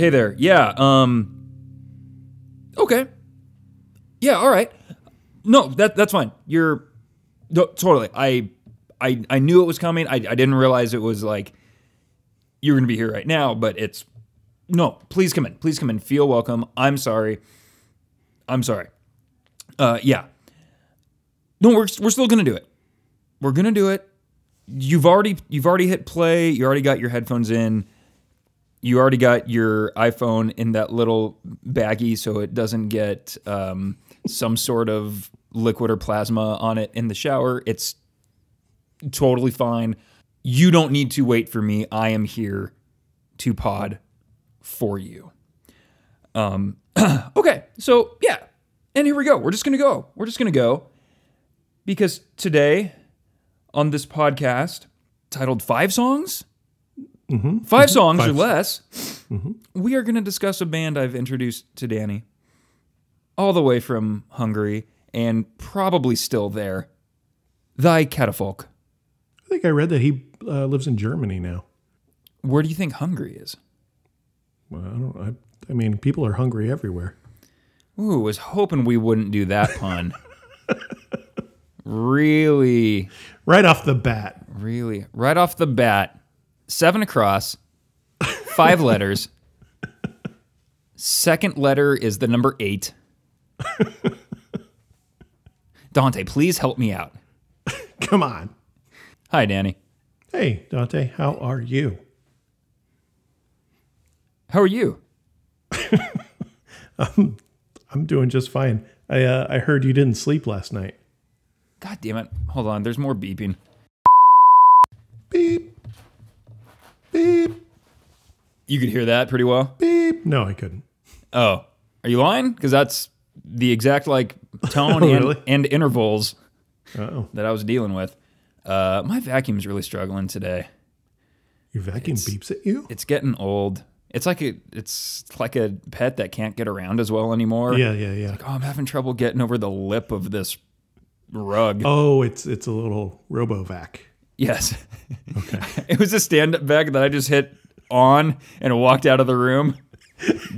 Hey, there. Yeah, um Okay. Yeah, all right. No, that that's fine. You're no, totally. I I I knew it was coming. I I didn't realize it was like you're to be here right now, but it's no, please come in. Please come in. Feel welcome. I'm sorry. I'm sorry. Uh yeah. No, we're we're still to do it. We're to do it. You've already you've already hit play. You already got your headphones in you already got your iPhone in that little baggie so it doesn't get um, some sort of liquid or plasma on it in the shower. It's totally fine. You don't need to wait for me. I am here to pod for you. Um, okay, so yeah, and here we go. We're just gonna go. We're just gonna go because today on this podcast titled Five Songs Mm-hmm. 5 mm-hmm. songs or Five- less, mm-hmm. we are going to discuss a band I've introduced to Danny, all the way from Hungary and probably still there. Thy Catafalque. I think I read that he uh, lives in Germany now. Where do you think Hungary is? Well, I don't. I, I mean, people are hungry everywhere. Ooh, was hoping we wouldn't do that pun. really, Right off the bat, really, right off the bat, seven across, five letters. Second letter is the number eight. Dante, please help me out. come on. Hi, Danny. Hey, Dante, how are you? How are you? I'm doing just fine. I uh, I heard you didn't sleep last night. God damn it. Hold on, there's more beeping. Beep, beep, You could hear that pretty well. beep. No, I couldn't. Oh, are you lying? Because that's the exact like tone Oh, and, really? and intervals Oh, that I was dealing with. Uh, my vacuum's really struggling today. your vacuum beeps at you. It's getting old. It's like a it's like a pet that can't get around as well anymore. Yeah, yeah, yeah. Oh, I'm having trouble getting over the lip of this rug. Oh, it's it's a little RoboVac. Yes. Okay. it was a stand-up bag that I just hit on and walked out of the room.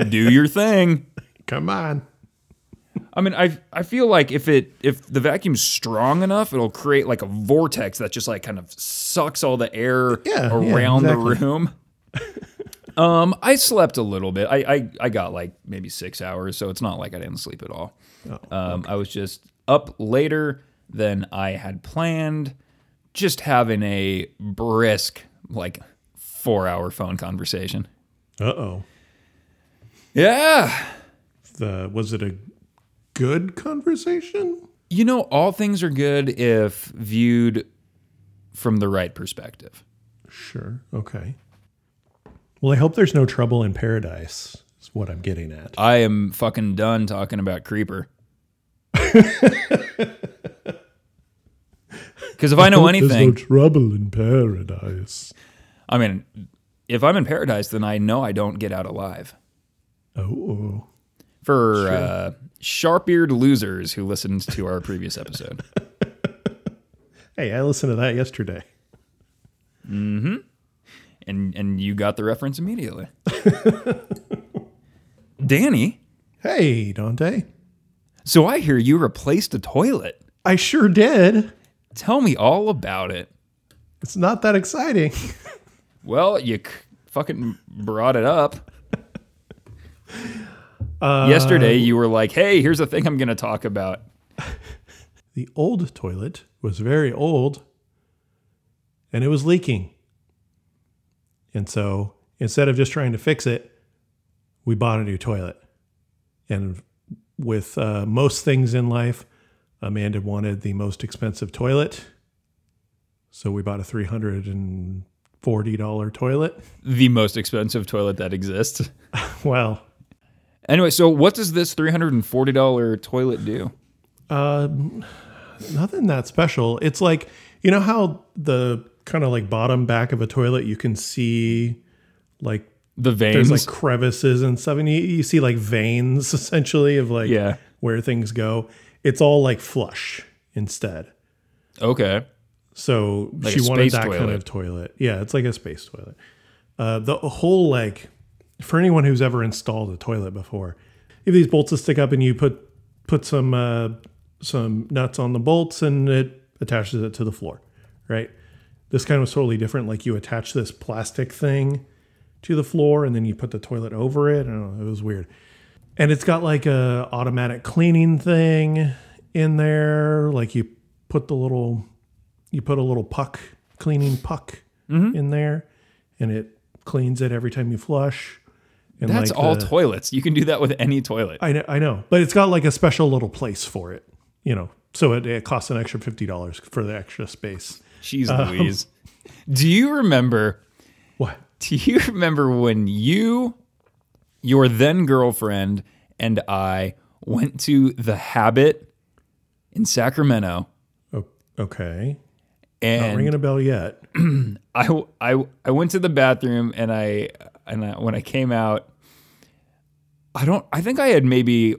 Do your thing. Come on. I mean, I I feel like if it if the vacuum's strong enough, it'll create like a vortex that just like kind of sucks all the air Yeah, yeah, around the room. um, I slept a little bit. I, I I got like maybe six hours, so it's not like I didn't sleep at all. Oh, um, I was just up later than I had planned, just having a brisk like four hour phone conversation. Uh oh. Yeah. The was it a good conversation? You know, all things are good if viewed from the right perspective. Sure. Okay. Well, I hope there's no trouble in paradise. Is what I'm getting at. I am fucking done talking about Creeper. Because if I know anything, there's no trouble in paradise. I mean, if I'm in paradise, then I know I don't get out alive. Oh. For uh, sharp-eared losers who listened to our previous episode, Hey, I listened to that yesterday. Mm-hmm. And and you got the reference immediately. Danny, Hey, Dante. so I hear you replaced a toilet. I sure did. Tell me all about it. It's not that exciting. Well, you c- fucking brought it up. Yesterday, you were like, hey, here's a thing I'm going to talk about. The old toilet was very old and it was leaking. And so instead of just trying to fix it, we bought a new toilet. And with uh, most things in life, Amanda wanted the most expensive toilet. So we bought a $340 toilet. The most expensive toilet that exists. Well, Anyway, so what does this $340 toilet do? Um, nothing that special. It's like, you know how the kind of like bottom back of a toilet, you can see like The there's veins. like crevices and stuff, and you, you see like veins essentially of like Yeah. where things go. It's all like flush instead. okay. So Like she wanted that kind of toilet. Yeah, it's like a space toilet. Uh, the whole like for anyone who's ever installed a toilet before, if these bolts stick up, and you put put some uh, some nuts on the bolts, and it attaches it to the floor, right? This kind was totally different. Like you attach this plastic thing to the floor, and then you put the toilet over it. I don't know. It was weird. And it's got like a automatic cleaning thing in there. Like you put the little, you put a little puck cleaning puck in there, and it cleans it every time you flush. And That's like all the- toilets. You can do that with any toilet. I know, I know, but it's got like a special little place for it, you know. So it, it costs an extra fifty dollars for the extra space. Jeez Um, Louise. Do you remember? What? Do you remember when you, your then girlfriend, and I went to the Habit in Sacramento, Okay, not and ringing a bell yet. I, I I went to the bathroom and I and I, when I came out, I don't. I think I had maybe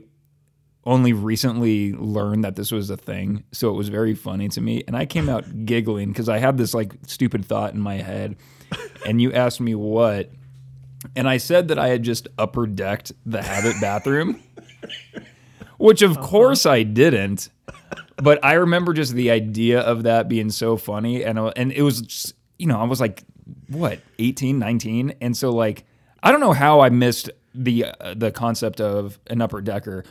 only recently learned that this was a thing, so it was very funny to me. And I came out giggling because I had this like stupid thought in my head, and you asked me what, and I said that I had just upper decked the Habit bathroom, which of course I didn't. But I remember just the idea of that being so funny, and I- and it was, just, you know, I was like, what, 18, 19? and so like, I don't know how I missed the uh, the concept of an upper decker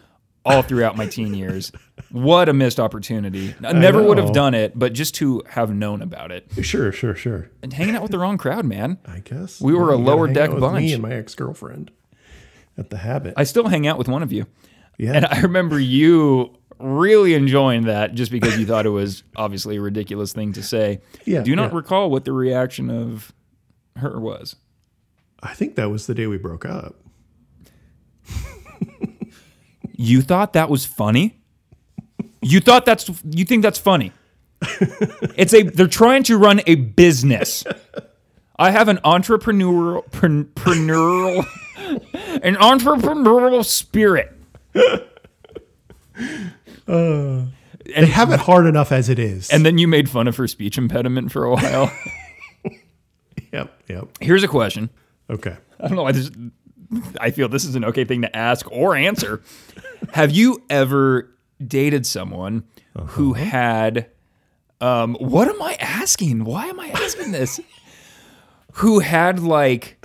all throughout my teen years. What a missed opportunity! I never would have done it, but just to have known about it Sure, sure, sure. and hanging out with the wrong crowd, man. I guess We were a lower deck bunch. Me and my ex girlfriend at the Habit. I still hang out with one of you. yeah, And I remember you really enjoying that just because you thought it was obviously a ridiculous thing to say. Yeah, Do not yeah. recall what the reaction of her was? I think that was the day we broke up. You thought that was funny? You thought that's you think that's funny? It's a they're trying to run a business. I have an entrepreneurial pren- preneurial an entrepreneurial spirit. They have it hard enough as it is. And then you made fun of her speech impediment for a while. yep, yep. Here's a question. Okay. I don't know. I just I feel this is an okay thing to ask or answer. Have you ever dated someone who had um what am I asking? Why am I asking this? who had like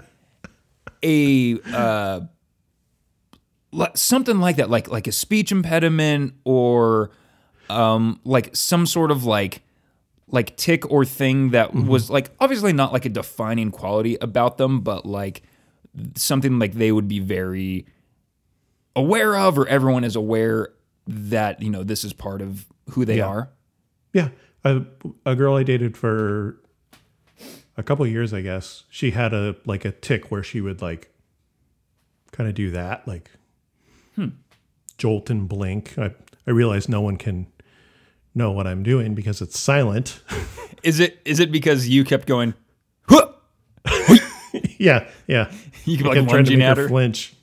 a uh something like that like like a speech impediment or um like some sort of like like tick or thing that was like obviously not like a defining quality about them but like something like they would be very aware of or everyone is aware that you know this is part of who they Yeah. are Yeah, a, a girl I dated for a couple years, I guess. She had a like a tick where she would like kind of do that, like hmm. jolt and blink. I I realize no one can know what I'm doing because it's silent. is it is it because you kept going yeah, yeah. you kept like kept trying to make at her her flinch.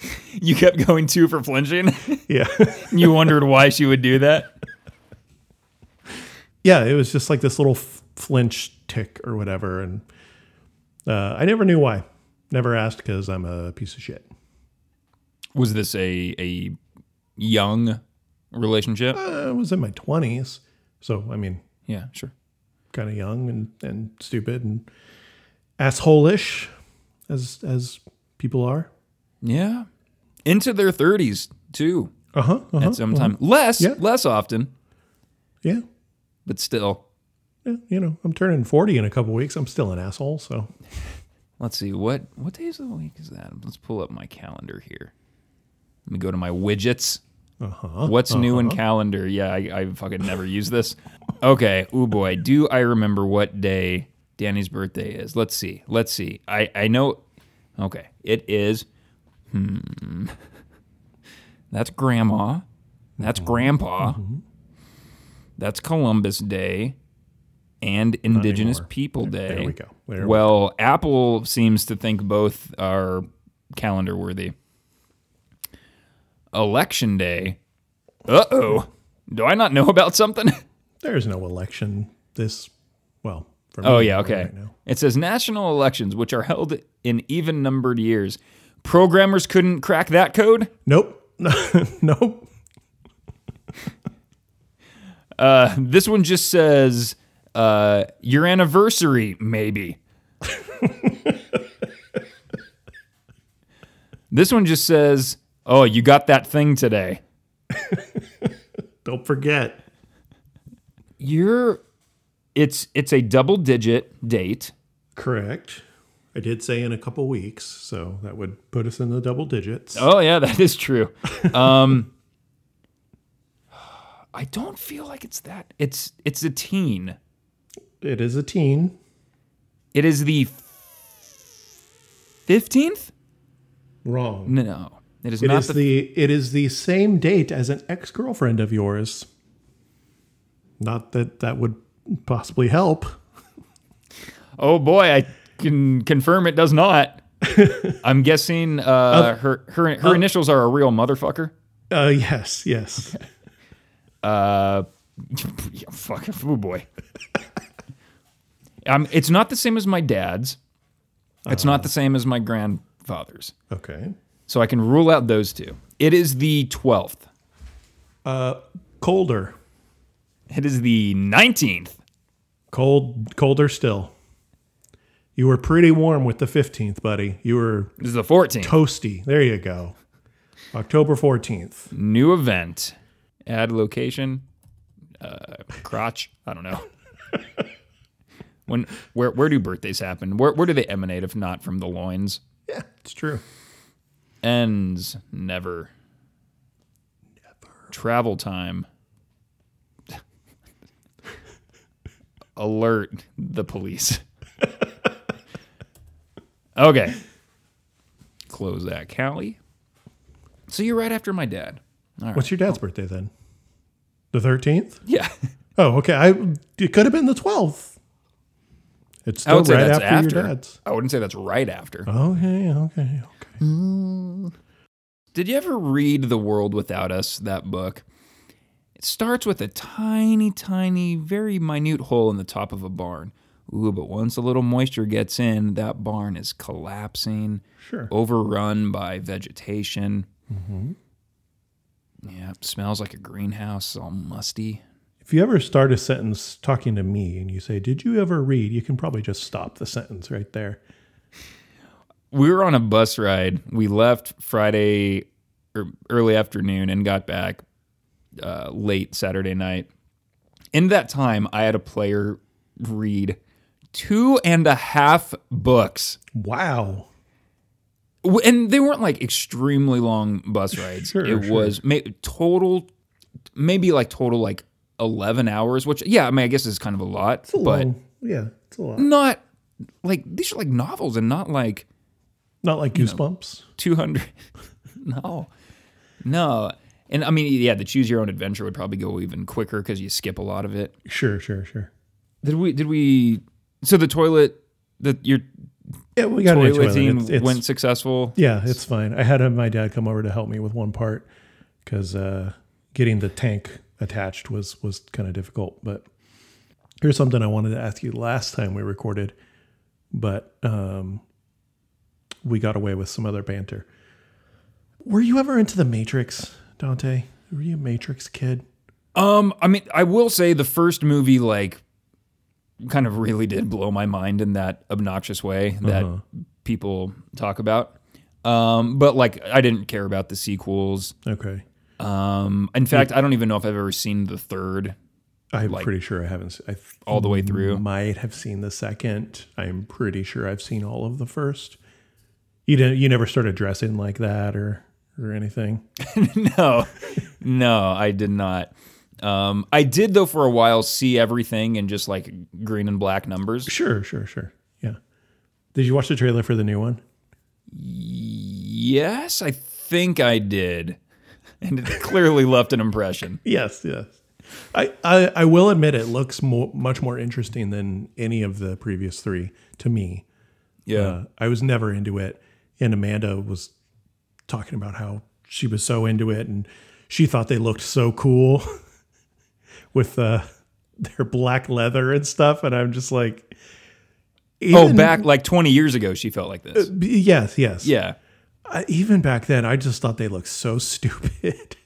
you kept going two for flinching Yeah, you wondered why she would do that yeah. It was just like this little f- flinch tick or whatever, and uh, I never knew why. Never asked because I'm a piece of shit. was this a a young relationship I was in my twenties, so I mean, yeah sure kind of young and, and stupid and asshole-ish as as people are. Yeah into their 30s too Uh huh. Uh-huh. at some time less Yeah. less often Yeah. but still yeah. You know, I'm turning forty in a couple weeks. I'm still an asshole. So Let's see what what days of the week is that? Let's pull up my calendar here. Let me go to my widgets. uh-huh. What's new in calendar? Yeah, I, I fucking never use this. Okay, oh boy, do I remember what day Danny's birthday is? Let's see. Let's see. I I know. Okay, it is. Hmm. That's grandma. That's grandpa. That's Columbus Day and Indigenous. People Day. There we go. There we well, Apple seems to think both are calendar worthy. Election Day. Uh oh. Do I not know about something? There's no election this well for Oh yeah, okay. right it says national elections, which are held in even numbered years. Programmers couldn't crack that code. Nope. nope. Uh, this one just says uh, your anniversary, maybe. this one just says, "Oh, you got that thing today." Don't forget. You're. It's it's a double digit date. Correct. I did say in a couple weeks, so that would put us in the double digits. Oh yeah, that is true. Um, I don't feel like it's that. It's it's a teen. It is a teen. It is the fifteenth. Wrong. No, it is It not is the. the it is the same date as an ex girlfriend of yours. Not that that would possibly help. oh boy, I can confirm it does not. I'm guessing uh, her her her initials are a real motherfucker. Uh, yes, yes. Uh, yeah, fuck, oh boy. um, it's not the same as my dad's. It's not the same as my grandfather's. Okay. So I can rule out those two. It is the 12th. Uh, colder, It is the 19th. cold, colder still. You were pretty warm with the fifteenth, buddy. You were This is the 14th. toasty. There you go. October fourteenth. New event. Add location. Uh, crotch. I don't know. when where where do birthdays happen? Where where do they emanate if not from the loins? Yeah, it's true. Ends never. Never. Travel time. Alert the police. Okay. Close that, Callie. So you're right after my dad. All right. What's your dad's birthday then? The thirteenth. Yeah. Oh, okay. I it could have been the twelfth. It's I still would say right that's after, after. your dad's. I wouldn't say that's right after. Okay, okay, okay. Mm. Did you ever read The World Without Us, that book? It starts with a tiny, tiny, very minute hole in the top of a barn. Ooh, but once a little moisture gets in, that barn is collapsing, Sure. overrun by vegetation. Mm-hmm. Yeah, smells like a greenhouse, all musty. If you ever start a sentence talking to me and you say, "Did you ever read?" you can probably just stop the sentence right there. we were on a bus ride. We left Friday or early afternoon and got back uh, late Saturday night. In that time, I had a player read two and a half books. Wow. And they weren't like extremely long bus rides. Sure, it sure. was ma- total, maybe like total like 11 hours, which, yeah, I mean, I guess is kind of a lot, It's a but long, yeah, it's a lot. not like these are like novels and not like Not like goosebumps. 200 no no and i mean yeah the choose your own adventure would probably go even quicker because you skip a lot of it Sure, sure, sure. did we did we so the toilet the your Yeah, we got new toilet. toileting It's- it's- went successful Yeah, it's fine. I had my dad come over to help me with one part because uh, getting the tank attached was was kind of difficult. But here's something I wanted to ask you last time we recorded, but um, we got away with some other banter. Were you ever into the Matrix, Dante? Were you a Matrix kid? um i mean i will say the first movie like kind of really did blow my mind in that obnoxious way that Uh-huh. people talk about um but like i didn't care about the sequels Okay, um in fact i don't even know if i've ever seen the third I'm pretty sure I haven't. I all the way through might have seen the second. I'm pretty sure I've seen all of the first. You didn't. You never started dressing like that or or anything. no, no, I did not. Um, I did though for a while see everything in just like green and black numbers. Sure, sure, sure. Yeah. Did you watch the trailer for the new one? Yes, I think I did, and it clearly left an impression. Yes, yes. I, I, I will admit it looks more, much more interesting than any of the previous three to me. Yeah, Uh, I was never into it, and Amanda was talking about how she was so into it, and she thought they looked so cool with uh, their black leather and stuff, and I'm just like, oh, back like 20 years ago, she felt like this. b- yes, yes, Yeah. I, even back then, I just thought they looked so stupid.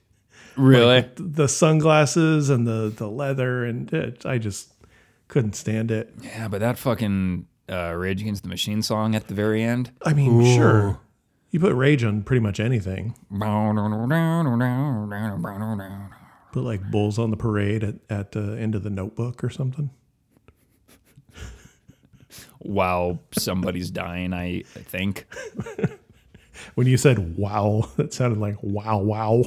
Really? like, the sunglasses and the the leather, and it, I just couldn't stand it. yeah, but that fucking uh, Rage Against the Machine song at the very end. I mean, sure, you put rage on pretty much anything. Put like bulls on the parade at, at the end of the Notebook or something. While somebody's dying, I think. When you said "wow," that sounded like "wow, wow."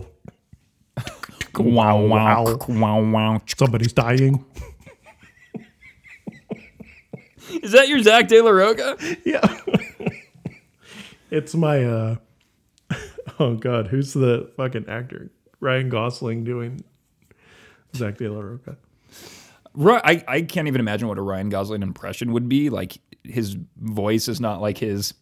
wow, wow, wow. wow, wow. Somebody's dying. Is that your Zack de la Rocha? Yeah. it's my uh oh god, who's the fucking actor? Ryan Gosling doing Zack de la Rocha. Right, I, I can't even imagine what a Ryan Gosling impression would be. Like his voice is not like his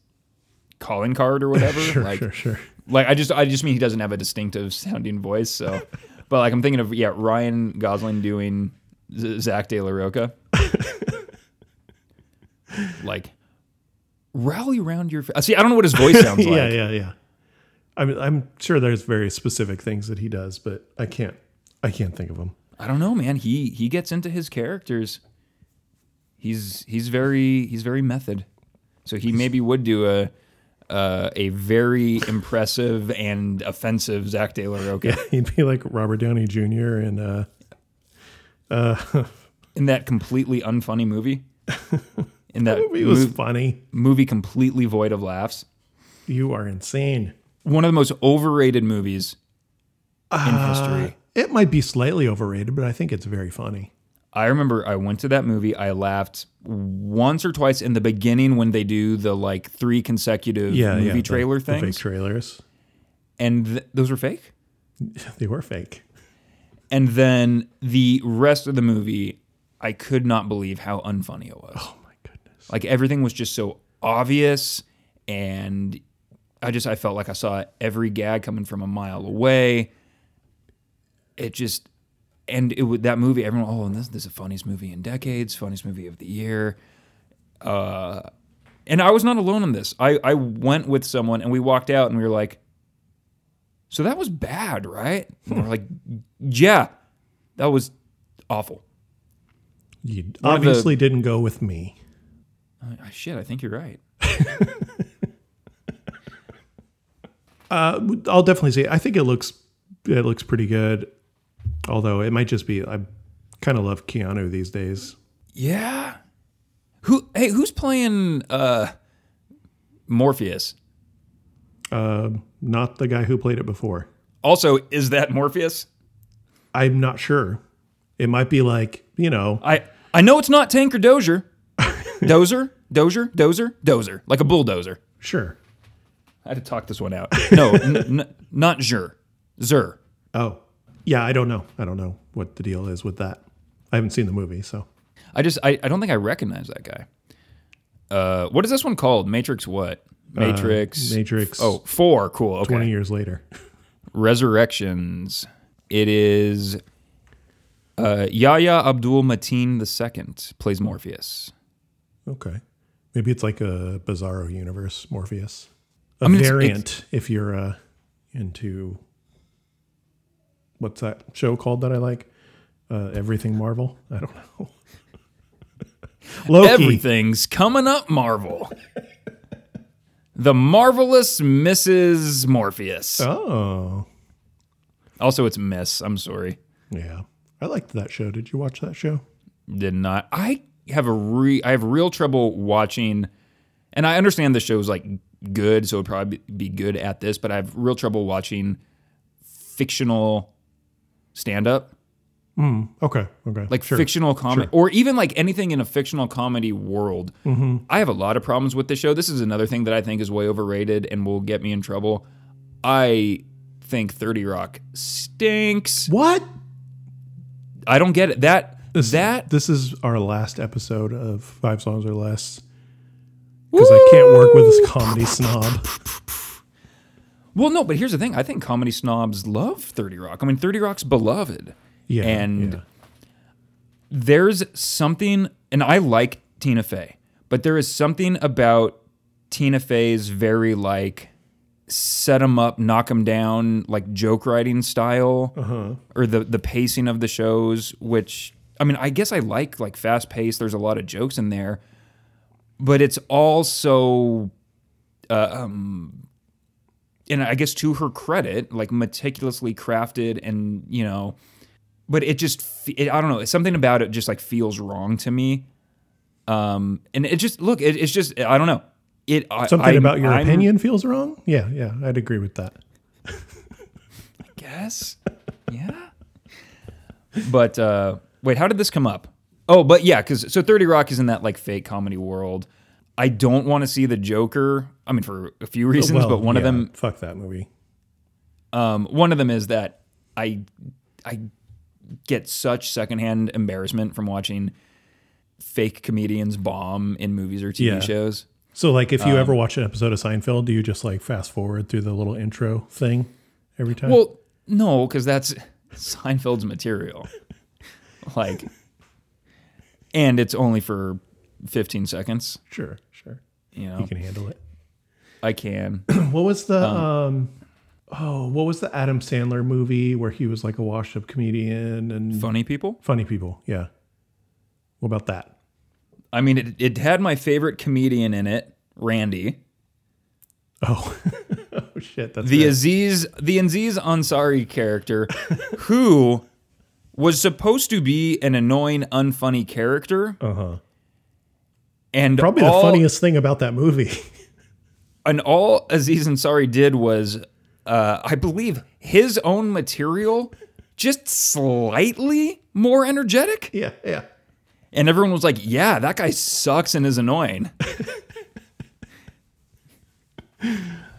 calling card or whatever. Sure, like, sure, sure. like I just I just mean he doesn't have a distinctive sounding voice. So, but like I'm thinking of yeah Ryan Gosling doing Z- Zack de la Rocha. like rally around your. Fa- See, I don't know what his voice sounds like. yeah, yeah, yeah. I mean, I'm sure there's very specific things that he does, but I can't I can't think of them. I don't know, man. He he gets into his characters. He's he's very he's very method. So he maybe would do a uh, a very impressive and offensive Zack de la Rocha He'd be like Robert Downey Jr. and uh uh, in that completely unfunny movie. In that he was mo- funny. movie completely void of laughs. You are insane. One of the most overrated movies in history. It might be slightly overrated, but I think it's very funny. I remember I went to that movie. I laughed once or twice in the beginning when they do the like three consecutive Yeah, movie yeah. the- trailer the fake things, trailers. and th- those were fake. They were fake. And then the rest of the movie, I could not believe how unfunny it was. Oh my goodness. Like everything was just so obvious, and I just I felt like I saw every gag coming from a mile away. It just and it would that movie. Everyone, oh, this, this is the funniest movie in decades, funniest movie of the year. Uh, and I was not alone on this. I I went with someone, and we walked out, and we were like, "So that was bad, right?" And we're like, "Yeah, that was awful." You One of the- obviously didn't go with me. Uh, shit, I think you're right. Uh, I'll definitely say I think it looks it looks pretty good. Although it might just be I kind of love Keanu these days. Yeah. Who? Hey, who's playing uh, Morpheus? Uh, not the guy who played it before. Also, is that Morpheus? I'm not sure. It might be like you know I I know it's not Tank or Dozier. Dozer, Dozier, Dozer, Dozer, like a bulldozer. sure. I had to talk this one out. No, n- n- not Zur, Zur. Oh yeah, I don't know. I don't know what the deal is with that. I haven't seen the movie, so I just I, I don't think I recognize that guy. Uh, what is this one called? Matrix what? Matrix. Matrix. Oh, four. Cool. Okay. twenty years later. Resurrections. It is uh, Yahya Abdul Mateen II plays Morpheus. Okay, maybe it's like a Bizarro universe Morpheus, a I mean, it's- variant. if you're uh, into what's that show called that I like? Uh, Everything Marvel. I don't know. Loki. Everything's coming up, Marvel. the marvelous Mrs. Morpheus. Oh, Also, it's Miss. I'm sorry. yeah. I liked that show. Did you watch that show? Did not. I have a re. I have real trouble watching, and I understand the show's like good, so it'd probably be good at this. But I have real trouble watching fictional stand up. Mm, Okay. Okay. like sure. fictional comedy or even like anything in a fictional comedy world. Mm-hmm. I have a lot of problems with this show. This is another thing that I think is way overrated and will get me in trouble. I think 30 Rock stinks. What? I don't get it. That This, that this is our last episode of Five Songs or Less because I can't work with this comedy snob. well, no, but here's the thing. I think comedy snobs love 30 Rock. I mean, 30 Rock's beloved. Yeah. and yeah. there's something, and I like Tina Fey, but there is something about Tina Fey's very like set them up, knock them down, like joke writing style, or the the pacing of the shows. Which I mean, I guess I like like fast paced. There's a lot of jokes in there, but it's also, uh, um, and I guess to her credit, like meticulously crafted, and you know, but it just, it, I don't know, something about it just like feels wrong to me. Um, and it just look, it, it's just I don't know. It Something I'm- about your I'm- opinion feels wrong? Yeah, yeah, I'd agree with that. I guess. Yeah. but uh wait, how did this come up? Oh, but yeah, because so 30 Rock is in that like fake comedy world. I don't want to see the Joker. I mean, for a few reasons, Well, but one of them, fuck that movie. um, one of them is that I, I get such secondhand embarrassment from watching fake comedians bomb in movies or TV Yeah. shows. So, like, if you Um, ever watch an episode of Seinfeld, do you just like fast forward through the little intro thing every time? Well, no, because that's Seinfeld's material. like, and it's only for 15 seconds. sure, sure, You know, you can handle it. I can. What was the um, oh, what was the Adam Sandler movie where he was like a washed-up comedian and Funny people. funny people? Yeah. What about that? I mean, it, it had my favorite comedian in it, Randy. Oh, oh shit, that's The right. Aziz, the Aziz Ansari character, who was supposed to be an annoying, unfunny character. uh-huh. And Probably all, the funniest thing about that movie. and all Aziz Ansari did was, uh, I believe, his own material, just slightly more energetic. yeah, yeah. And everyone was like, "Yeah, that guy sucks and is annoying." I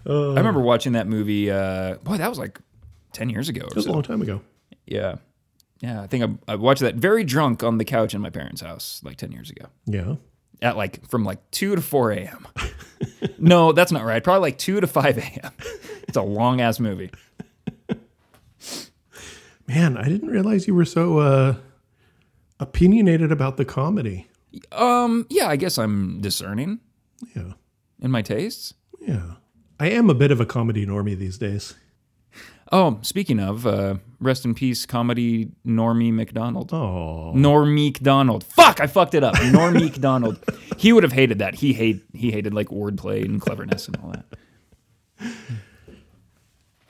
remember watching that movie. Uh, boy, that was like ten years ago. It was a long time ago. Yeah, yeah. I think I, I watched that very drunk on the couch in my parents' house like ten years ago. Yeah. At like from like two to four a.m. no, that's not right. Probably like two to five a.m. It's a long ass movie. Man, I didn't realize you were so uh, opinionated about the comedy. Um, yeah, I guess I'm discerning Yeah. in my tastes. Yeah. I am a bit of a comedy normie these days. Oh, speaking of, uh, rest in peace, comedy Normie McDonald. Oh. Normie McDonald. Fuck, I fucked it up. Normie McDonald. He would have hated that. He hate he hated like wordplay and cleverness and all that.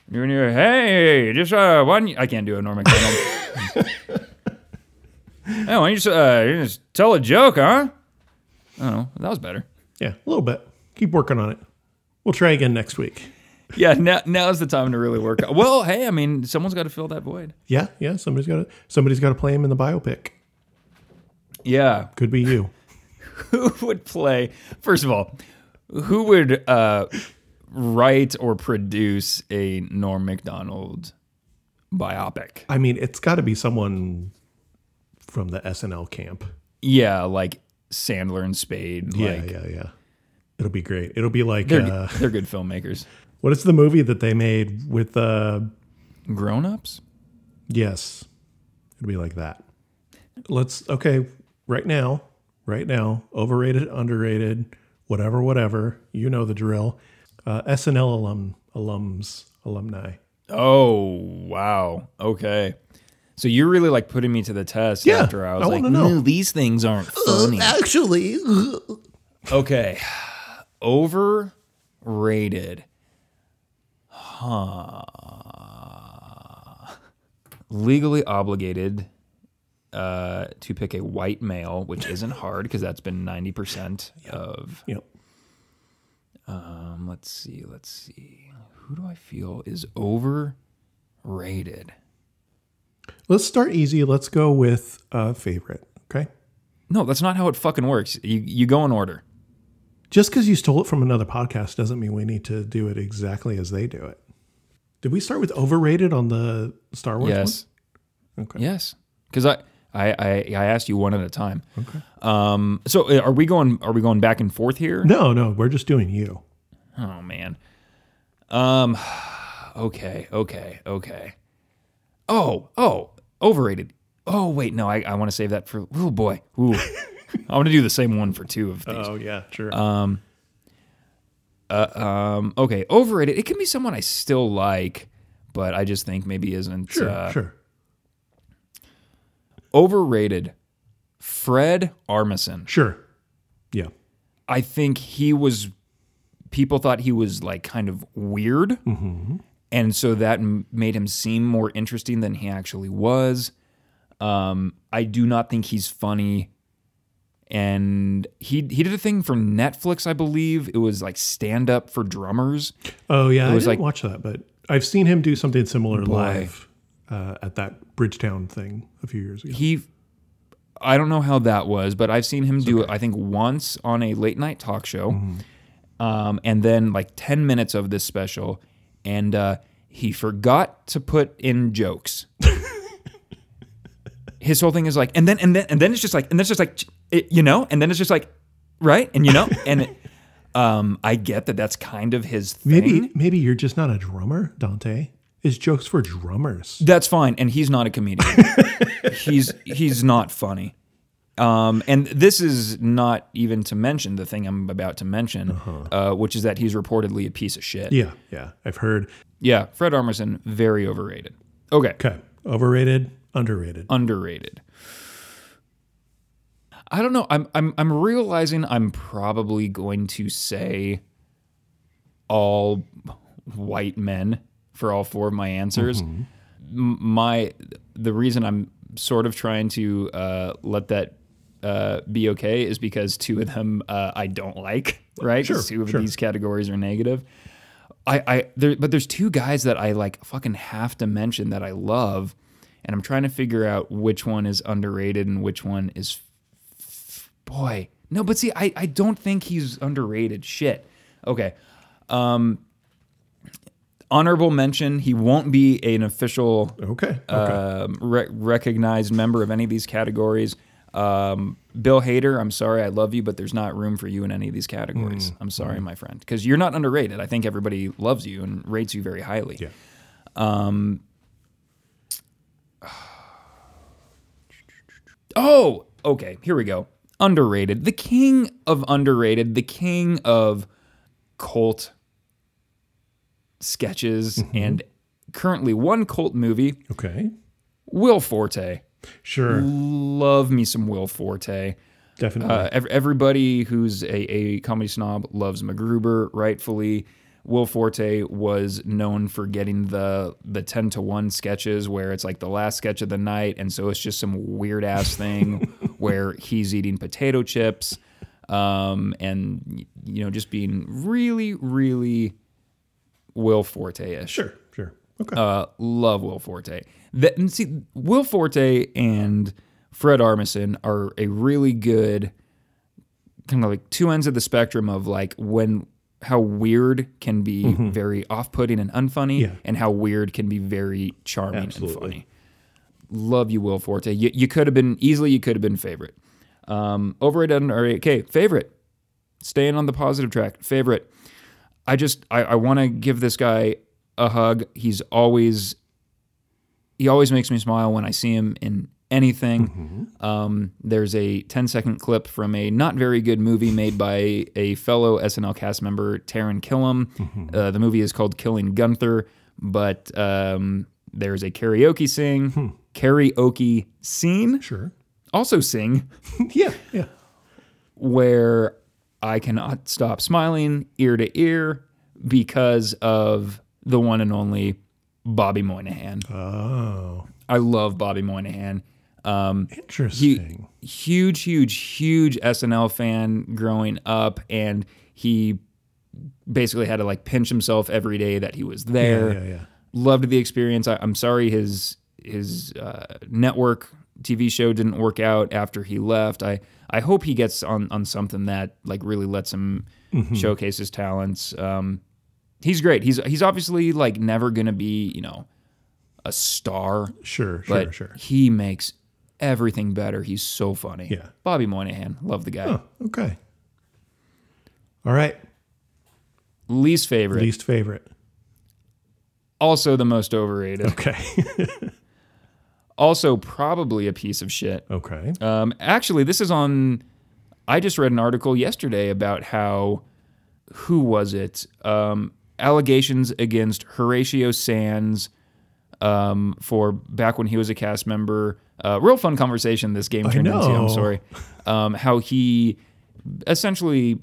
You're near, hey, just uh, why I can't do a Norm Macdonald. hey, why don't you just, uh, you just tell a joke, huh? Oh, that was better. Yeah, a little bit. Keep working on it. We'll try again next week. Yeah, now now's the time to really work. Well, hey, I mean, someone's got to fill that void. Yeah, yeah. Somebody's got to somebody's got to play him in the biopic. Yeah, Could be you. who would play first of all who would uh write or produce a norm macdonald biopic I mean, it's got to be someone from the SNL camp. yeah like sandler and spade Yeah, like yeah, yeah. It'll be great. It'll be like they're, uh, they're good filmmakers what is the movie that they made with uh grown-ups yes. It'll be like that. Let's okay, right now, right now, overrated, underrated, whatever, whatever. You know the drill. Uh, SNL alum alums alumni. oh wow okay so you're really like putting me to the test Yeah, after i was I like know. "No, these things aren't funny Actually, Okay. Overrated. Huh. Legally obligated uh, to pick a white male, which isn't hard because that's been 90% of. yep. Um, let's see. Let's see. Who do I feel is overrated? Let's start easy. Let's go with uh, favorite. Okay. No, that's not how it fucking works. You, you go in order. Just because you stole it from another podcast doesn't mean we need to do it exactly as they do it. Did we start with overrated on the Star Wars Yes. one? Okay. Yes, because I, I I I asked you one at a time. Okay. Um. So uh, are we going? Are we going back and forth here? No, no, we're just doing you. Oh man. Um. Okay. Okay. Okay. Oh. Oh. Overrated. Oh wait, no, I, I want to save that for. Oh boy, ooh, I want to do the same one for two of these. Oh yeah, sure. Um, okay, overrated. It can be someone I still like, but I just think maybe isn't. sure, uh, sure. Overrated. Fred Armisen. Sure. Yeah. I think he was. People thought he was like kind of weird, and so that m- made him seem more interesting than he actually was. Um, I do not think he's funny, and he he did a thing for Netflix, I believe. It was like stand up for drummers. Oh yeah, I was didn't like- watch that, but I've seen him do something similar Boy. live uh, at that Bridgetown thing a few years ago. he I don't know how that was, but I've seen him do it I think once on a late night talk show. Um, and then like 10 minutes of this special and uh, he forgot to put in jokes. His whole thing is like and then and then and then it's just like and then it's just like it, you know, and then it's just like right? And you know, and um I get that that's kind of his thing. maybe maybe you're just not a drummer, Dante. It's jokes for drummers. That's fine, and he's not a comedian. he's he's not funny. Um, and this is not even to mention the thing I'm about to mention, uh which is that he's reportedly a piece of shit. Yeah, yeah. I've heard. Yeah, Fred Armisen, very overrated. Okay, Okay, overrated, underrated. underrated. I don't know. I'm I'm I'm realizing I'm probably going to say all white men for all four of my answers. M- My the reason I'm sort of trying to uh, let that uh, be okay is because two of them uh, I don't like. Right? Sure, two of sure. these categories are negative. I, I there, but there's two guys that I like fucking have to mention that I love, and I'm trying to figure out which one is underrated and which one is. Boy, no, but see, I, I don't think he's underrated. Shit. Okay. Um. Honorable mention. He won't be an official Okay. Okay. um, re- recognized member of any of these categories. Um, Bill Hader, I'm sorry, I love you, but there's not room for you in any of these categories. Mm, I'm sorry, my friend, because you're not underrated. I think everybody loves you and rates you very highly. yeah. Oh, okay, here we go. Underrated. The king of underrated, the king of cult sketches, Mm-hmm. and currently one cult movie, Okay. Will Forte. Sure. Love me some Will Forte. Definitely. Uh, everybody who's a, a comedy snob loves MacGruber, rightfully. Will Forte was known for getting the the ten to one sketches where it's like the last sketch of the night, and so it's just some weird ass thing where he's eating potato chips, um, and you know just being really, really Will Forte ish. sure. Sure. Okay. Uh, love Will Forte. That, and see, Will Forte and Fred Armisen are a really good kind of like two ends of the spectrum of like when how weird can be very off-putting and unfunny, Yeah. and how weird can be very charming Absolutely. and funny. Love you, Will Forte. You, you could have been easily. You could have been favorite. Um, overrated, underrated. Okay, favorite. Staying on the positive track. Favorite. I just I, I want to give this guy a hug. He's always he always makes me smile when I see him in anything. Um, there's a 10 second clip from a not very good movie made by a fellow SNL cast member, Taran Killam. Uh, the movie is called Killing Gunther, but um, there's a karaoke sing, karaoke scene, sure. also sing Yeah. Yeah. where I cannot stop smiling ear to ear because of the one and only Bobby Moynihan. Oh. I love Bobby Moynihan. Um, he, Interesting. huge, huge, huge SNL fan growing up, and he basically had to like pinch himself every day that he was there. yeah. Yeah. Loved the experience. I, I'm sorry his his uh, network TV show didn't work out after he left. I I hope he gets on on something that like really lets him showcase his talents. Um, he's great. He's he's obviously like never gonna be you know a star, Sure. Sure. sure. he makes everything better. He's so funny. Yeah. Bobby Moynihan, love the guy. Oh, okay. All right. Least favorite, Least favorite. also the most overrated. Okay. Also, probably a piece of shit. Okay. Um, actually, this is on. I just read an article yesterday about how. Who was it? Um, allegations against Horatio Sanz um, for back when he was a cast member. Uh, real fun conversation this game turned into. I'm sorry. Um, how he essentially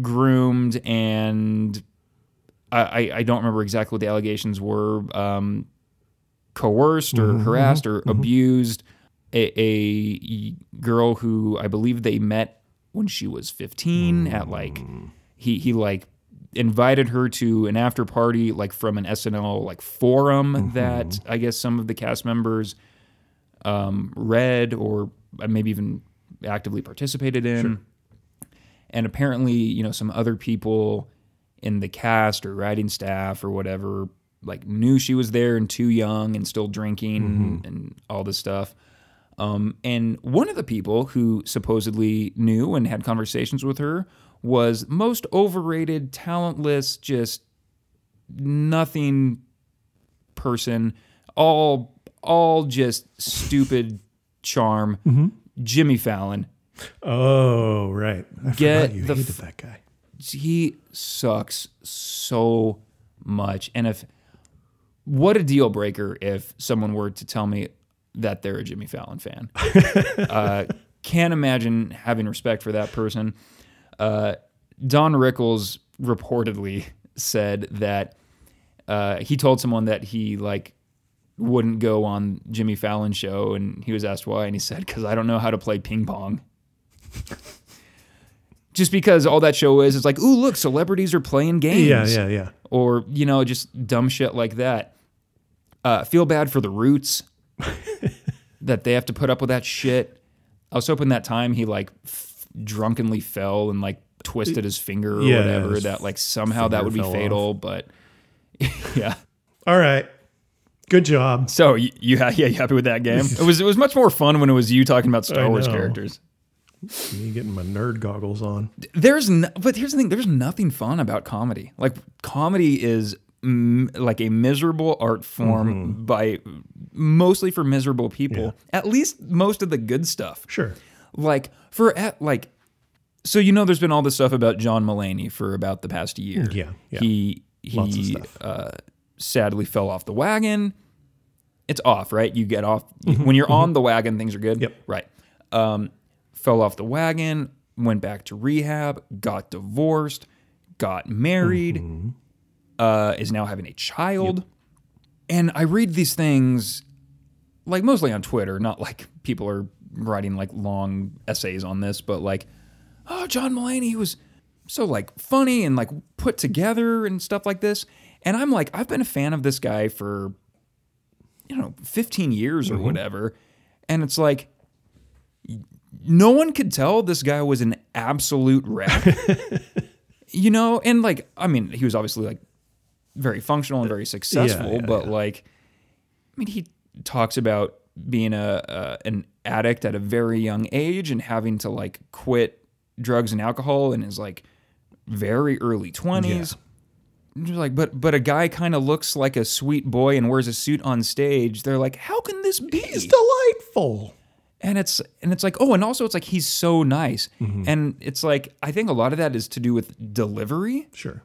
groomed and I, I, don't remember exactly what the allegations were. Um, coerced or harassed or abused a, a girl who I believe they met when she was 15 at like he he like invited her to an after party like from an SNL like forum that I guess some of the cast members um, read or maybe even actively participated in. And apparently, you know, some other people in the cast or writing staff or whatever like knew she was there and too young and still drinking and all this stuff. Um, and one of the people who supposedly knew and had conversations with her was most overrated, talentless, just nothing person, all all just stupid charm. Jimmy Fallon. Oh, right. I Get you the hated f- that guy. he sucks so much. And if what a deal breaker if someone were to tell me that they're a Jimmy Fallon fan. uh, can't imagine having respect for that person. Uh, Don Rickles reportedly said that uh, he told someone that he like wouldn't go on Jimmy Fallon's show, and he was asked why, and he said, "Because I don't know how to play ping pong." Just because all that show is, is like, ooh, look, celebrities are playing games Yeah, yeah, yeah. or you know just dumb shit like that. Uh, feel bad for the Roots that they have to put up with that shit. I was hoping that time he like f- drunkenly fell and like twisted his finger or Yeah, whatever that like somehow that would be fatal. But yeah. All right. Good job. So you, you yeah you happy with that game? It was it was much more fun when it was you talking about Star I Wars know. characters. Me getting my nerd goggles on. There's no, but here's the thing. There's nothing fun about comedy. Like comedy is m- like a miserable art form by mostly for miserable people. At least most of the good stuff. Sure. Like for at like, so you know, there's been all this stuff about John Mulaney for about the past year. Yeah, yeah. He he Lots of stuff. Uh, sadly fell off the wagon. It's off, right? You get off Mm-hmm, when you're on the wagon. Things are good. Yep. Right. Um, fell off the wagon. Went back to rehab. Got divorced. Got married. Mm-hmm. Uh, is now having a child. And I read these things like mostly on Twitter, not like people are writing like long essays on this, but like, oh, John Mulaney was so like funny and like put together and stuff like this. And I'm like, I've been a fan of this guy for, you know, 15 years or mm-hmm. whatever. And it's like, no one could tell this guy was an absolute wreck. you know, and like, I mean, he was obviously like very functional and very successful, yeah, but like, I mean, he talks about being a, a an addict at a very young age and having to like quit drugs and alcohol in his like very early Like, but but a guy kind of looks like a sweet boy and wears a suit on stage. They're like, how can this be? He's delightful. and it's and it's like oh and also it's like he's so nice Mm-hmm. and it's like i think a lot of that is to do with delivery Sure.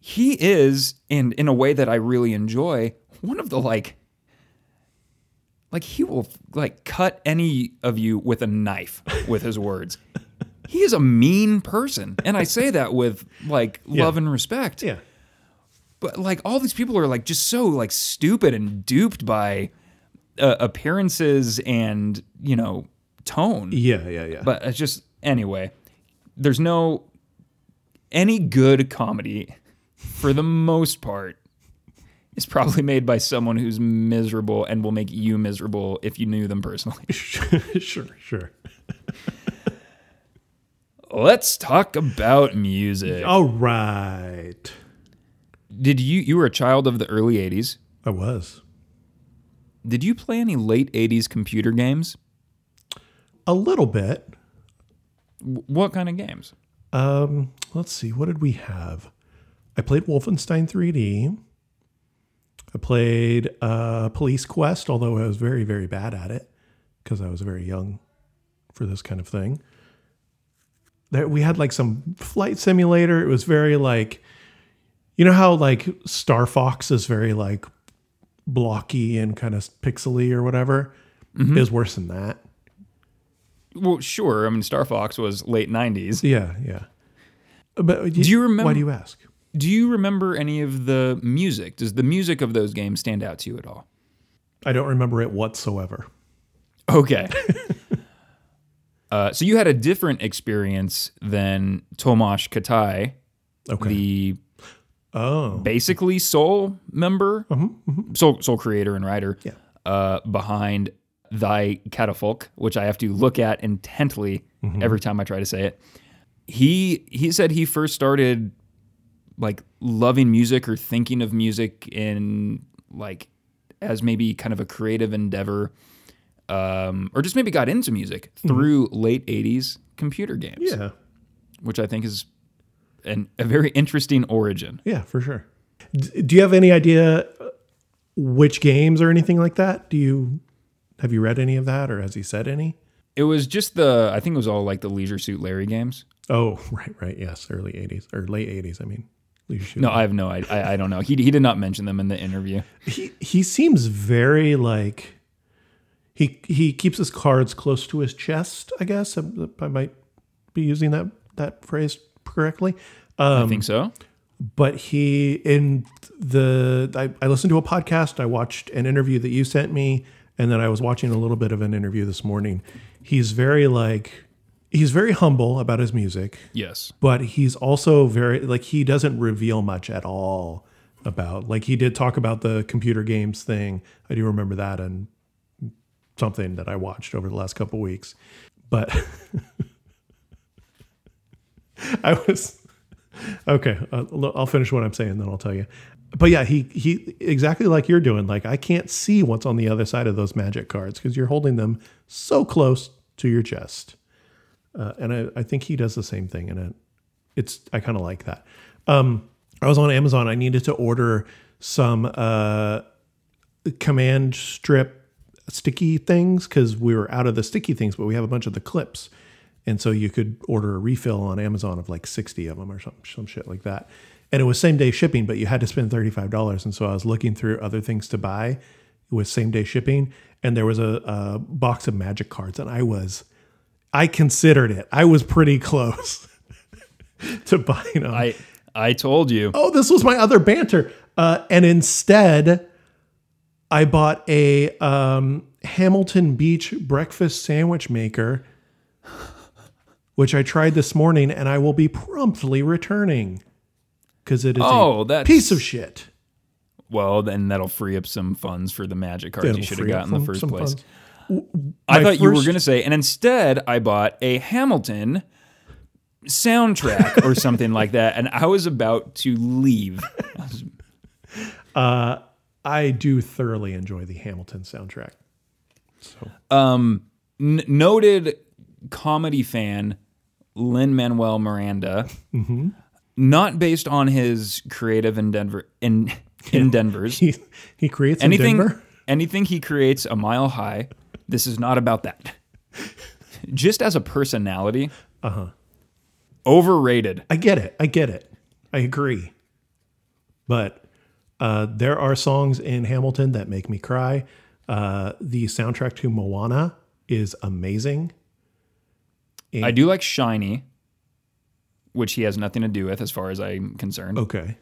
he is and in a way that i really enjoy one of the like like he will like cut any of you with a knife with his words he is a mean person and i say that with like love and respect Yeah. But like all these people are like just so like stupid and duped by uh, appearances and you know tone Yeah, yeah, yeah. but it's just anyway there's no any good comedy for the most part is probably made by someone who's miserable and will make you miserable if you knew them personally sure, sure. let's talk about music All right. Did you you were a child of the early 80s I was. did you play any late 80s computer games A little bit. W- what kind of games Um, let's see. What did we have? I played Wolfenstein 3D. I played uh, Police Quest, although I was very, very bad at it because I was very young for this kind of thing. There, we had like some flight simulator. It was very like, you know how like Star Fox is very like blocky and kind of pixely or whatever. It was worse than that. Well, sure. I mean, Star Fox was late '90s. Yeah, yeah. But Do you remember- Why do you ask? Do you remember any of the music? Does the music of those games stand out to you at all? I don't remember it whatsoever. Okay. uh, so you had a different experience than Tamás Kátai, Okay. the oh, basically sole member, sole sole creator and writer Yeah. uh, behind Thy Catafalque, which I have to look at intently every time I try to say it. He he said he first started like loving music or thinking of music in like as maybe kind of a creative endeavor, um, or just maybe got into music through late '80s computer games, yeah, which I think is an, a very interesting origin. yeah, for sure. D- do you have any idea uh, which games or anything like that? Do you have you read any of that, or has he said any? It was just the I think it was all like the Leisure Suit Larry games. Oh, right, right, yes, early '80s or late '80s. I mean, No, I have no idea. I, I don't know. He he did not mention them in the interview. he he seems very like he he keeps his cards close to his chest. I guess I, I might be using that that phrase correctly. Um, I think so. but he in the I, I listened to a podcast i watched an interview that you sent me and then i was watching a little bit of an interview this morning he's very like he's very humble about his music Yes. but he's also very like he doesn't reveal much at all about like he did talk about the computer games thing i do remember that and something that i watched over the last couple weeks but i was okay uh, i'll finish what i'm saying then i'll tell you. But yeah he he exactly like you're doing like i can't see what's on the other side of those magic cards because you're holding them so close to your chest. Uh, and I, I think he does the same thing and it, it's i kind of like that. Um, i was on amazon. I needed to order some uh, command strip sticky things because we were out of the sticky things but we have a bunch of the clips and so you could order a refill on amazon of like 60 of them or some, some shit like that and it was same day shipping but you had to spend $35 and so i was looking through other things to buy with same day shipping and there was a, a box of magic cards and i was i considered it i was pretty close to buying them I I told you. oh, this was my other banter. Uh, and instead, I bought a um, Hamilton Beach breakfast sandwich maker, which I tried this morning, and I will be promptly returning because it is Oh, a piece of shit. Well, then that'll free up some funds for the magic cards It'll you should have free up got in the first place. funds. I My thought you were going to say, and instead I bought a Hamilton soundtrack or something like that, and I was about to leave. I do thoroughly enjoy the Hamilton soundtrack. So Um, n- noted comedy fan Lin Manuel Miranda, Mm-hmm. not based on his creative endeavor in in Denver's. he he creates anything in Denver. anything he creates a mile high. This is not about that. Just as a personality, Uh-huh. overrated. I get it. I get it. I agree. But uh, there are songs in Hamilton that make me cry. Uh, the soundtrack to Moana is amazing. I do like Shiny, which he has nothing to do with, as far as I'm concerned. Okay.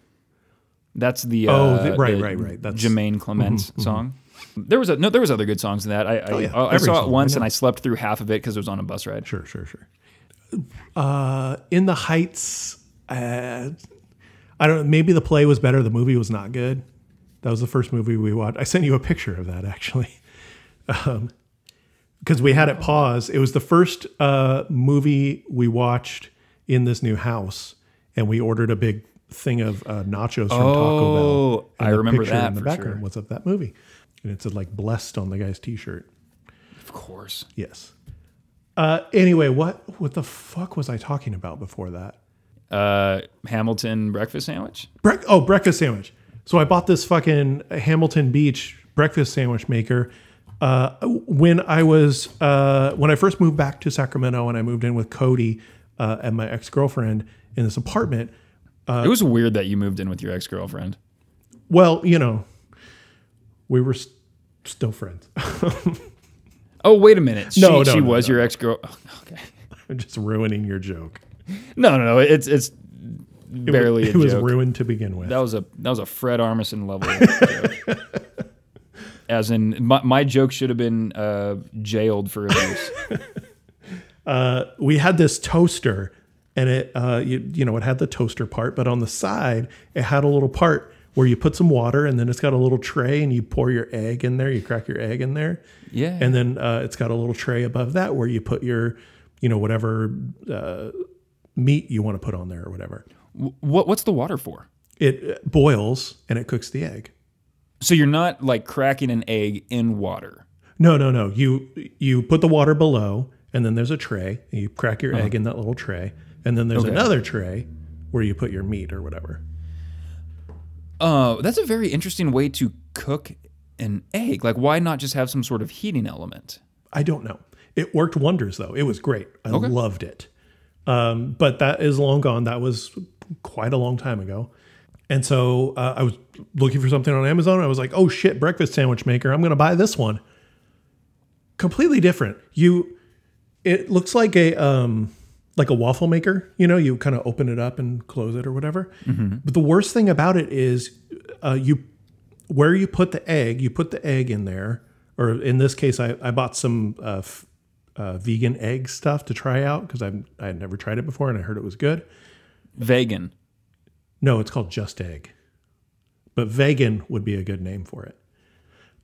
That's the Oh, uh, the- right, the right, right. That's- Jemaine Clement's song. There was a no. There was other good songs in that. I I, Oh, yeah. I, I saw it once I and. I slept through half of it because it was on a bus ride. Sure, sure, sure. Uh, in the Heights, uh, I don't. Maybe the play was better. The movie was not good. That was the first movie we watched. I sent you a picture of that actually. because we had it pause. It was the first uh, movie we watched in this new house, and we ordered a big thing of uh, nachos from Taco Bell. Oh, And I the remember picture that in the for background sure. was of that movie, and it said like "blessed" on the guy's T-shirt. Of course. Yes. Uh, anyway, what what the fuck was I talking about before that? Uh, Hamilton breakfast sandwich. Brec- oh, breakfast sandwich. So I bought this fucking Hamilton Beach breakfast sandwich maker uh, when I was uh, when I first moved back to Sacramento and I moved in with Cody uh, and my ex girlfriend in this apartment. it was weird that you moved in with your ex girlfriend. Well, you know, we were st- still friends. Oh wait a minute. She, No, no, she no, was no. your ex girl. Okay. I'm just ruining your joke. No, no, no. It's it's It, barely wa- a it was ruined to begin with. That was a that was a Fred Armisen level. As in, my, my joke should have been uh, jailed for abuse. uh, we had this toaster and it uh, you, you know it had the toaster part but on the side it had a little part where you put some water and then it's got a little tray and you pour your egg in there you crack your egg in there Yeah. and then uh, it's got a little tray above that where you put your you know whatever uh, meat you want to put on there or whatever what what's the water for? it uh, boils and it cooks the egg So you're not like cracking an egg in water. no no no you you put the water below and then there's a tray and you crack your egg in that little tray and then there's Okay. another tray where you put your meat or whatever Uh, that's a very interesting way to cook an egg. Like, why not just have some sort of heating element? I don't know. It worked wonders though. It was great. I loved it. Um, but that is long gone. That was quite a long time ago. And so uh, I was looking for something on Amazon. I was like, "Oh shit, breakfast sandwich maker! I'm going to buy this one." Completely different. You, it looks like a um, like a waffle maker. You know, you kind of open it up and close it or whatever. But the worst thing about it is, uh, you where you put the egg, you put the egg in there, or in this case, I, I bought some uh, f- uh, vegan egg stuff to try out because I I had never tried it before and I heard it was good. Vegan. No, it's called Just Egg, but vegan would be a good name for it.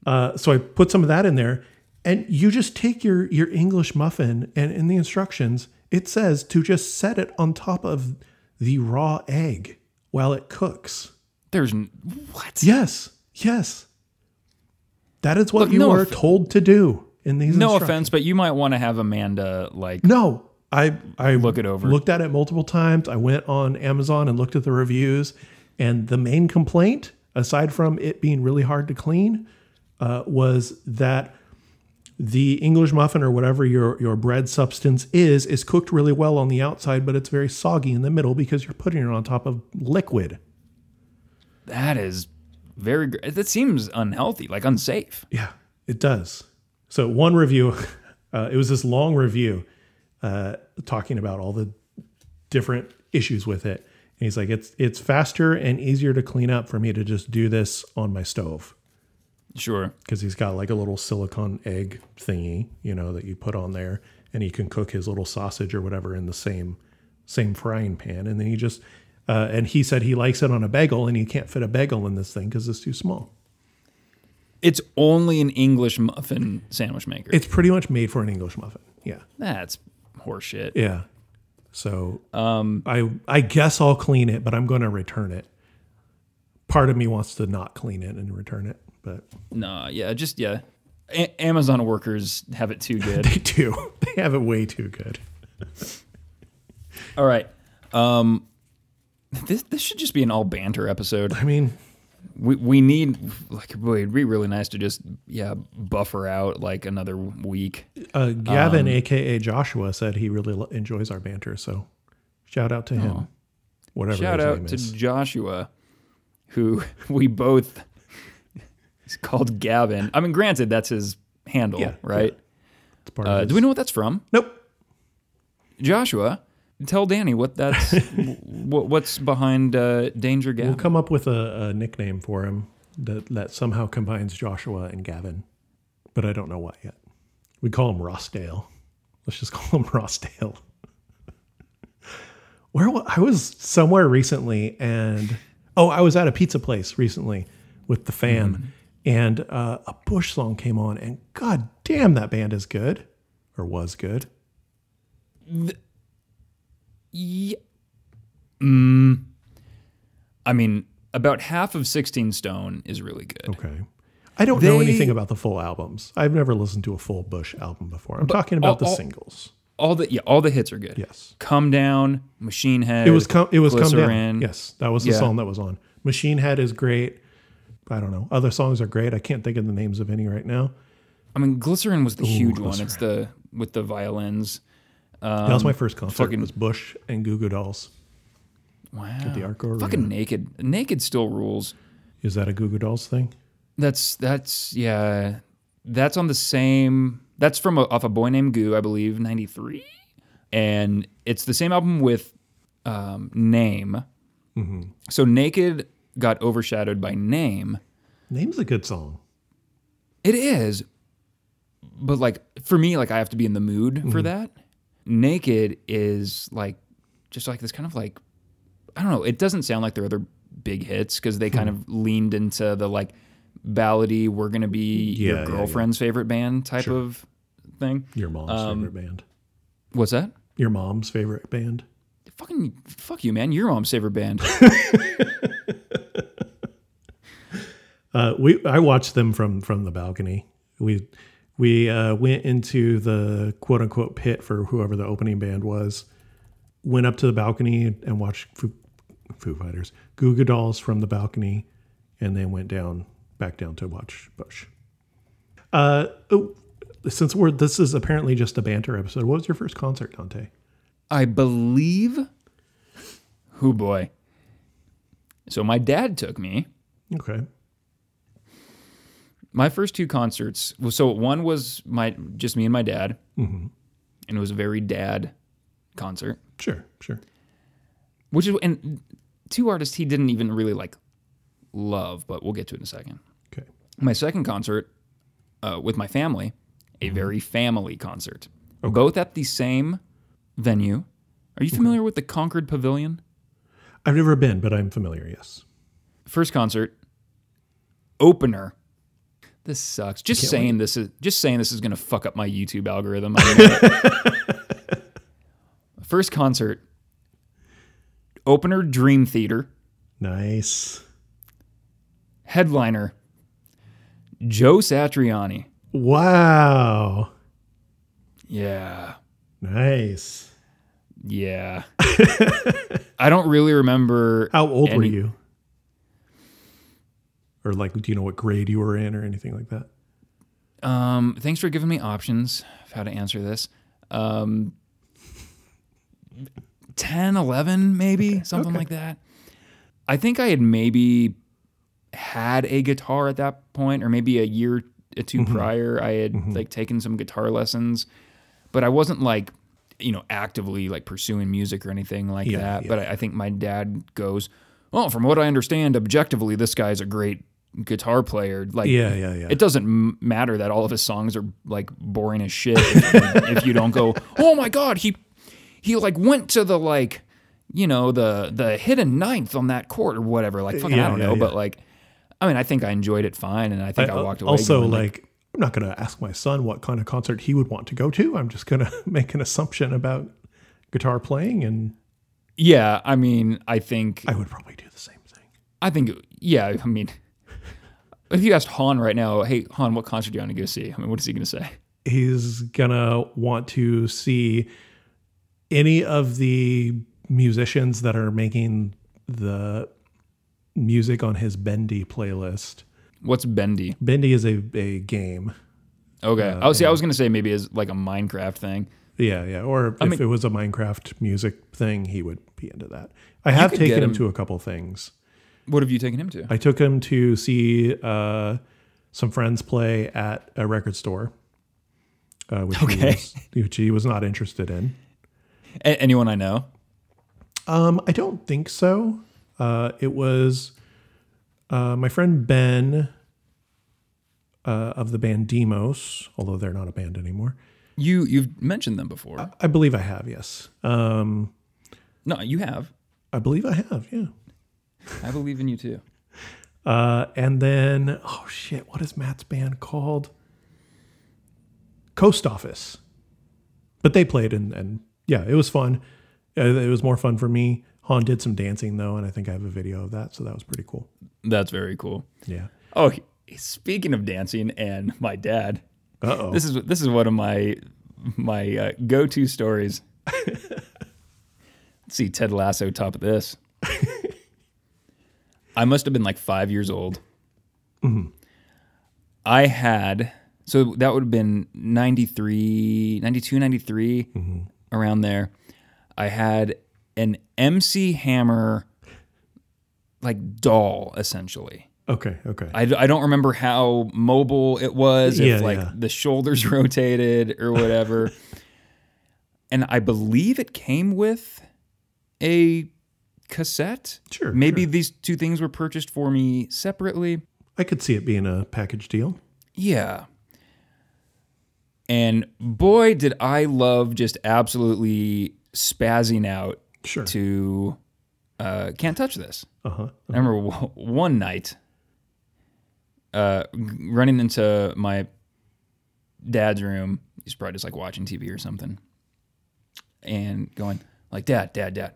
Uh, so I put some of that in there, and you just take your your English muffin, and in the instructions it says to just set it on top of the raw egg while it cooks. There's n- what? Yes, yes. That is what Look, you no are off- told to do in these. No offense, but you might want to have Amanda like No, I I Look it over. Looked at it multiple times. I went on Amazon and looked at the reviews, and the main complaint, aside from it being really hard to clean, uh, was that the English muffin or whatever your your bread substance is is cooked really well on the outside, but it's very soggy in the middle because you're putting it on top of liquid. that is very. That seems unhealthy, like unsafe. Yeah, it does. So one review, uh, it was this long review uh, talking about all the different issues with it. And he's like, it's it's faster and easier to clean up for me to just do this on my stove Sure. because he's got like a little silicone egg thingy, you know, that you put on there, and he can cook his little sausage or whatever in the same same frying pan, and then he just. Uh, and he said he likes it on a bagel, and he can't fit a bagel in this thing because it's too small. It's only an English muffin sandwich maker. It's pretty much made for an English muffin. Yeah. That's horseshit. Yeah. So um, I I guess I'll clean it, but I'm going to return it. Part of me wants to not clean it and return it, but No, yeah, just yeah. A- Amazon workers have it too good. they do. They have it way too good. All right. Um, this this should just be an all banter episode. I mean, We we need like boy, it'd be really nice to just yeah buffer out like another week. uh, Gavin, aka Joshua, said he really lo- enjoys our banter. So shout out to him. Whatever Shout out to is. Joshua, who we both. He's called Gavin. I mean, granted, that's his handle, Yeah, right? It's part of Uh, do we know what that's from? Nope. Joshua, tell Danny what that's what, what's behind uh, Danger Gavin. We'll come up with a, a nickname for him that, that somehow combines Joshua and Gavin, but I don't know what yet. We call him Rossdale. Let's just call him Rossdale. Where I was somewhere recently, and oh, I was at a pizza place recently with the fam, and uh, a Bush song came on, and god damn, that band is good, or was good. Yeah. Mm, I mean, about half of 16 Stone is really good. Okay. I don't know anything about the full albums. I've never listened to a full Bush album before. I'm talking about all- the all- singles. All the yeah, all the hits are good. Yes. Come Down, Machine Head. It was come, it was come down. Yes, that was the Yeah. song that was on. Machine Head is great. I don't know. Other songs are great. I can't think of the names of any right now. I mean, Glycerine was the huge one. It's the with the violins. Um, that was my first concert. fucking- was Bush and Goo Goo Dolls. Wow. the Arco Arena. Fucking naked. Naked still rules. Is that a Goo Goo Dolls thing? That's that's yeah. That's on the same. That's from a, off a boy named Goo, I believe, ninety three, and it's the same album with um, Name. Mm-hmm. So Naked got overshadowed by Name. Name's a good song. It is, but like for me, like I have to be in the mood for mm-hmm. that. Naked is like just like this kind of like I don't know. It doesn't sound like their other big hits because they kind of leaned into the like ballady. We're gonna be Yeah, your yeah, girlfriend's favorite band type of thing. Your mom's Um, favorite band. What's that? Your mom's favorite band. Fucking fuck you, man. Your mom's favorite band. Uh, we I watched them from from the balcony. We we uh, went into the quote unquote pit for whoever the opening band was. Went up to the balcony and watched Foo, Foo Fighters, Goo Goo Dolls from the balcony, and then went down back down to watch Bush. Uh, oh, since we're this is apparently just a banter episode. What was your first concert, Dante? I believe. Who boy. So my dad took me. Okay. My first two concerts so one was my just me and my dad and it was a very dad concert Sure. Sure. which is and two artists he didn't even really like love but we'll get to it in a second Okay. my second concert uh, with my family a very family concert both at the same venue are you familiar with the concord pavilion I've never been, but I'm familiar. Yes. first concert opener this sucks just saying this is just saying this is going to fuck up my youtube algorithm I know it. first concert opener dream theater Nice. headliner joe satriani Wow. yeah Nice. yeah i don't really remember How old were you? Or like, do you know what grade you were in or anything like that? Um, thanks for giving me options of how to answer this. Um, 10, 11, maybe, something like that. I think I had maybe had a guitar at that point, or maybe a year or 2 Mm-hmm. prior. I had like taken some guitar lessons, but I wasn't like, you know, actively like pursuing music or anything like Yeah, that. yeah. But I, I think my dad goes, Well, from what I understand, objectively, this guy's a great guitar player. Like, Yeah, yeah, yeah. it doesn't m- matter that all of his songs are like boring as shit if, if you don't go oh my god he he like went to the like you know the the hidden ninth on that chord or whatever like fucking Yeah, i don't yeah, know yeah. but like i mean i think i enjoyed it fine and i think i, I- uh, walked away also, going, like, I'm not going to ask my son what kind of concert he would want to go to. I'm just going to make an assumption about guitar playing, and yeah i mean i think I would probably do the same thing. i think yeah i mean if you asked han right now hey han what concert do you want to go see i mean what is he going to say He's going to want to see any of the musicians that are making the music on his Bendy playlist. what's bendy Bendy is a, a game. okay uh, oh see i was going to say maybe as like a minecraft thing Yeah, yeah. Or if mean- it was a Minecraft music thing, he would be into that. I have taken him him- to a couple things. What have you taken him to I took him to see uh, some friends play at a record store, uh, which, he was, which he was not interested in. A- anyone i know Um, I don't think so. Uh, it was uh, my friend Ben uh, of the band Demos, although they're not a band anymore. You you've mentioned them before. I believe I have, yes. Um, no, you have. I believe I have, yeah. I believe in you too. Uh, and then, oh shit, what is Matt's band called? Coast Office. But they played and, and yeah, it was fun. Uh, It was more fun for me. Han did some dancing though, and I think I have a video of that, so that was pretty cool. That's very cool. Yeah. Oh, speaking of dancing and my dad, Uh oh. this is this is one of my my uh, go-to stories. Let's see Ted Lasso top of this. I must have been like five years old, mm-hmm. I had so that would have been 93, 92, 93 mm-hmm. around there. I had an MC Hammer like doll essentially. Okay. Okay. I, I don't remember how mobile it was, if Yeah, like yeah. the shoulders rotated or whatever. and I believe it came with a cassette. Sure, Maybe these two things were purchased for me separately. I could see it being a package deal. Yeah. And boy, did I love just absolutely spazzing out Sure. to uh, Can't Touch This. Uh huh. I remember w- one night uh, running into my dad's room. He's probably just like watching TV or something, and going like, "Dad, Dad, Dad,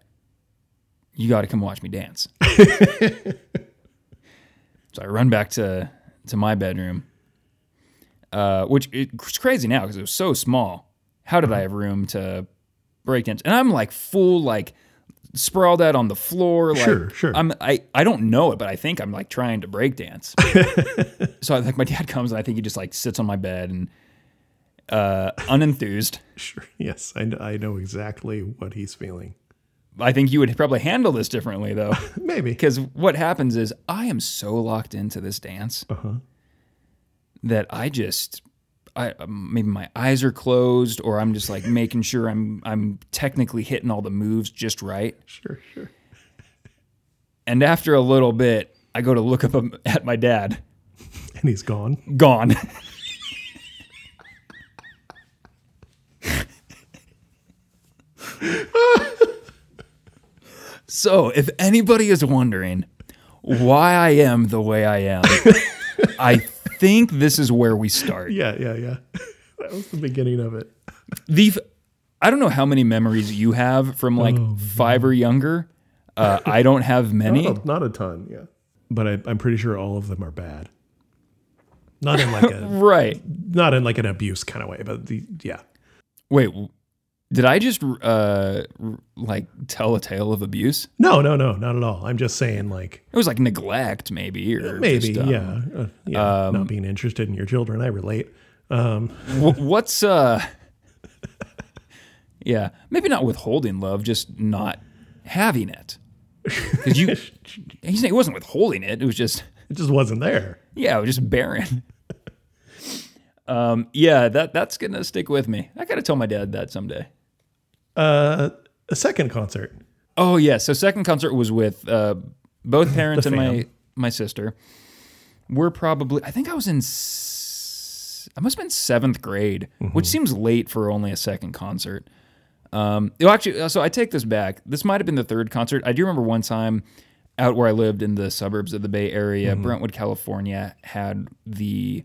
you got to come watch me dance." so I run back to to my bedroom, uh, which it's crazy now because it was so small. How did I have room to break dance? And I'm like full like sprawled out on the floor. Like, Sure, sure. I'm I I don't know it, but I think I'm like trying to break dance. so I like my dad comes and I think he just like sits on my bed and uh unenthused. Sure. Yes. I, I know exactly what he's feeling. I think you would probably handle this differently though. Maybe. Because what happens is I am so locked into this dance uh-huh. that I just, I maybe my eyes are closed, or I'm just like making sure I'm I'm technically hitting all the moves just right. Sure. Sure. And after a little bit, I go to look up at my dad, And he's gone. gone. so, if anybody is wondering why I am the way I am, I think this is where we start. Yeah. Yeah. Yeah. that was the beginning of it. The I don't know how many memories you have from like Oh, five or younger. Uh, I don't have many. Not a, not a ton. Yeah. But I, I'm pretty sure all of them are bad. Not in like a Right. not in like an abuse kind of way, but the yeah. Wait, did I just uh like tell a tale of abuse? No, no, no, not at all. I'm just saying like It was like neglect, maybe, or maybe just, um, yeah, uh, yeah, not being interested in your children. I relate. Um, wh- what's uh? yeah, maybe not withholding love, just not having it. Because you, he's, he wasn't withholding it. It was just it just wasn't there. yeah, it was just barren. um, yeah, that that's gonna stick with me. I gotta tell my dad that someday. Uh, a second concert. Oh yeah. So second concert was with uh, both parents and my my sister. We're probably I think I was in s- I must have been seventh grade, which seems late for only a second concert. Um, well, actually, uh, so I take this back. This might have been the third concert. I do remember one time out where I lived in the suburbs of the Bay Area, Brentwood, California, had the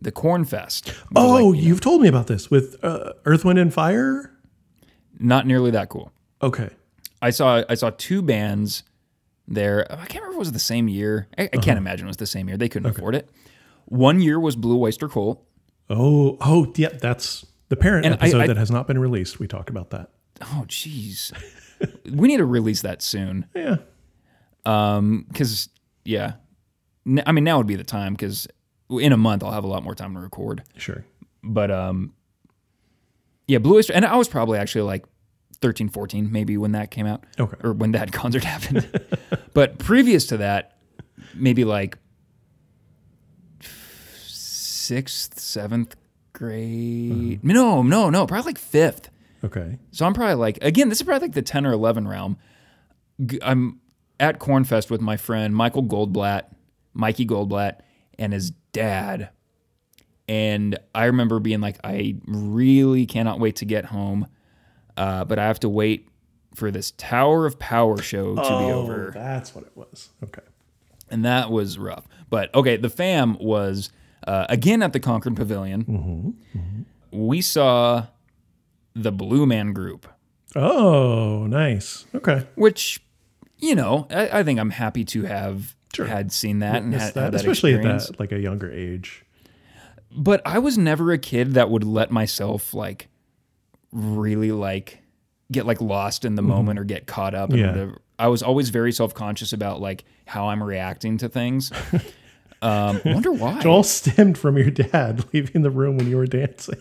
the Corn Fest. Oh, like, you've told me about this with uh, Earth, Wind, and Fire. Not nearly that cool. Okay. I saw I saw two bands there. I can't remember if it was the same year. I, I Uh-huh. can't imagine it was the same year. They couldn't afford it. One year was Blue Oyster Cult. Oh, oh, yeah. That's the parent And episode I- that has not been released. We talked about that. Oh, jeez. we need to release that soon. Yeah. Um, because yeah, I mean now would be the time because in a month I'll have a lot more time to record. Sure. But um, yeah, Blue Oyster, and I was probably actually like 13, 14 maybe when that came out. Okay. or when that concert happened. but previous to that, maybe like sixth, seventh grade. Uh-huh. No, no, no, probably like fifth. Okay. So I'm probably like again, this is probably like the ten or eleven realm. I'm at Cornfest with my friend Michael Goldblatt, Mikey Goldblatt, and his dad. And I remember being like, I really cannot wait to get home, uh, but I have to wait for this Tower of Power show to be over Oh, that's what it was. Okay. and that was rough. But okay, the fam was uh, again at the Concord Pavilion. We saw the Blue Man Group, Oh, nice. Okay. which you know I, I think I'm happy to have had seen that and Miss had, that, had that especially at that like a younger age. But I was never a kid that would let myself like really like get like lost in the moment or get caught up. Yeah. whatever. I was always very self conscious about like how I'm reacting to things. Um, I wonder why. It all stemmed from your dad leaving the room when you were dancing.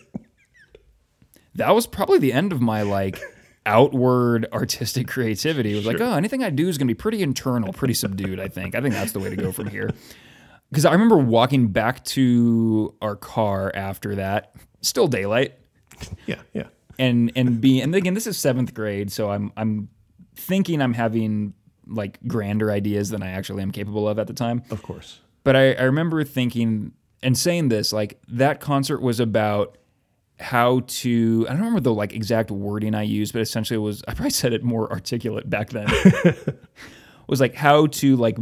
that was probably the end of my like outward artistic creativity. It was like, oh, anything I do is going to be pretty internal, pretty subdued. I think. I think that's the way to go from here. Because I remember walking back to our car after that, still daylight, Yeah, yeah. and and being and again, this is seventh grade, so I'm I'm thinking I'm having like grander ideas than I actually am capable of at the time. Of course. But I, I remember thinking and saying this like that concert was about how to I don't remember the like exact wording I used, but essentially it was I probably said it more articulate back then. was like how to like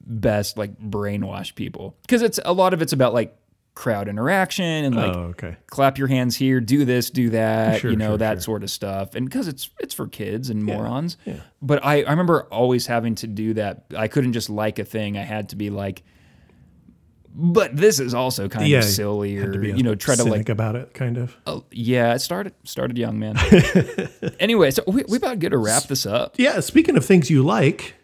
best like brainwash people because it's a lot of it's about like crowd interaction and like oh, okay. clap your hands here, do this, do that, Sure, you know, sure, that sure. sort of stuff. And because it's it's for kids and morons. yeah. But I, I remember always having to do that. I couldn't just like a thing. I had to be like, but this is also kind Yeah, of silly or to be you know, try to like about it, kind of. oh, yeah, it started started young, man. anyway, so we, we about good to wrap this up. Yeah. Speaking of things you like,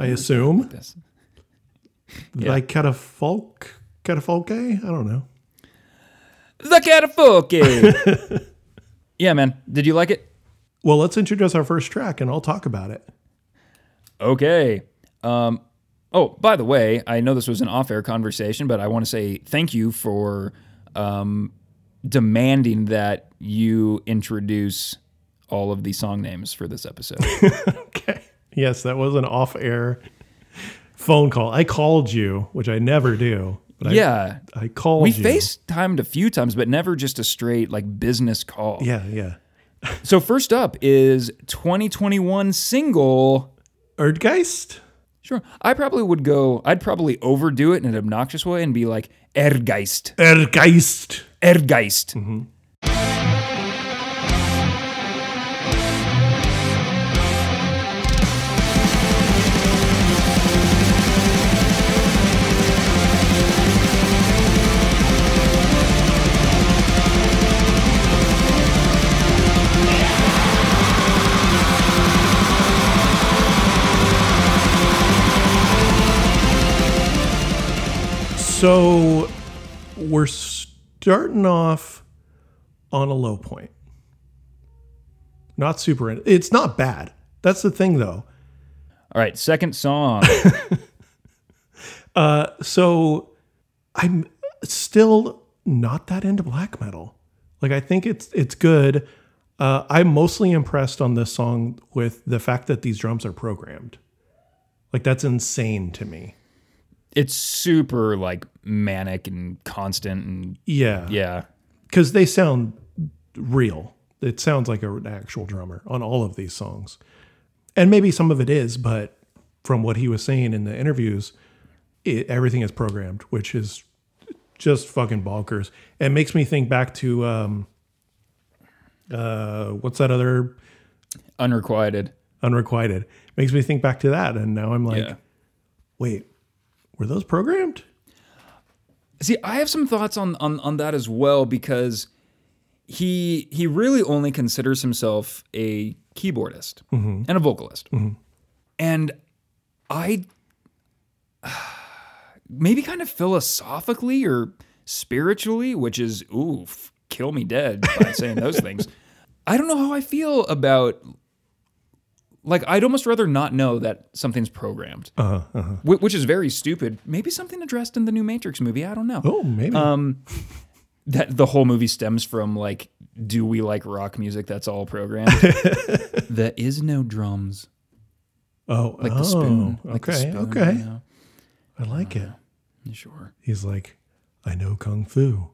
I assume This. Yeah. like catafolk, catafolke. I don't know. The Catafolke. yeah, man. Did you like it? Well, let's introduce our first track, and I'll talk about it. Okay. Um, oh, by the way, I know this was an off-air conversation, but I want to say thank you for um, demanding that you introduce all of the song names for this episode. Okay. Yes, that was an off-air phone call. I called you, which I never do. But yeah, I, I called we you. FaceTimed a few times, but never just a straight like business call. Yeah, yeah. So first up is 2021 single. Erdgeist. Sure, I probably would go. I'd probably overdo it in an obnoxious way and be like Erdgeist, Erdgeist. Erdgeist. Mm-hmm. So we're starting off on a low point. Not super. It's not bad. That's the thing, though. All right, second song. So I'm still not that into black metal. Like I think it's it's good. Uh, I'm mostly impressed on this song with the fact that these drums are programmed. Like that's insane to me. It's super like manic and constant and Yeah. yeah. because they sound real. It sounds like an actual drummer on all of these songs, and maybe some of it is, but from what he was saying in the interviews, it, everything is programmed, which is just fucking bonkers. It makes me think back to um, uh, what's that other Unrequited. unrequited? Makes me think back to that, and now I'm like, yeah. wait, were those programmed? See, I have some thoughts on, on on that as well because he he really only considers himself a keyboardist mm-hmm. and a vocalist. Mm-hmm. And I maybe kind of philosophically or spiritually, which is oof, kill me dead by saying those things. I don't know how I feel about like I'd almost rather not know that something's programmed. Uh, uh Wh- which is very stupid. Maybe something addressed in the new Matrix movie. I don't know. Oh, maybe. Um, that the whole movie stems from like, do we like rock music that's all programmed? there is no drums, oh, like oh, the spoon. Like the okay, spoon, okay. you know? I like it. Sure. He's like, I know kung fu.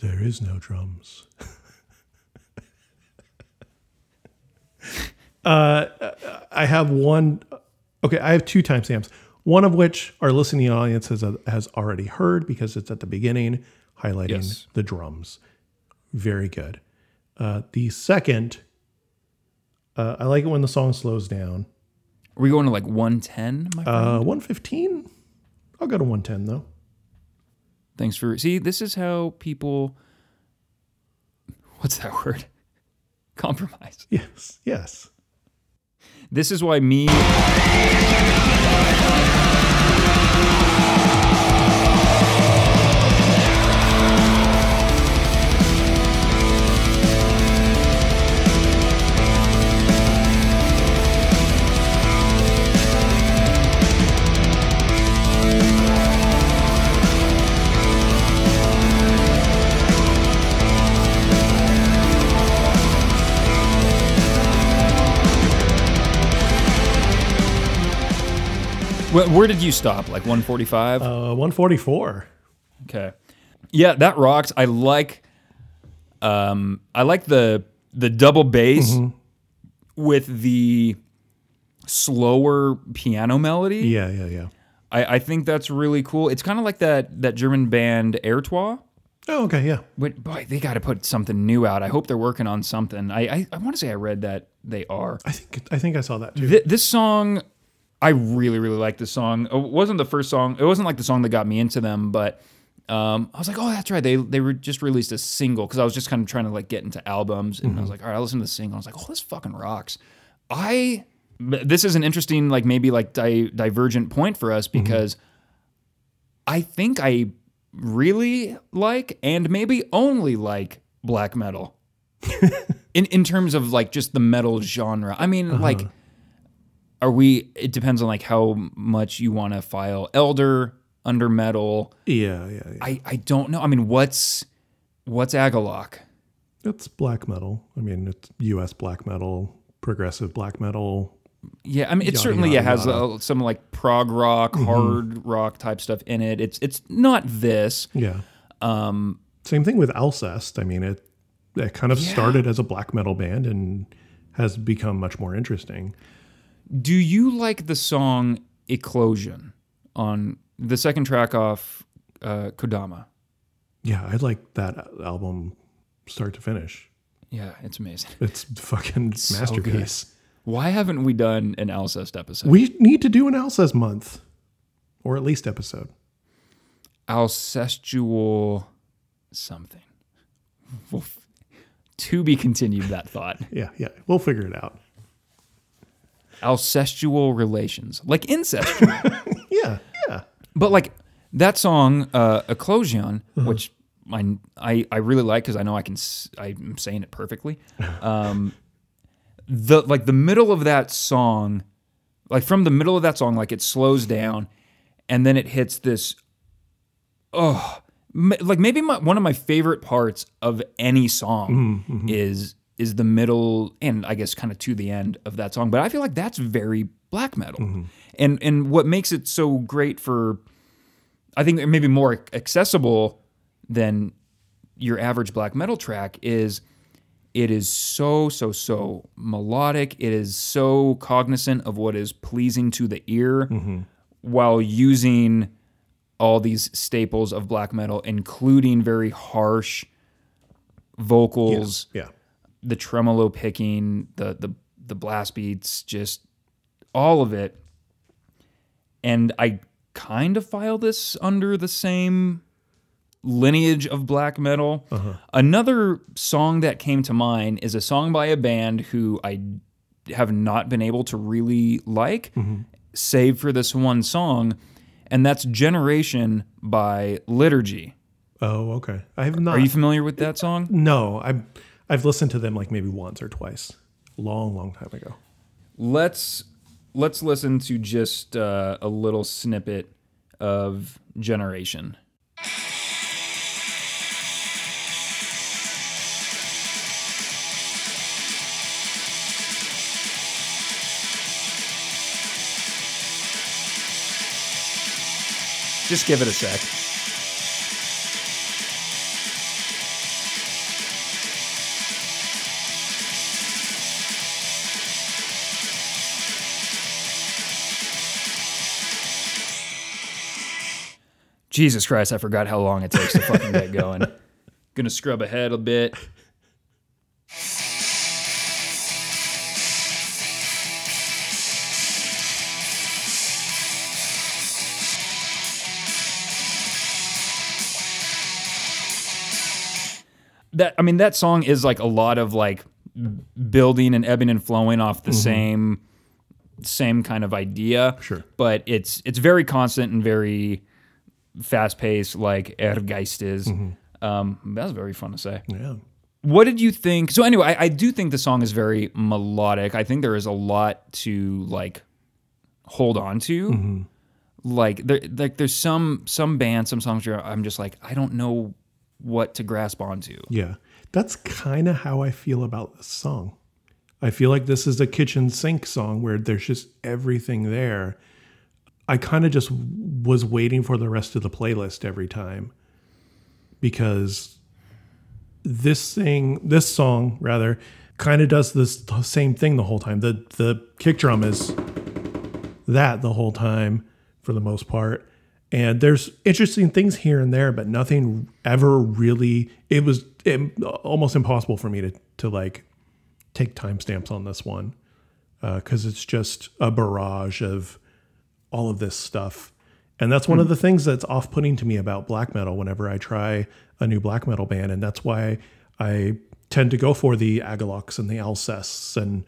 There is no drums. uh, I have one. Okay, I have two timestamps. One of which our listening audience has, has already heard because it's at the beginning, highlighting Yes. the drums. Very good. Uh, the second, uh, I like it when the song slows down. Are we going to like 110. Uh, 115. I'll go to 110 though. Thanks for. See, this is how people. What's that word? Compromise. Yes, yes. This is why me. Where, where did you stop? Like 145? Uh, 144. Okay. Yeah, that rocks. I like um I like the the double bass with the slower piano melody. Yeah, yeah, yeah. I, I think that's really cool. It's kind of like that that German band Heretoir. Oh, okay, yeah. But boy, they got to put something new out. I hope they're working on something. I I, I want to say I read that they are. I think I think I saw that too. Th- this song, I really really like this song. It wasn't the first song. It wasn't like the song that got me into them, but um, I was like, oh, that's right. They they were just released a single because I was just kind of trying to like get into albums, and I was mm-hmm. like, all right, I listened to the single. I was like, oh, this fucking rocks. I this is an interesting like maybe like di- divergent point for us mm-hmm. because I think I really like and maybe only like black metal. in in terms of like just the metal genre. I mean, like uh-huh. Are we it depends on like how much you want to file elder under metal. Yeah, yeah, yeah. I I don't know. I mean, what's what's Agalloch? It's black metal. I mean, it's U.S. black metal, progressive black metal. Yeah, I mean, it Yada, certainly yada, has yada. Mm-hmm. uh, some like prog rock, hard rock type stuff in it. It's it's not this. Yeah. Um, Same thing with Alcest. I mean, it it kind of started as a black metal band and has become much more interesting. Do you like the song Eclosion on the second track off uh, Kodama? Yeah, I like that album start to finish. Yeah, it's amazing. It's fucking so masterpiece. Why haven't we done an Alcest episode? We need to do an Alcest month, or at least episode. Alcestual something. Well, f- to be continued that thought. Yeah, yeah, we'll figure it out. Alcestual relations, like incest. Yeah, yeah. but like that song, uh, Eclosion, which I, I I really like because I know I can I'm saying it perfectly. Um, the like the middle of that song, like from the middle of that song, like it slows down, and then it hits this. Oh, like maybe my, one of my favorite parts of any song is is the middle and I guess kind of to the end of that song. But I feel like that's very black metal, mm-hmm. and and what makes it so great for I think maybe more accessible than your average black metal track is it is so so so melodic it is so cognizant of what is pleasing to the ear mm-hmm. while using all these staples of black metal including very harsh vocals Yeah. The tremolo picking, the the the blast beats, just all of it. And I kind of file this under the same lineage of black metal. Uh-huh. Another song that came to mind is a song by a band who I have not been able to really like, mm-hmm. save for this one song, and that's Generation by Liturgy. Oh, okay. I have not. Are you familiar with that song? no, I I've listened to them like maybe once or twice, long, long time ago. let's let's listen to just uh, a little snippet of generation. Just give it a sec Jesus Christ, I forgot how long it takes to fucking get going. Gonna scrub ahead a bit. That I mean, that song is like a lot of like building and ebbing and flowing off the mm-hmm. same same kind of idea. Sure. But it's it's very constant and very fast paced, like Erdgeist is. Um, that's very fun to say. Yeah. What did you think? So anyway, I, I do think the song is very melodic. I think there is a lot to like hold on to. Like there, like there's some some bands, some songs where I'm just like I don't know what to grasp onto. Yeah. That's kind of how I feel about this song. I feel like this is a kitchen sink song where there's just everything there. I kind of just was waiting for the rest of the playlist every time because this thing, this song rather, kind of does this the same thing the whole time. The the kick drum is that the whole time for the most part. And there's interesting things here and there, but nothing ever really. It was it, almost impossible for me to to like take timestamps on this one uh, because it's just a barrage of all of this stuff. And that's one of hmm. the things that's off putting to me about black metal whenever I try a new black metal band. And that's why I tend to go for the Agallochs and the Alcests and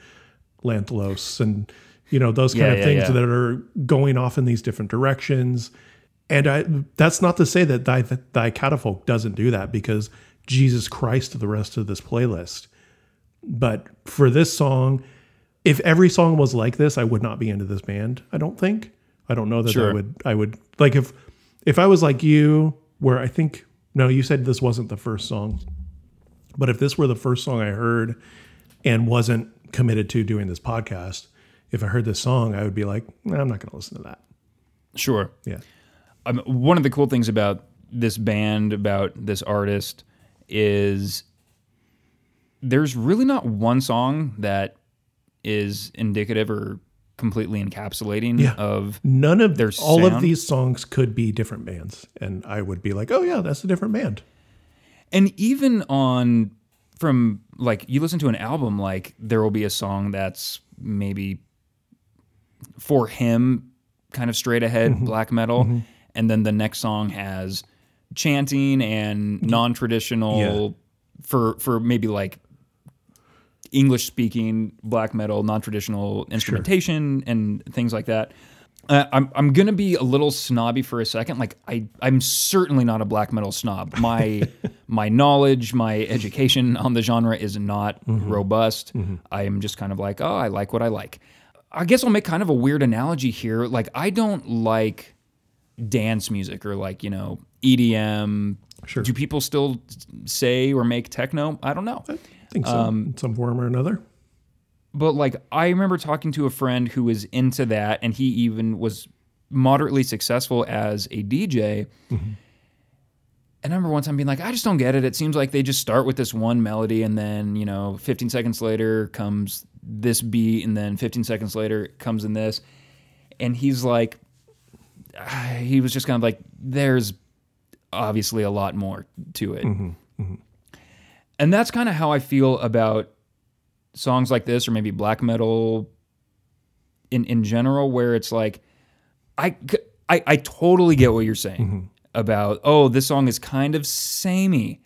Lantlôs and, you know, those kind Yeah, of yeah, things yeah. that are going off in these different directions. And I, that's not to say that thy, thy catafalque doesn't do that because Jesus Christ, the rest of this playlist. But for this song, if every song was like this, I would not be into this band. I don't think. I don't know that I would. I would like if if I was like you, where I think no, you said this wasn't the first song, but if this were the first song I heard and wasn't committed to doing this podcast, if I heard this song, I would be like, nah, I'm not going to listen to that. Sure. Yeah, um, one of the cool things about this band, about this artist, is there's really not one song that is indicative or completely encapsulating Yeah. of none of Their all of these songs could be different bands, and I would be like, oh yeah, that's a different band. and even on from like you listen to an album like there will be a song that's maybe for him kind of straight ahead Mm-hmm. black metal and then the next song has chanting and non-traditional for for maybe like english speaking black metal non-traditional instrumentation and things like that uh, I'm, I'm gonna be a little snobby for a second. Like I, I'm certainly not a black metal snob. My my knowledge, my education on the genre is not robust. I am just kind of like, oh, I like what I like. I guess I'll make kind of a weird analogy here. Like I don't like dance music or like you know EDM. Sure. Do people still say or make techno? I don't know. I think so, um, in some form or another. but like I remember talking to a friend who was into that, and he even was moderately successful as a DJ. Mm-hmm. And I remember one time being like, I just don't get it. It seems like they just start with this one melody, and then you know, 15 seconds later comes this beat, and then 15 seconds later comes in this, and he's like, he was just kind of like, there's obviously a lot more to it. Mm-hmm. Mm-hmm. And that's kind of how I feel about songs like this or maybe black metal in in general where it's like I I totally get what you're saying mm-hmm. about oh this song is kind of samey.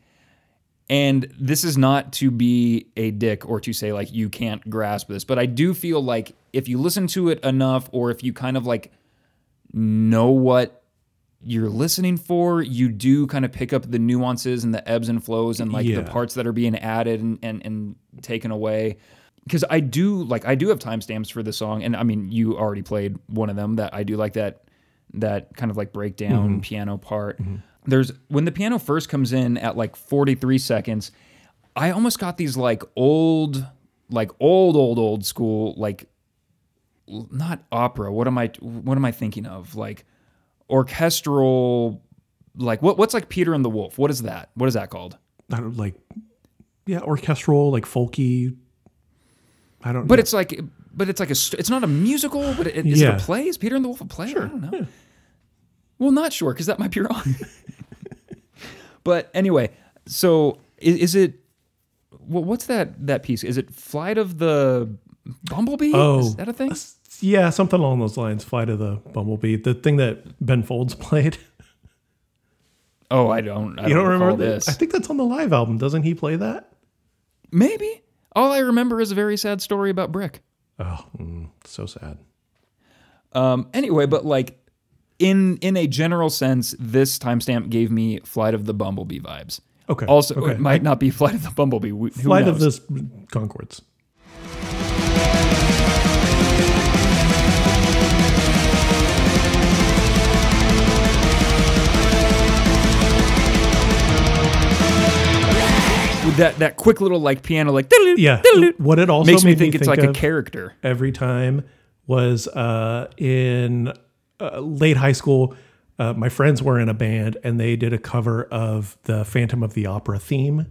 And this is not to be a dick or to say like you can't grasp this but I do feel like if you listen to it enough or if you kind of like know what you're listening for, you do kind of pick up the nuances and the ebbs and flows and like Yeah. the parts that are being added and, and, and taken away. Because I do like I do have timestamps for the song, and I mean you already played one of them that I do like that that kind of like breakdown mm-hmm. piano part. Mm-hmm. There's when the piano first comes in at like 43 seconds, I almost got these like old, like old, old, old school like not opera. What am I what am I thinking of? Like orchestral like what what's like Peter and the Wolf? What is that? What is that called? I don't like, yeah, orchestral, like folky. I don't. Know. But know. it's like but it's like a it's not a musical, but it, is Yeah. it a play? Is Peter and the Wolf a play? I don't know. Well, not sure because that might be wrong. but anyway, so is, is it wha- what's that that piece? Is it Flight of the Bumblebee? Oh. is that a thing? Yeah, something along those lines. Fly to the Bumblebee, the thing that Ben Folds played. Oh, I don't. I you don't recall remember this? I think that's on the live album. Doesn't he play that? Maybe. All I remember is a very sad story about Brick. Oh, mm, so sad. Um, anyway, but like in in a general sense, this timestamp gave me Flight of the Bumblebee vibes. Okay. Also, okay. it might not be Flight of the Bumblebee. Who Flight of the Conchords. That that quick little like piano like Yeah. What it also makes me made think it's like a character. every time was uh, in uh, late high school, uh, my friends were in a band and they did a cover of the Phantom of the Opera theme,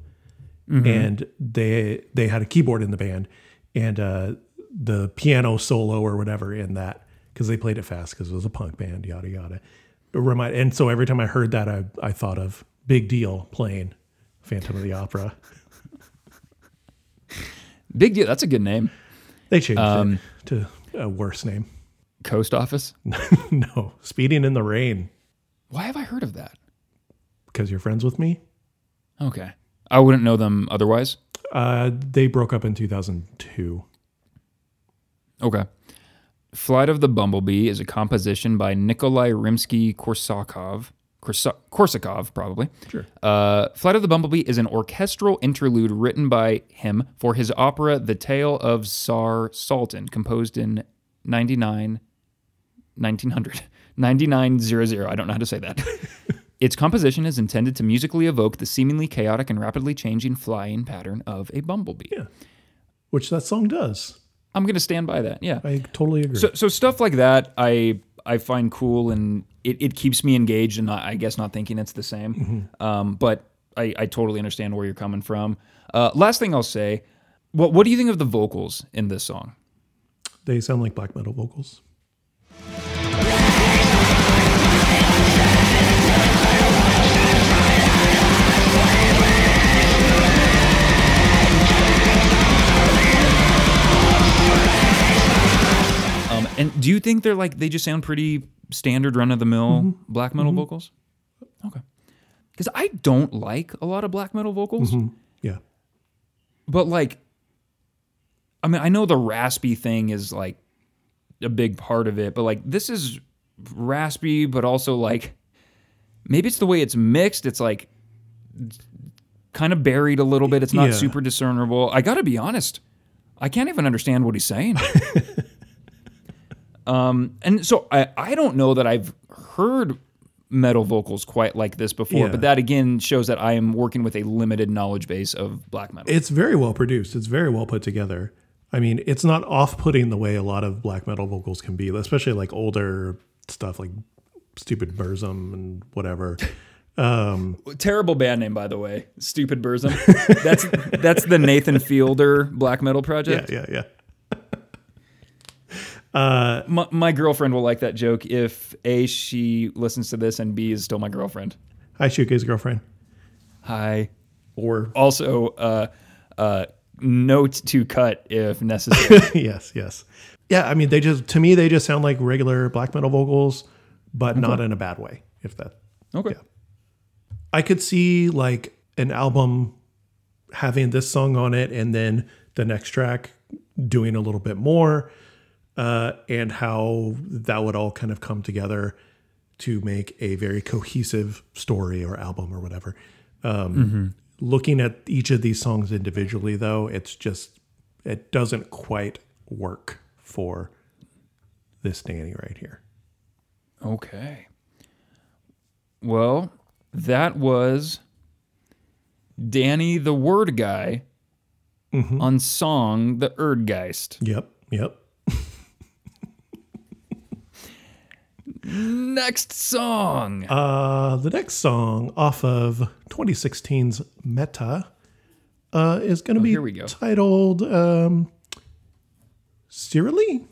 and they they had a keyboard in the band and uh, the piano solo or whatever in that because they played it fast because it was a punk band, yada yada. It remind and so every time I heard that, I I thought of Big Deal playing Phantom of the Opera. Big deal. That's a good name. They changed Um, it to a worse name. Coast Office. no, Speeding in the Rain Why have I heard of that? because you're friends with me. Okay. I wouldn't know them otherwise. Uh, they broke up in 2002. Okay. Flight of the Bumblebee is a composition by Nikolai Rimsky-Korsakov. Korsa- Korsakov, probably. Sure. Uh, Flight of the Bumblebee is an orchestral interlude written by him for his opera The Tale of Tsar Sultan, composed in 99, 1900, 9900. I don't know how to say that. its composition is intended to musically evoke the seemingly chaotic and rapidly changing flying pattern of a bumblebee. Yeah. Which that song does. I'm going to stand by that. Yeah. I totally agree. So, so stuff like that, I I find cool and it, it keeps me engaged and not, I guess not thinking it's the same. Um, but I, I totally understand where you're coming from. Uh, last thing I'll say, what what do you think of the vocals in this song? they sound like black metal vocals. And do you think they're like they just sound pretty standard run of the mill mm-hmm. black metal mm-hmm. vocals? Okay, because I don't like a lot of black metal vocals. Mm-hmm. Yeah. but like i mean i know the raspy thing is like a big part of it but like this is raspy but also like maybe it's the way it's mixed. It's like kind of buried a little bit. It's not Yeah. super discernible. I gotta be honest. I can't even understand what he's saying um and so i i don't know that i've heard metal vocals quite like this before Yeah. but that again shows that i am working with a limited knowledge base of black metal It's very well produced. It's very well put together. I mean, it's not off putting the way a lot of black metal vocals can be, especially like older stuff like Stupid Burzum and whatever. Terrible band name, by the way. Stupid Burzum. That's that's the Nathan Fielder black metal project. Yeah, yeah, yeah, yeah. My, my girlfriend will like that joke if a she listens to this and b is still my girlfriend. Hi, Shuke's girlfriend. Hi. Or Also, uh, uh, note to cut if necessary. yes, yes. Yeah, I mean, they just to me they just sound like regular black metal vocals, but not in a bad way. If that, Okay. Yeah. I could see like an album having this song on it, and then the next track doing a little bit more, uh, and how that would all kind of come together to make a very cohesive story or album or whatever. Um, Looking at each of these songs individually, though, it's just it doesn't quite work for this Danny right here. Okay. Well, that was Danny the Word Guy on song The Erdgeist. Yep, yep. Next song. Uh, the next song off of 2016's Meta uh, is going to be Oh, here we go. titled um, Sirály?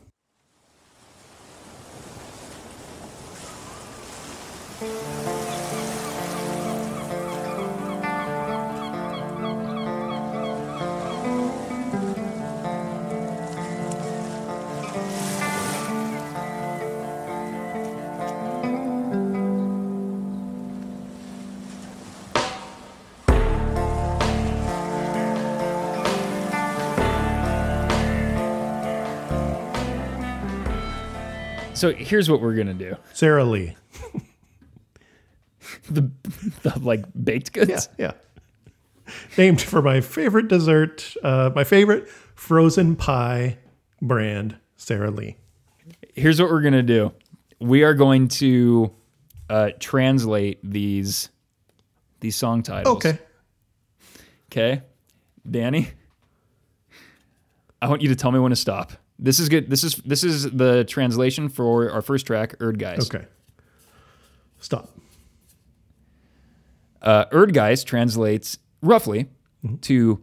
So here's what we're gonna do: Sara Lee. the, the like baked goods. Yeah, yeah. Named for my favorite dessert, uh, my favorite frozen pie brand, Sara Lee. Here's what we're gonna do: we are going to uh, translate these these song titles. Okay. Okay, Danny. I want you to tell me when to stop. This is good. This is this is the translation for our first track, Erdgeist. Okay. Stop. Uh, Erdgeist translates roughly to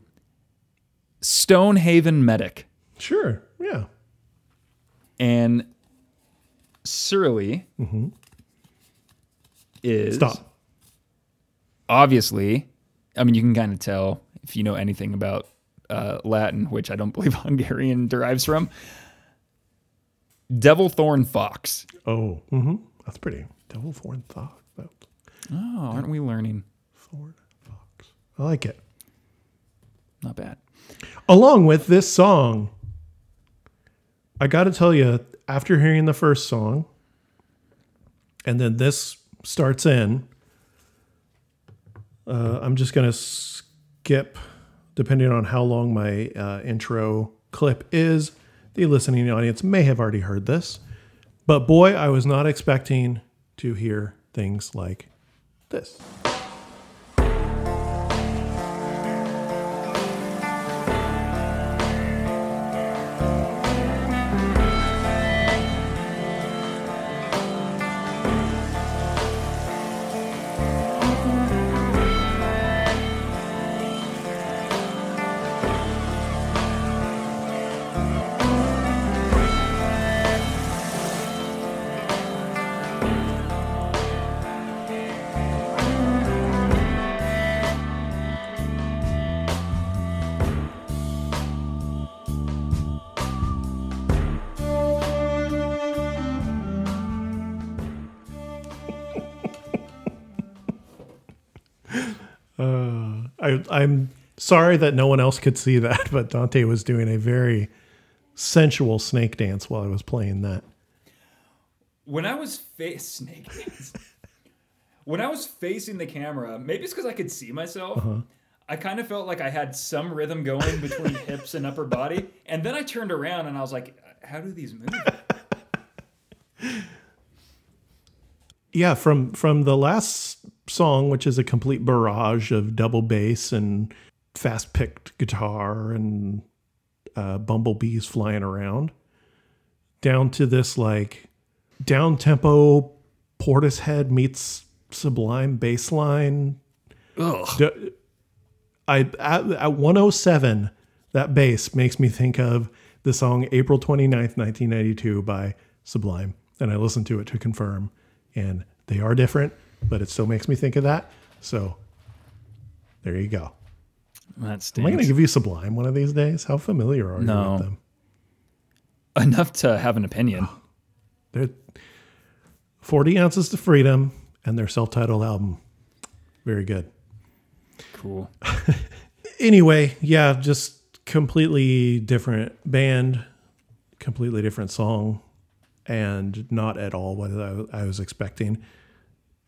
Stonehaven Medic, Sure. Yeah. and Surly is Stop. obviously. I mean, you can kind of tell if you know anything about uh, Latin, which I don't believe Hungarian derives from. Devil Thorn Fox. Oh. Mm-hmm. That's pretty. Devil thorn fox. Oh, aren't we learning? Thorn fox. I like it. Not bad. Along with this song, I got to tell you, after hearing the first song, and then this starts in, uh, I'm just going to skip, depending on how long my uh, intro clip is. The listening audience may have already heard this, but boy, I was not expecting to hear things like this. Sorry that no one else could see that, but Dante was doing a very sensual snake dance while I was playing that. When I was fa- snake dance. when I was facing the camera, maybe it's because I could see myself. Uh-huh. I kind of felt like I had some rhythm going between hips and upper body, and then I turned around and I was like, "How do these move?" Yeah, from from the last song, which is a complete barrage of double bass and fast picked guitar and uh, bumblebees flying around, down to this like down tempo Portishead meets Sublime bass line. Ugh. I at, at 107, that bass makes me think of the song April 29th, 1992 by Sublime. And I listened to it to confirm. And they are different, but it still makes me think of that. So there you go. That Am I going to give you Sublime one of these days? How familiar are you with them? Enough to have an opinion. They're 40 ounces to freedom and their self-titled album. Very good. Cool. anyway, yeah, just completely different band, completely different song, and not at all what I was expecting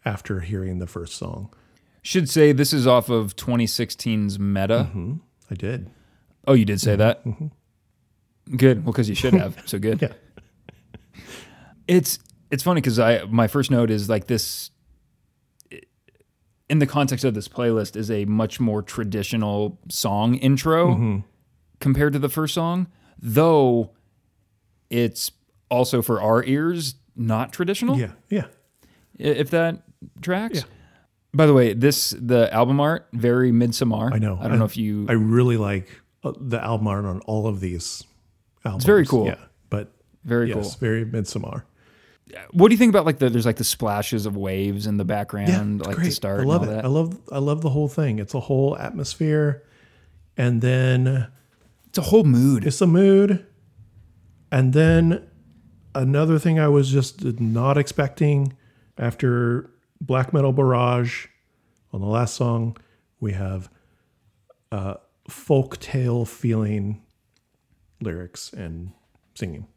after hearing the first song. Should say this is off of 2016's Meta. Mm-hmm. I did. Oh, you did say mm-hmm. that. Mm-hmm. Good. Well, because you should have. So good. Yeah. It's it's funny because I my first note is like this. In the context of this playlist, is a much more traditional song intro Mm-hmm. compared to the first song, though it's also for our ears not traditional. Yeah. Yeah. If that tracks. Yeah. By the way, this the album art very midsummer. I know. I don't know if you. I really like uh, the album art on all of these albums. It's very cool. Yeah. But very yes, cool. very Midsommar. What do you think about like the there's like the splashes of waves in the Yeah, background, it's like great. to start I love it. that? I love I love the whole thing. It's a whole atmosphere. And then It's a whole mood. it's a mood. And then another thing I was just not expecting after Black Metal Barrage on the last song, we have uh, folk tale feeling lyrics and singing.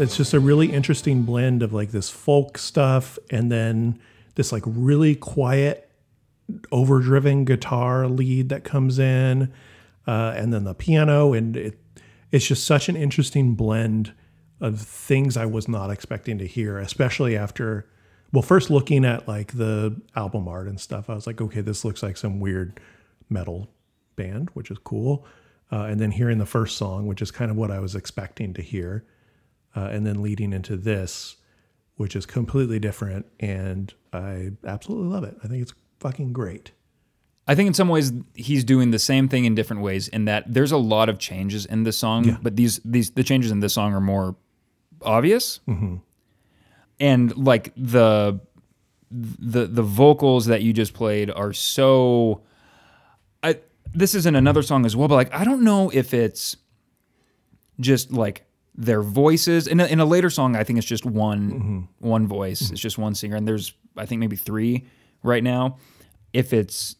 It's just a really interesting blend of like this folk stuff and then this like really quiet overdriven guitar lead that comes in uh, and then the piano. And it it's just such an interesting blend of things I was not expecting to hear especially after well first looking at like the album art and stuff I was like okay this looks like some weird metal band which is cool uh, and then hearing the first song which is kind of what I was expecting to hear uh, and then leading into this, which is completely different, and I absolutely love it. I think it's fucking great. I think in some ways he's doing the same thing in different ways. In that there's a lot of changes in the song, but these these the changes in this song are more obvious, and like the the the vocals that you just played are so. I this is in another song as well, but like I don't know if it's just like their voices in a, in a later song. I think it's just one one voice. It's just one singer, and there's I think maybe three right now. If it's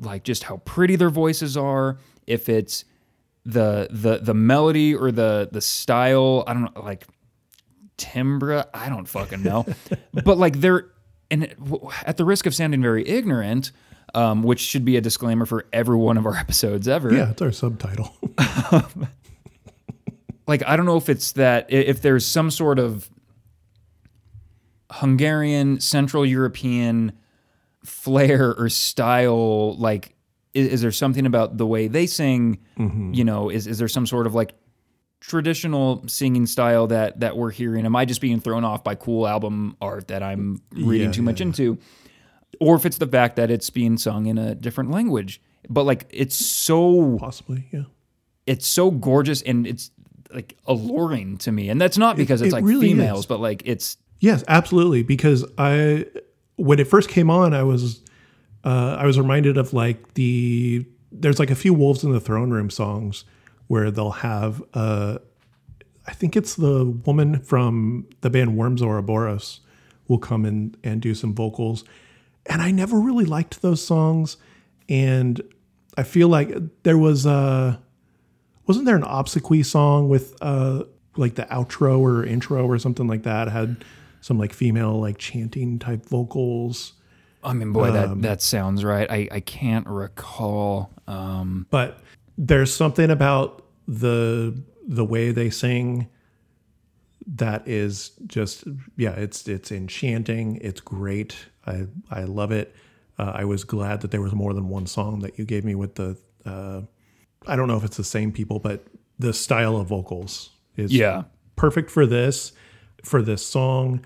like just how pretty their voices are, if it's the the the melody or the the style, I don't know, like timbre, I don't fucking know. but like they're and at the risk of sounding very ignorant, um, which should be a disclaimer for every one of our episodes ever. Yeah, it's our subtitle. like I don't know if it's that if there's some sort of Hungarian, Central European flair or style. Like, is, is there something about the way they sing? Mm-hmm. You know, is is there some sort of like traditional singing style that that we're hearing? Am I just being thrown off by cool album art that I'm reading Yeah, too yeah, much into? Or if it's the fact that it's being sung in a different language. But like it's so Possibly, yeah. it's so gorgeous and it's like alluring to me. And that's not because it's it like really females, is. but like it's Yes, absolutely. Because I, when it first came on, I was, uh, I was reminded of like the there's like a few Wolves in the Throne Room songs where they'll have, uh, I think it's the woman from the band Worm Ouroboros will come in and do some vocals, and I never really liked those songs, and I feel like there was uh wasn't there an Obsequiae song with uh like the outro or intro or something like that had some like female like chanting type vocals I mean, boy, Um, that that sounds right. I I can't recall. Um, but there's something about the the way they sing that is just yeah it's it's enchanting it's great i i love it uh, i was glad that there was more than one song that you gave me with the uh i don't know if it's the same people but the style of vocals is yeah, perfect for this for this song.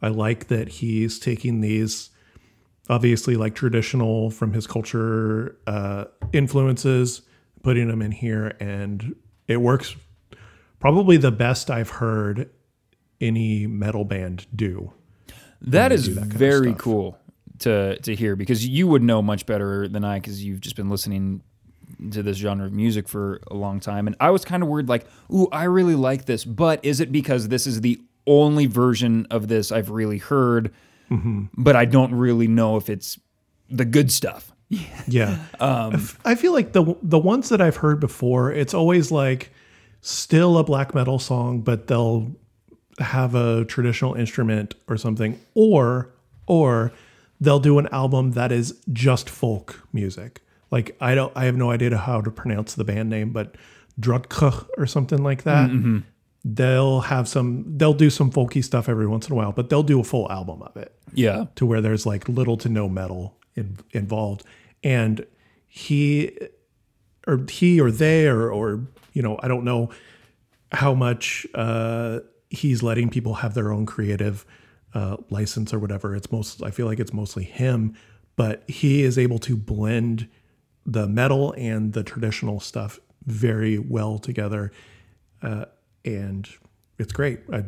I like that he's taking these obviously like traditional from his culture uh influences putting them in here and it works probably the best i've heard any metal band do that is do that very cool to to hear because you would know much better than I because you've just been listening to this genre of music for a long time. And I was kind of worried, like, ooh, I really like this, but is it because this is the only version of this I've really heard? Mm-hmm. But I don't really know if it's the good stuff. Yeah. I feel like the the ones that I've heard before, it's always like still a black metal song, but they'll have a traditional instrument or something, or or they'll do an album that is just folk music. Like I don't, I have no idea how to pronounce the band name, but Drudkh or something like that. They'll have some, they'll do some folky stuff every once in a while, but they'll do a full album of it Yeah. to where there's like little to no metal in, involved and he or he or they or or you know i don't know how much uh he's letting people have their own creative uh license or whatever it's most i feel like it's mostly him but he is able to blend the metal and the traditional stuff very well together uh and it's great I,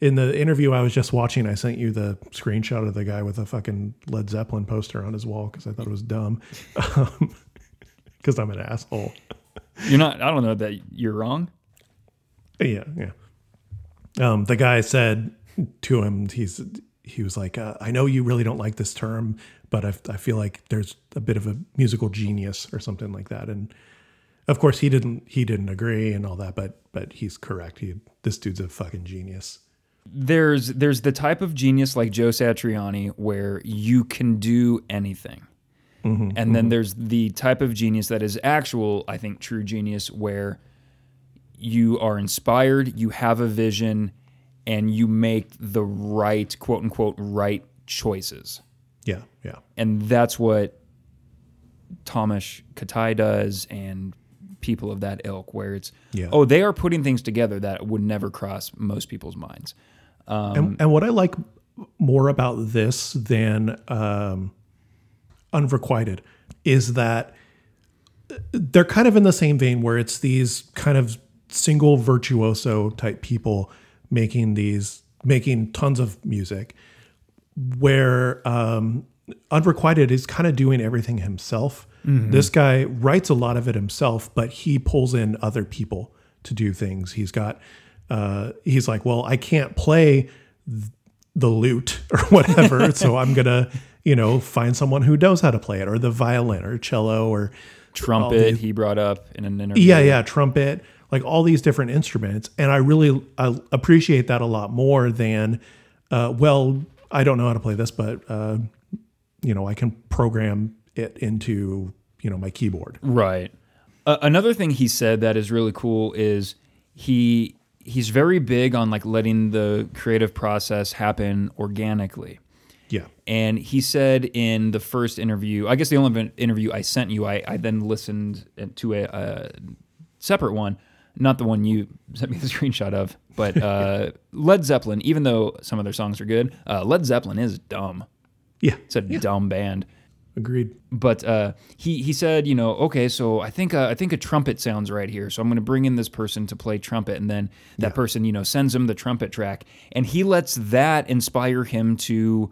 in the interview I was just watching, I sent you the screenshot of the guy with a fucking Led Zeppelin poster on his wall because I thought it was dumb. Because I'm an asshole. You're not, I don't know that you're wrong. Yeah, yeah. Um, the guy said to him, he's he was like, uh, I know you really don't like this term, but I, I feel like there's a bit of a musical genius or something like that. And Of course, he didn't he didn't agree and all that, but but he's correct. He this dude's a fucking genius. there's there's the type of genius like Joe Satriani where you can do anything. Mm-hmm, and then mm-hmm. there's the type of genius that is actual, I think, true genius where you are inspired, you have a vision, and you make the right, quote unquote, right choices. Yeah, And that's what Tamás Kátai does and people of that ilk, where it's, Yeah. oh, they are putting things together that would never cross most people's minds. and, and what I like more about this than um, Unrequited is that they're kind of in the same vein where it's these kind of single virtuoso type people making these making tons of music where um, Unrequited is kind of doing everything himself. This guy writes a lot of it himself, but he pulls in other people to do things. He's got, uh, he's like, well, I can't play th- the lute or whatever, so I'm gonna, you know, find someone who knows how to play it, or the violin, or cello, or Trumpet, he brought up in an interview. yeah, yeah, trumpet, like all these different instruments, and I really I appreciate that a lot more than, uh, well, I don't know how to play this, but uh, you know, I can program it into you know my keyboard. Right. Uh, another thing he said that is really cool is he he's very big on like letting the creative process happen organically. Yeah, And he said in the first interview, I guess the only interview I sent you, I, I then listened to a, a separate one, not the one you sent me the screenshot of, but uh, Led Zeppelin, even though some of their songs are good, uh, Led Zeppelin is dumb. Yeah, It's a dumb band. agreed. but uh, he he said, you know, okay, so I think uh, I think a trumpet sounds right here, so I'm going to bring in this person to play trumpet, and then that person, you know, sends him the trumpet track, and he lets that inspire him to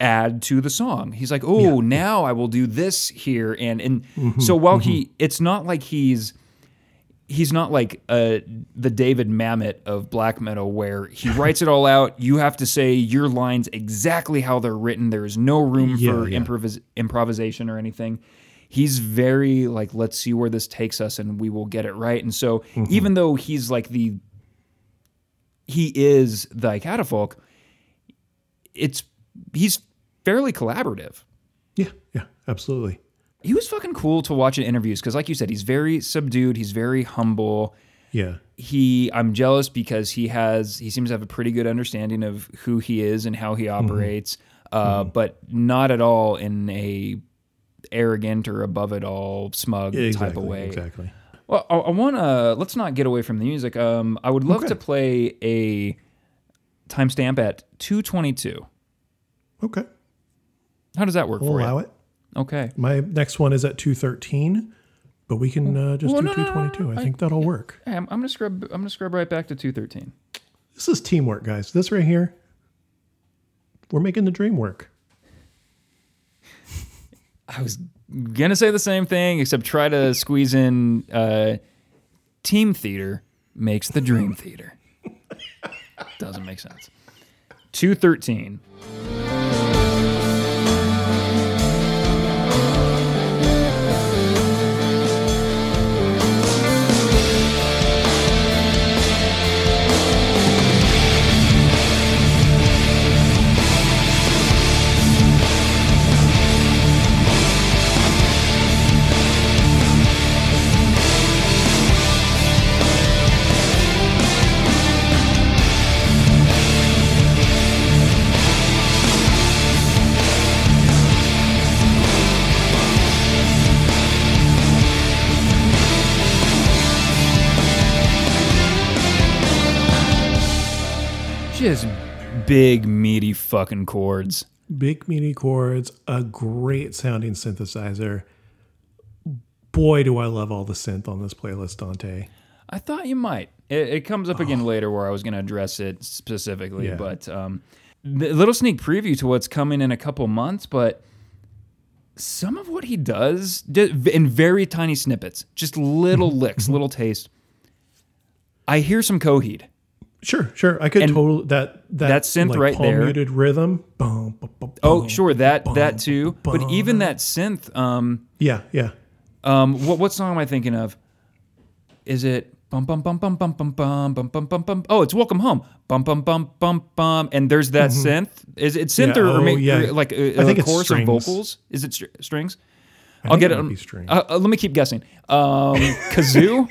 add to the song. He's like, oh, now I will do this here, and and so while he, it's not like he's he's not like uh, the David Mamet of black metal, where he writes it all out. You have to say your lines exactly how they're written. There is no room Yeah, for yeah. improvis- improvisation or anything. He's very like, let's see where this takes us, and we will get it right. And so, Mm-hmm. even though he's like the he is the catafalque, it's he's fairly collaborative Yeah, yeah, absolutely. He was fucking cool to watch in interviews because like you said he's very subdued he's very humble Yeah, he i'm jealous because he has he seems to have a pretty good understanding of who he is and how he Mm-hmm. operates uh, but not at all in a arrogant or above it all smug exactly, type of way exactly. well i, I want to let's not get away from the music um, i would love Okay. to play a timestamp at 222 Okay, how does that work we'll for allow you it. Okay. My next one is at 213, but we can uh, just well, do no, 222. I, think that'll work. I'm, I'm gonna scrub. I'm gonna scrub right back to 213. This is teamwork, guys. This right here, we're making the dream work. I was gonna say the same thing, except try to squeeze in uh, team theater makes the dream theater. Doesn't make sense. 213. Big meaty fucking chords. Big meaty chords, a great sounding synthesizer. Boy, do I love all the synth on this playlist, Dante. I thought you might. It, it comes up again later where I was going to address it specifically, Yeah. but um, the little sneak preview to what's coming in a couple months. But some of what he does in very tiny snippets, just little licks, little taste. I hear some Coheed. Sure, sure. I could And totally that that, that synth like, right there- muted rhythm. Boom, boom, boom, Oh, sure, that that too. But even that synth, um, Yeah, yeah. Um, what what song am I thinking of? Is it bum bum bum bum bum bum bum bum bum bum bum? Oh, it's Welcome Home. Bum bum bum bum bum. And there's that synth. Is it synth Mm-hmm. Yeah, or, or, oh, yeah. or like a, I think a chorus strings. vocals? Is it str- strings? I I'll get it um. Uh, uh, let me keep guessing. Um, kazoo.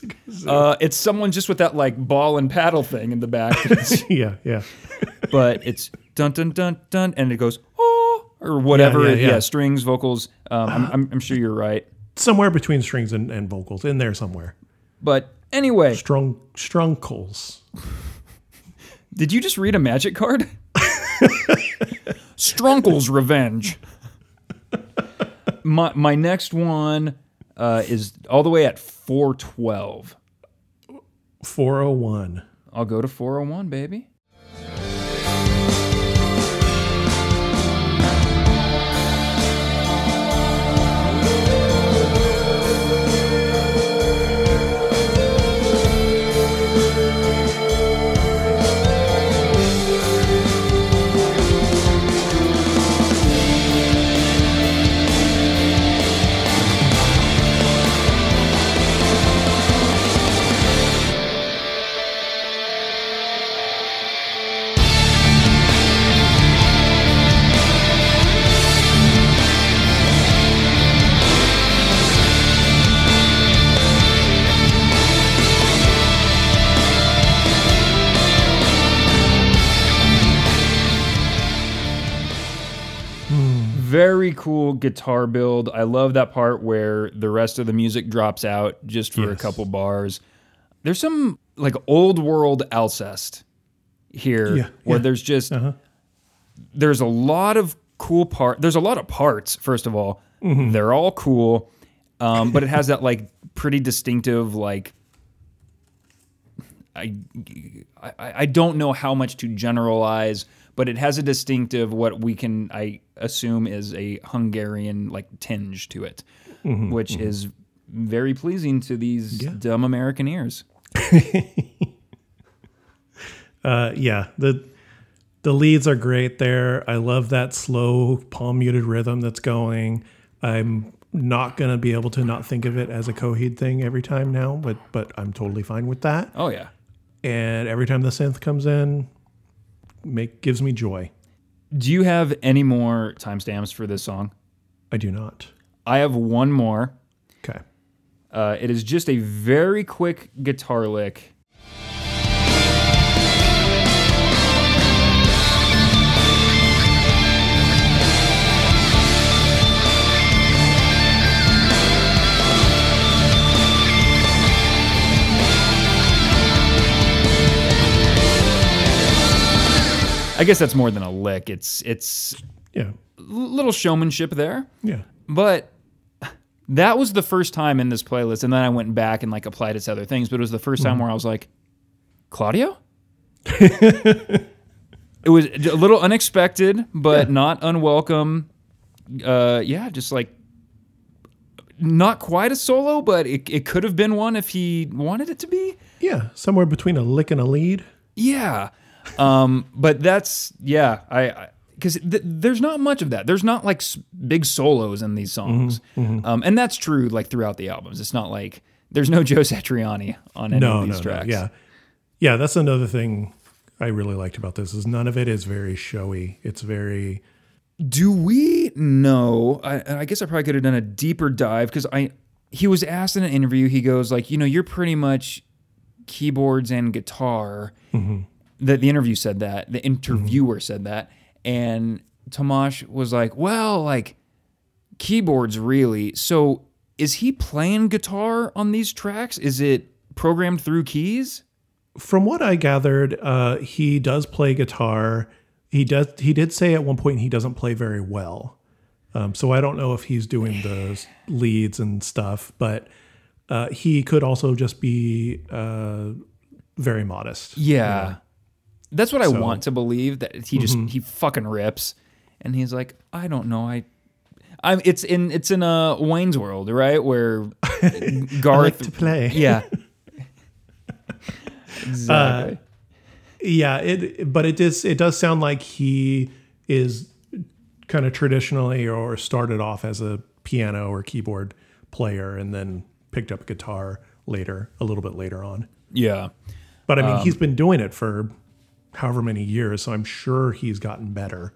Uh, it's someone just with that like ball and paddle thing in the back, yeah, yeah. but it's dun dun dun dun, and it goes oh or whatever. yeah, Yeah, yeah. strings, vocals. Um, I'm, I'm, I'm sure you're right. Somewhere between strings and, and vocals, in there somewhere. But anyway, Strung strunkles. did you just read a magic card? Strunkle's Revenge. My my next one uh, is all the way at 412. 401. I'll go to 401, baby. Very cool guitar build. I love that part where the rest of the music drops out just for a couple bars. There's some like old world Alcest here Yeah, where yeah. there's just Uh-huh. there's a lot of cool part. There's a lot of parts. First of all, Mm-hmm. they're all cool, um, but it has that like pretty distinctive like. I, I I don't know how much to generalize, but it has a distinctive what we can I assume is a Hungarian like tinge to it, which is very pleasing to these Mm-hmm, Yeah. dumb American ears. Uh, yeah, the the leads are great there. I love that slow palm muted rhythm that's going. I'm not gonna be able to not think of it as a Coheed thing every time now, but but I'm totally fine with that. Oh yeah. And every time the synth comes in, make gives me joy. Do you have any more timestamps for this song? I do not. I have one more. Okay. Uh, it is just a very quick guitar lick. I guess that's more than a lick. It's it's Yeah. a little showmanship there. Yeah. But that was the first time in this playlist, and then I went back and like applied it to other things. But it was the 1st time where I was like, Claudio. it was a little unexpected, but not unwelcome. Uh, yeah, just like not quite a solo, but it, it could have been one if he wanted it to be. Yeah. Somewhere between a lick and a lead. Yeah. Um, but that's yeah, I because th- there's not much of that. There's not like s- big solos in these songs, Mm-hmm, Um, and that's true like throughout the albums. It's not like there's no Joe Satriani on any no, of these no, tracks. no. Yeah. Yeah, that's another thing I really liked about this is none of it is very showy. It's very Do we know? I, I guess I probably could have done a deeper dive because I he was asked in an interview. He goes like, you know, you're pretty much keyboards and guitar. That the interview said that the interviewer said that, and Tamás was like, well, like keyboards really. So is he playing guitar on these tracks? Is it programmed through keys? from what I gathered, uh, he does play guitar. He does. He did say at one point he doesn't play very well. Um, so I don't know if he's doing the leads and stuff, but uh, he could also just be uh, very modest. Yeah. That's what I So- Mm-hmm. want to believe that he just he fucking rips and he's like, I don't know, I I'm it's in it's in a Wayne's World, right? Where Garth I like to play. Yeah. exactly. Yeah, it but it does it does sound like he is kind of traditionally or started off as a piano or keyboard player and then picked up guitar later, a little bit later on. Yeah. But I mean, Um, he's been doing it for however many years, so I'm sure he's gotten better.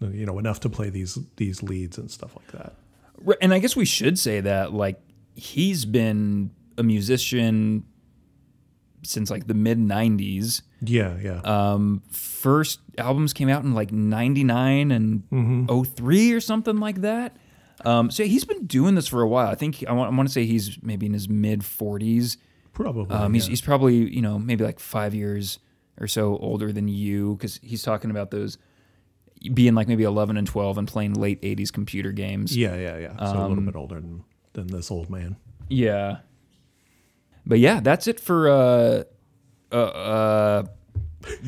You know, enough to play these these leads and stuff like that. Right, And I guess we should say that like he's been a musician since like the mid 90s. Yeah, yeah. Um first albums came out in like 99 and 03 or something like that. Um so he's been doing this for a while. I think I want, I want to say he's maybe in his mid 40s. Probably. Um, he's, yeah. he's probably you know maybe like five years or so older than you because he's talking about those being like maybe 11 and 12 and playing late 80s computer games. yeah, yeah, yeah. So a Um, little bit older than, than this old man. Yeah. But yeah, that's it for uh uh, uh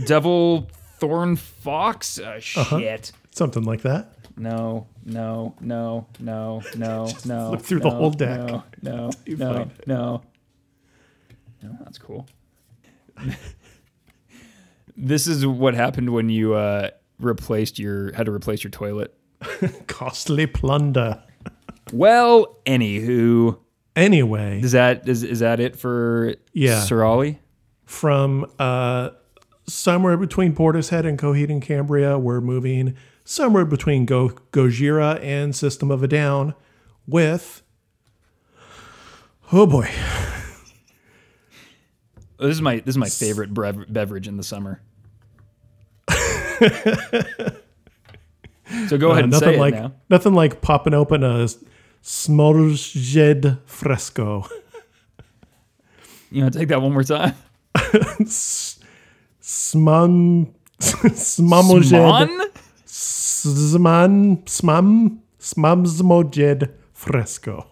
Devil Thorn Fox. Uh, shit. Something like that. No, no, no, no, no, no. look through the whole deck No, no, no, no. No, that's cool. this is what happened when you uh replaced your had to replace your toilet. Costly plunder. Well, anywho, Anyway, is that is is that it for Yeah. Sirály? from uh, somewhere between Portishead and Coheed and Cambria, we're moving somewhere between Go Gojira and System of a Down with. Oh boy. This is my this is my favorite brev- beverage in the summer. So go ahead Uh, nothing say like it now. nothing like popping open a Smorged fresco. You want to take that one more time? Smum Smumojed Swan? Sman Smum Smumzmojed fresco.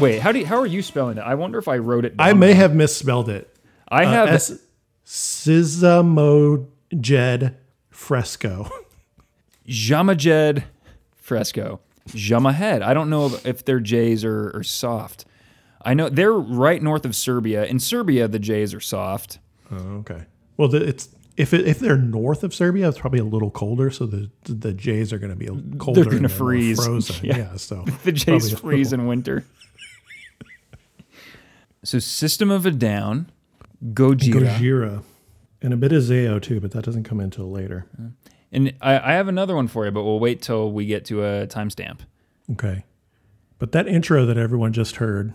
Wait? How do you, how are you spelling it? I wonder if I wrote it. Down. I may have misspelled it. I Uh, have. S- Sizamojed fresco. Jamajed Fresco. Jamahead. I don't know if- if their J's are, are soft. I know they're right north of Serbia. In Serbia, the J's are soft. Oh, okay. Well, the, it's if it, if they're north of Serbia, it's probably a little colder, so the the Jays are going to be colder. They're gonna and more freeze. frozen. Yeah. Yeah. so The J's probably a freeze little- in winter. So System of a Down, Gojira. Gojira, and a bit of Zayo too, but that doesn't come until later. And I, I have another one for you, but we'll wait till we get to a timestamp. Okay, but that intro that everyone just heard,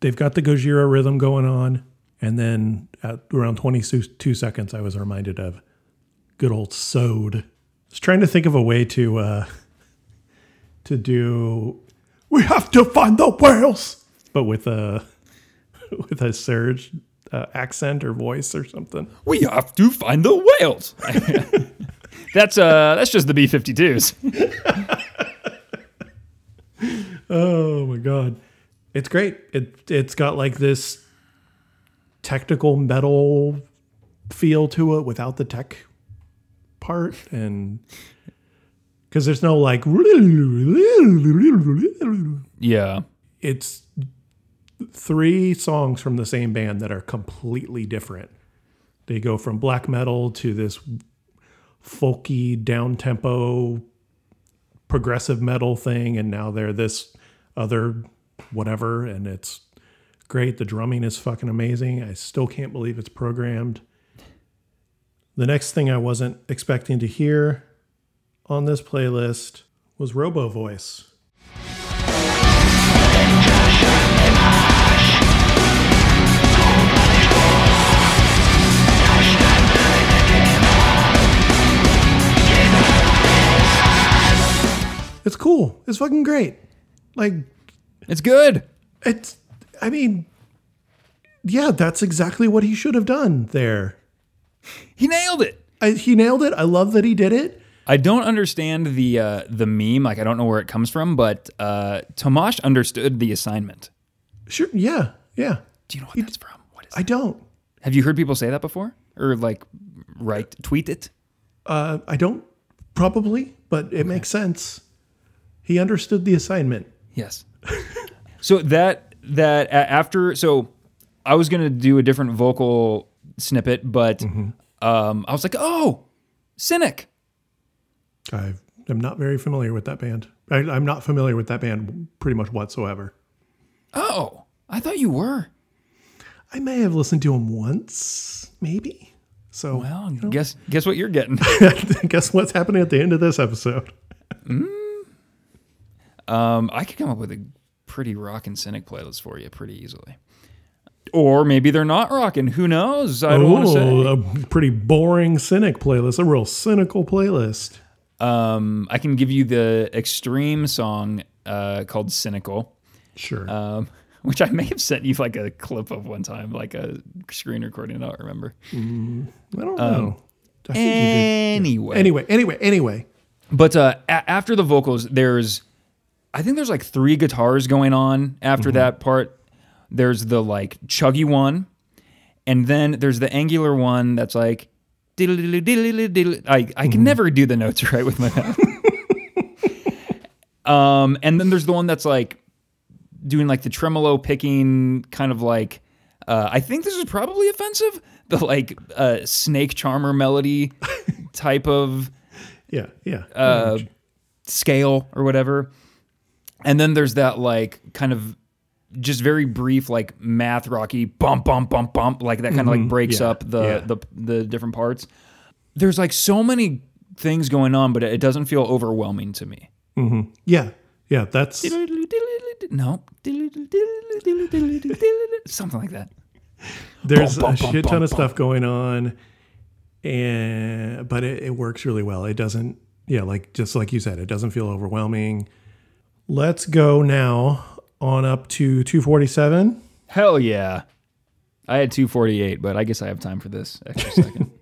they've got the Gojira rhythm going on, and then at around twenty two seconds, I was reminded of good old SOAD. I was trying to think of a way to uh, to do. We have to find the whales, but with a with a Serj uh, accent or voice or something. We have to find the whales. that's uh that's just the B52s. Oh my god, it's great. It it's got like this technical metal feel to it without the tech part, and because there's no like Yeah. it's three songs from the same band that are completely different. They go from black metal to this folky down tempo progressive metal thing and now they're this other whatever and it's great. The drumming is fucking amazing. I still can't believe it's programmed. The next thing I wasn't expecting to hear on this playlist was Robo Voice. It's cool. It's fucking great. Like It's good. it's I mean yeah, that's exactly what he should have done there. He nailed it. I, he nailed it. I love that he did it. I don't understand the uh, the meme. Like I don't know where it comes from, but uh, Tamás understood the assignment. Sure. Yeah. Yeah. Do you know what that's from? What is? I don't. Have you heard people say that before, or like, write tweet it? Uh, I don't probably, but it makes sense. He understood the assignment. Yes. so that that after so I was gonna do a different vocal snippet, but um, I was like, oh, Cynic. I am not very familiar with that band. I, I'm not familiar with that band pretty much whatsoever. Oh, I thought you were. I may have listened to him once, maybe. So, Well, guess guess what you're getting. guess what's happening at the end of this episode? Um, I could come up with a pretty rockin' Cynic playlist for you pretty easily. Or maybe they're not rocking. Who knows? I don't want to say. a pretty boring cynic playlist, a real cynical playlist. Um, I can give you the extreme song uh, called "Cynical," Sure. um, which I may have sent you like a clip of one time, like a screen recording. I don't remember. I don't um, know. I think you did. Anyway, Anyway, anyway, anyway. But uh, a- after the vocals, there's, I think there's like three guitars going on after that part. There's the like chuggy one, and then there's the angular one that's like, diddle-diddle-diddle-diddle. I I can never do the notes right with my mouth. um, and then there's the one that's like doing like the tremolo picking kind of like. Uh, I think this is probably offensive. The like uh, snake charmer melody type of Yeah, yeah. uh, scale or whatever. And then there's that like kind of just very brief like math rocky bump bump bump bump like that kind of like mm-hmm. breaks Yeah, up the, yeah. the the different parts. There's like so many things going on, but it doesn't feel overwhelming to me. Mm-hmm. yeah, yeah. That's No, something like that. there's Bum, a shit ton bum, of stuff going on, and but it, it works really well. It doesn't, yeah, like just like you said, it doesn't feel overwhelming. Let's go now on up to 247. Hell yeah. I had 248, but I guess I have time for this extra second.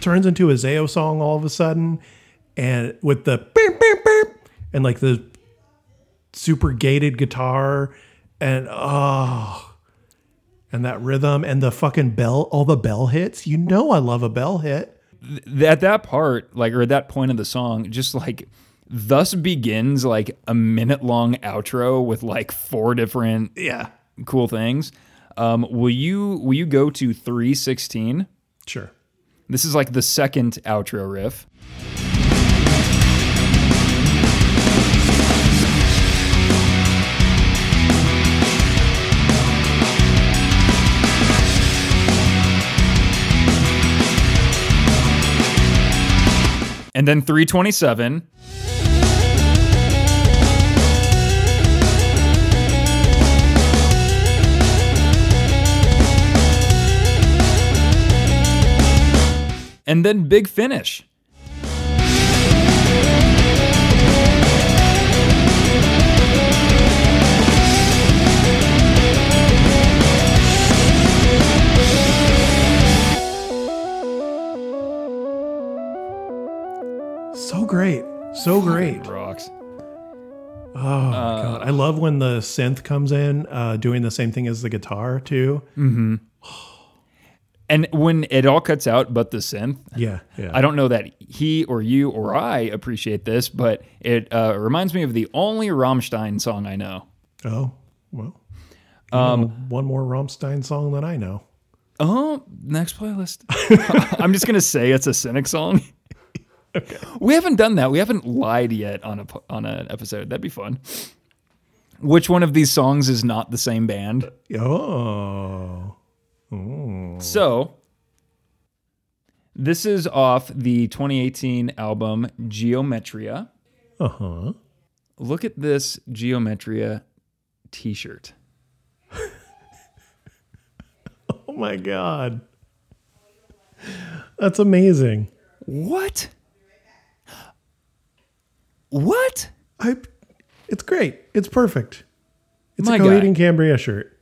turns into a Zayo song all of a sudden, and with the beep, beep, beep, and like the super gated guitar, and oh, and that rhythm and the fucking bell, all the bell hits. You know, I love a bell hit. at that part, like, or at that point of the song, just like, thus begins like a minute long outro with like four different Yeah, cool things. Um, will you will you go to 316? sure. This is like the second outro riff. And then 327. And then big finish. So great, so great. Rocks. Oh my god, I love when the synth comes in, uh, doing the same thing as the guitar too. And when it all cuts out but the synth, Yeah, yeah. I don't know that he or you or I appreciate this, but it uh, reminds me of the only Rammstein song I know. Oh well. Um, one more Rammstein song than I know. Oh, next playlist. I'm just gonna say it's a cynic song. okay. We haven't done that. We haven't lied yet on a on an episode. That'd be fun. Which one of these songs is not the same band? Oh, So, this is off the 2018 album Geometria. uh huh. Look at this Geometria t-shirt. Oh my god. That's amazing. What? What? I. It's great. It's perfect. It's My a guy. Coheed and Cambria shirt.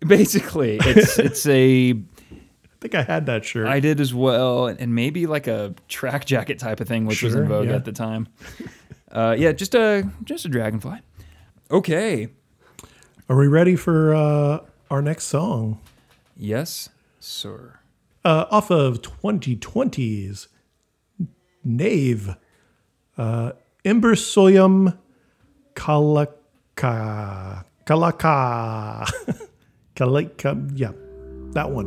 Basically, it's it's a I think I had that shirt. I did as well, and maybe like a track jacket type of thing, which was in vogue yeah. at the time. Uh, yeah, just a just a dragonfly. Okay. Are we ready for uh, our next song? Yes, sir. Uh, off of 2020's Naiv, uh, Imbersoyum Kalaka. Kalaka. Kalaka. Yeah, that one.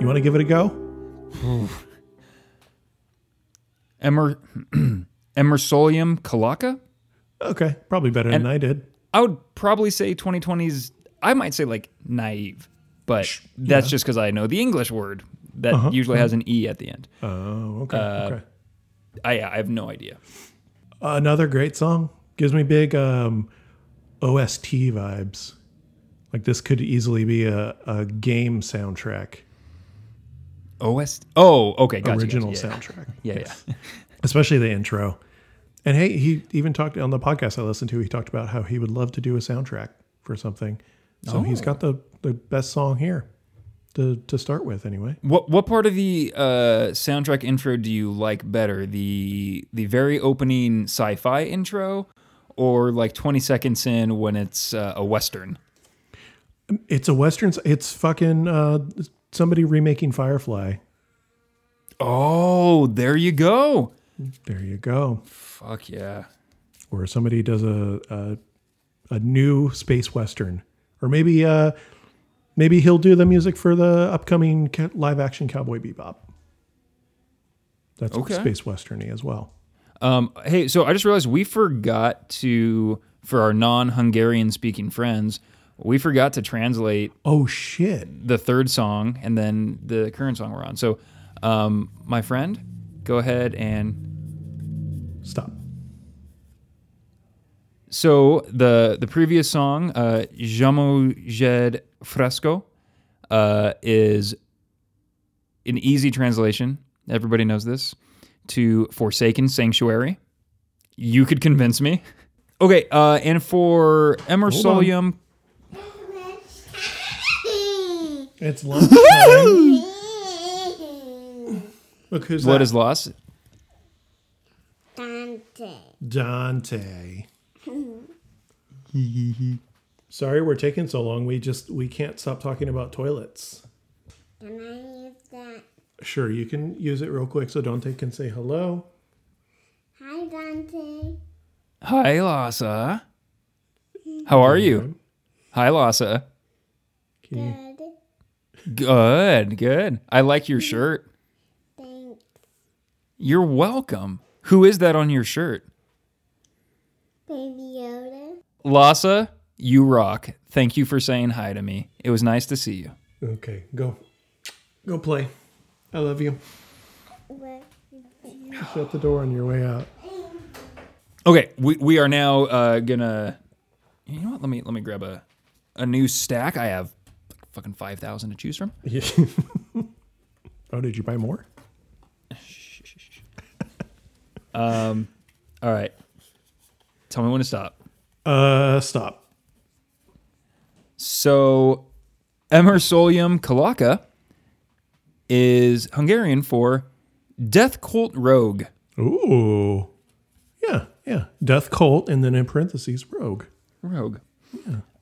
You want to give it a go? Emer Emersolium Kalaka. Okay, probably better than I did. I would probably say 2020s. I might say like naive, but that's just because I know the English word that usually has an e at the end. Oh, okay. Uh, okay. I I have no idea. Another great song. Gives me big um, OST vibes. Like this could easily be a, a game soundtrack, OS. Oh, okay, gotcha. original gotcha, yeah. soundtrack. Yeah, yeah. Especially the intro. And hey, he even talked on the podcast I listened to, he talked about how he would love to do a soundtrack for something. So he's got the, the best song here to, to start with, anyway. What what part of the uh, soundtrack intro do you like better? The the very opening sci-fi intro, or like 20 seconds in when it's uh, a western? It's a Western, it's fucking uh, somebody remaking Firefly. Oh, there you go. There you go. Fuck yeah. or somebody does a a, a new space western, or maybe uh, maybe he'll do the music for the upcoming live action Cowboy Bebop. That's Okay. space westerny as well. Um, hey, so I just realized we forgot to for our non-Hungarian speaking friends, we forgot to translate Oh shit! the third song and then the current song we're on. So, um, my friend, go ahead and Stop. So the the previous song, uh, Jamo Jed Fresco, uh, is an easy translation. Everybody knows this. To Forsaken Sanctuary. You could convince me. Okay, uh, and for Emersolium, It's lunchtime. Look who's what that? is lost? Dante. Dante. Sorry, we're taking so long. We just we can't stop talking about toilets. Can I use that? Sure, you can use it real quick so Dante can say hello. Hi, Dante. Hi, Lassa. How are you? Hi, Lassa. Can you- Good. Good, good. I like your shirt. Thanks. You're welcome. Who is that on your shirt? Baby Yoda. Lassa, you rock. Thank you for saying hi to me. It was nice to see you. Okay, go. Go play. I love you. Shut the door on your way out. Okay, we, we are now uh, gonna. You know what? Let me let me grab a a new stack. I have like fucking five thousand to choose from. oh, did you buy more? Um, all right. Tell me when to stop. Uh, stop. So, Emersolium Kalaka is Hungarian for Death Cult Rogue. Ooh. Yeah, yeah. Death Cult, and then in parentheses, Rogue. Rogue.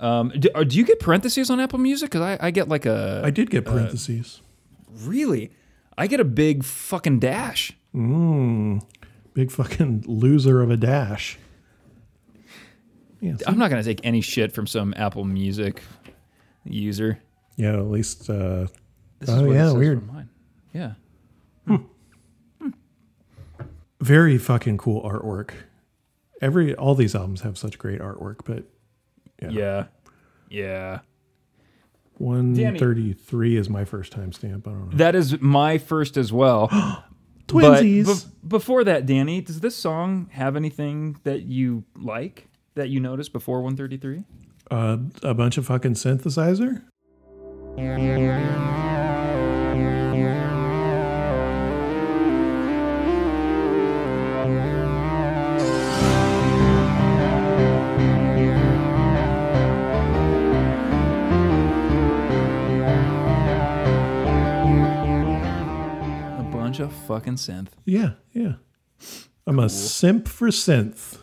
Um, do, uh, do you get parentheses on Apple Music? Because I, I get like a I did get parentheses. really, I get a big fucking dash. Mmm. Big fucking loser of a dash. Yeah, I'm not gonna take any shit from some Apple Music user. yeah. At least. Uh, Oh, yeah, weird. for Mine. Yeah. very fucking cool artwork. every all these albums have such great artwork, but Yeah. Yeah. 133 is my first time stamp. I don't know. That is my first as well. Twinsies. But bef- before that, Danny, does this song have anything that you like that you noticed before 133? uh, a bunch of fucking synthesizer. A fucking synth. Yeah, yeah. I'm a simp for synth.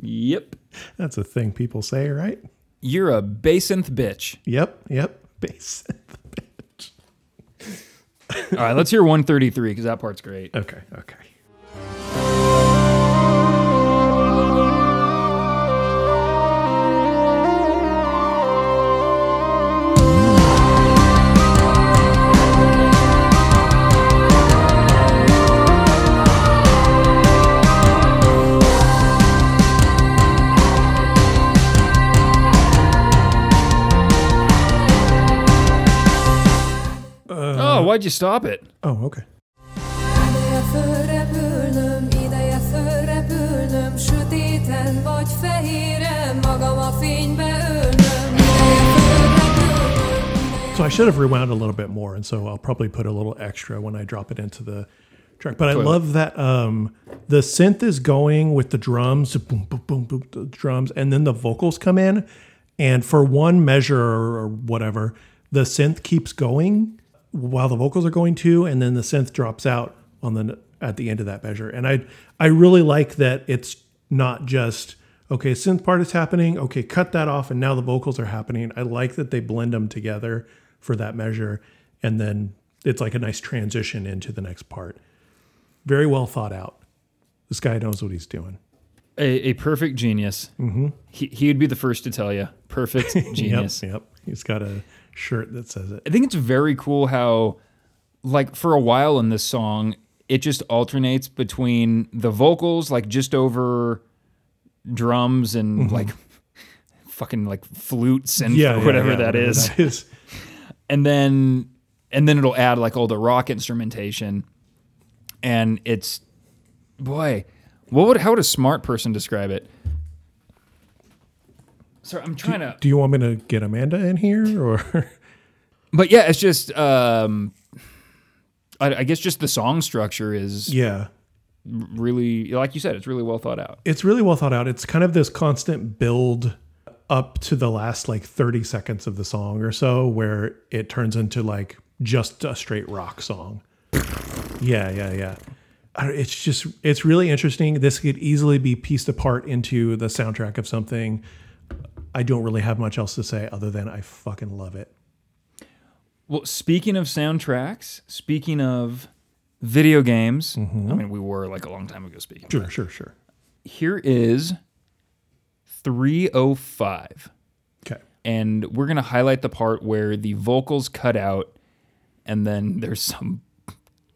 Yep. That's a thing people say, right? You're a bassynth bitch. Yep, yep. Bass synth. All right, let's hear 133 because that part's great. Okay, okay. Why'd you stop it? Oh, okay. Ideje fölrepülnöm, ideje fölrepülnöm, sötéten vagy fehéren, magam a fénybe ölnöm. Ideje fölrepülnöm, So I should have rewound a little bit more, and so I'll probably put a little extra when I drop it into the track. But I Toilet. love that um, the synth is going with the drums, boom, boom, boom, boom, the drums, and then the vocals come in, and for one measure or whatever, the synth keeps going while the vocals are going too, and then the synth drops out on the at the end of that measure. And I I really like that it's not just okay, synth part is happening, okay, cut that off, and now the vocals are happening. I like that they blend them together for that measure, and then it's like a nice transition into the next part. Very well thought out. This guy knows what he's doing. A, a perfect genius. Mm-hmm. He, he would be the first to tell you. Perfect genius. Yep, yep. He's got a shirt that says it. I think it's very cool how, like, for a while in this song, it just alternates between the vocals, like just over drums and mm-hmm. like fucking like flutes and Yeah, or yeah, whatever yeah, that whatever is, that is. and then and then it'll add like all the rock instrumentation, and it's boy, what would how would a smart person describe it? Sorry, I'm trying to. Do you want me to get Amanda in here or? But yeah, it's just um, I, I guess just the song structure is yeah. really like you said, it's really well thought out. It's really well thought out. It's kind of this constant build up to the last like 30 seconds of the song or so where it turns into like just a straight rock song. Yeah, yeah, yeah. It's just, it's really interesting. This could easily be pieced apart into the soundtrack of something. I don't really have much else to say other than I fucking love it. Well, speaking of soundtracks, speaking of video games, mm-hmm. I mean, we were like a long time ago speaking. Sure, sure, sure. Here is 305. Okay. And we're going to highlight the part where the vocals cut out and then there's some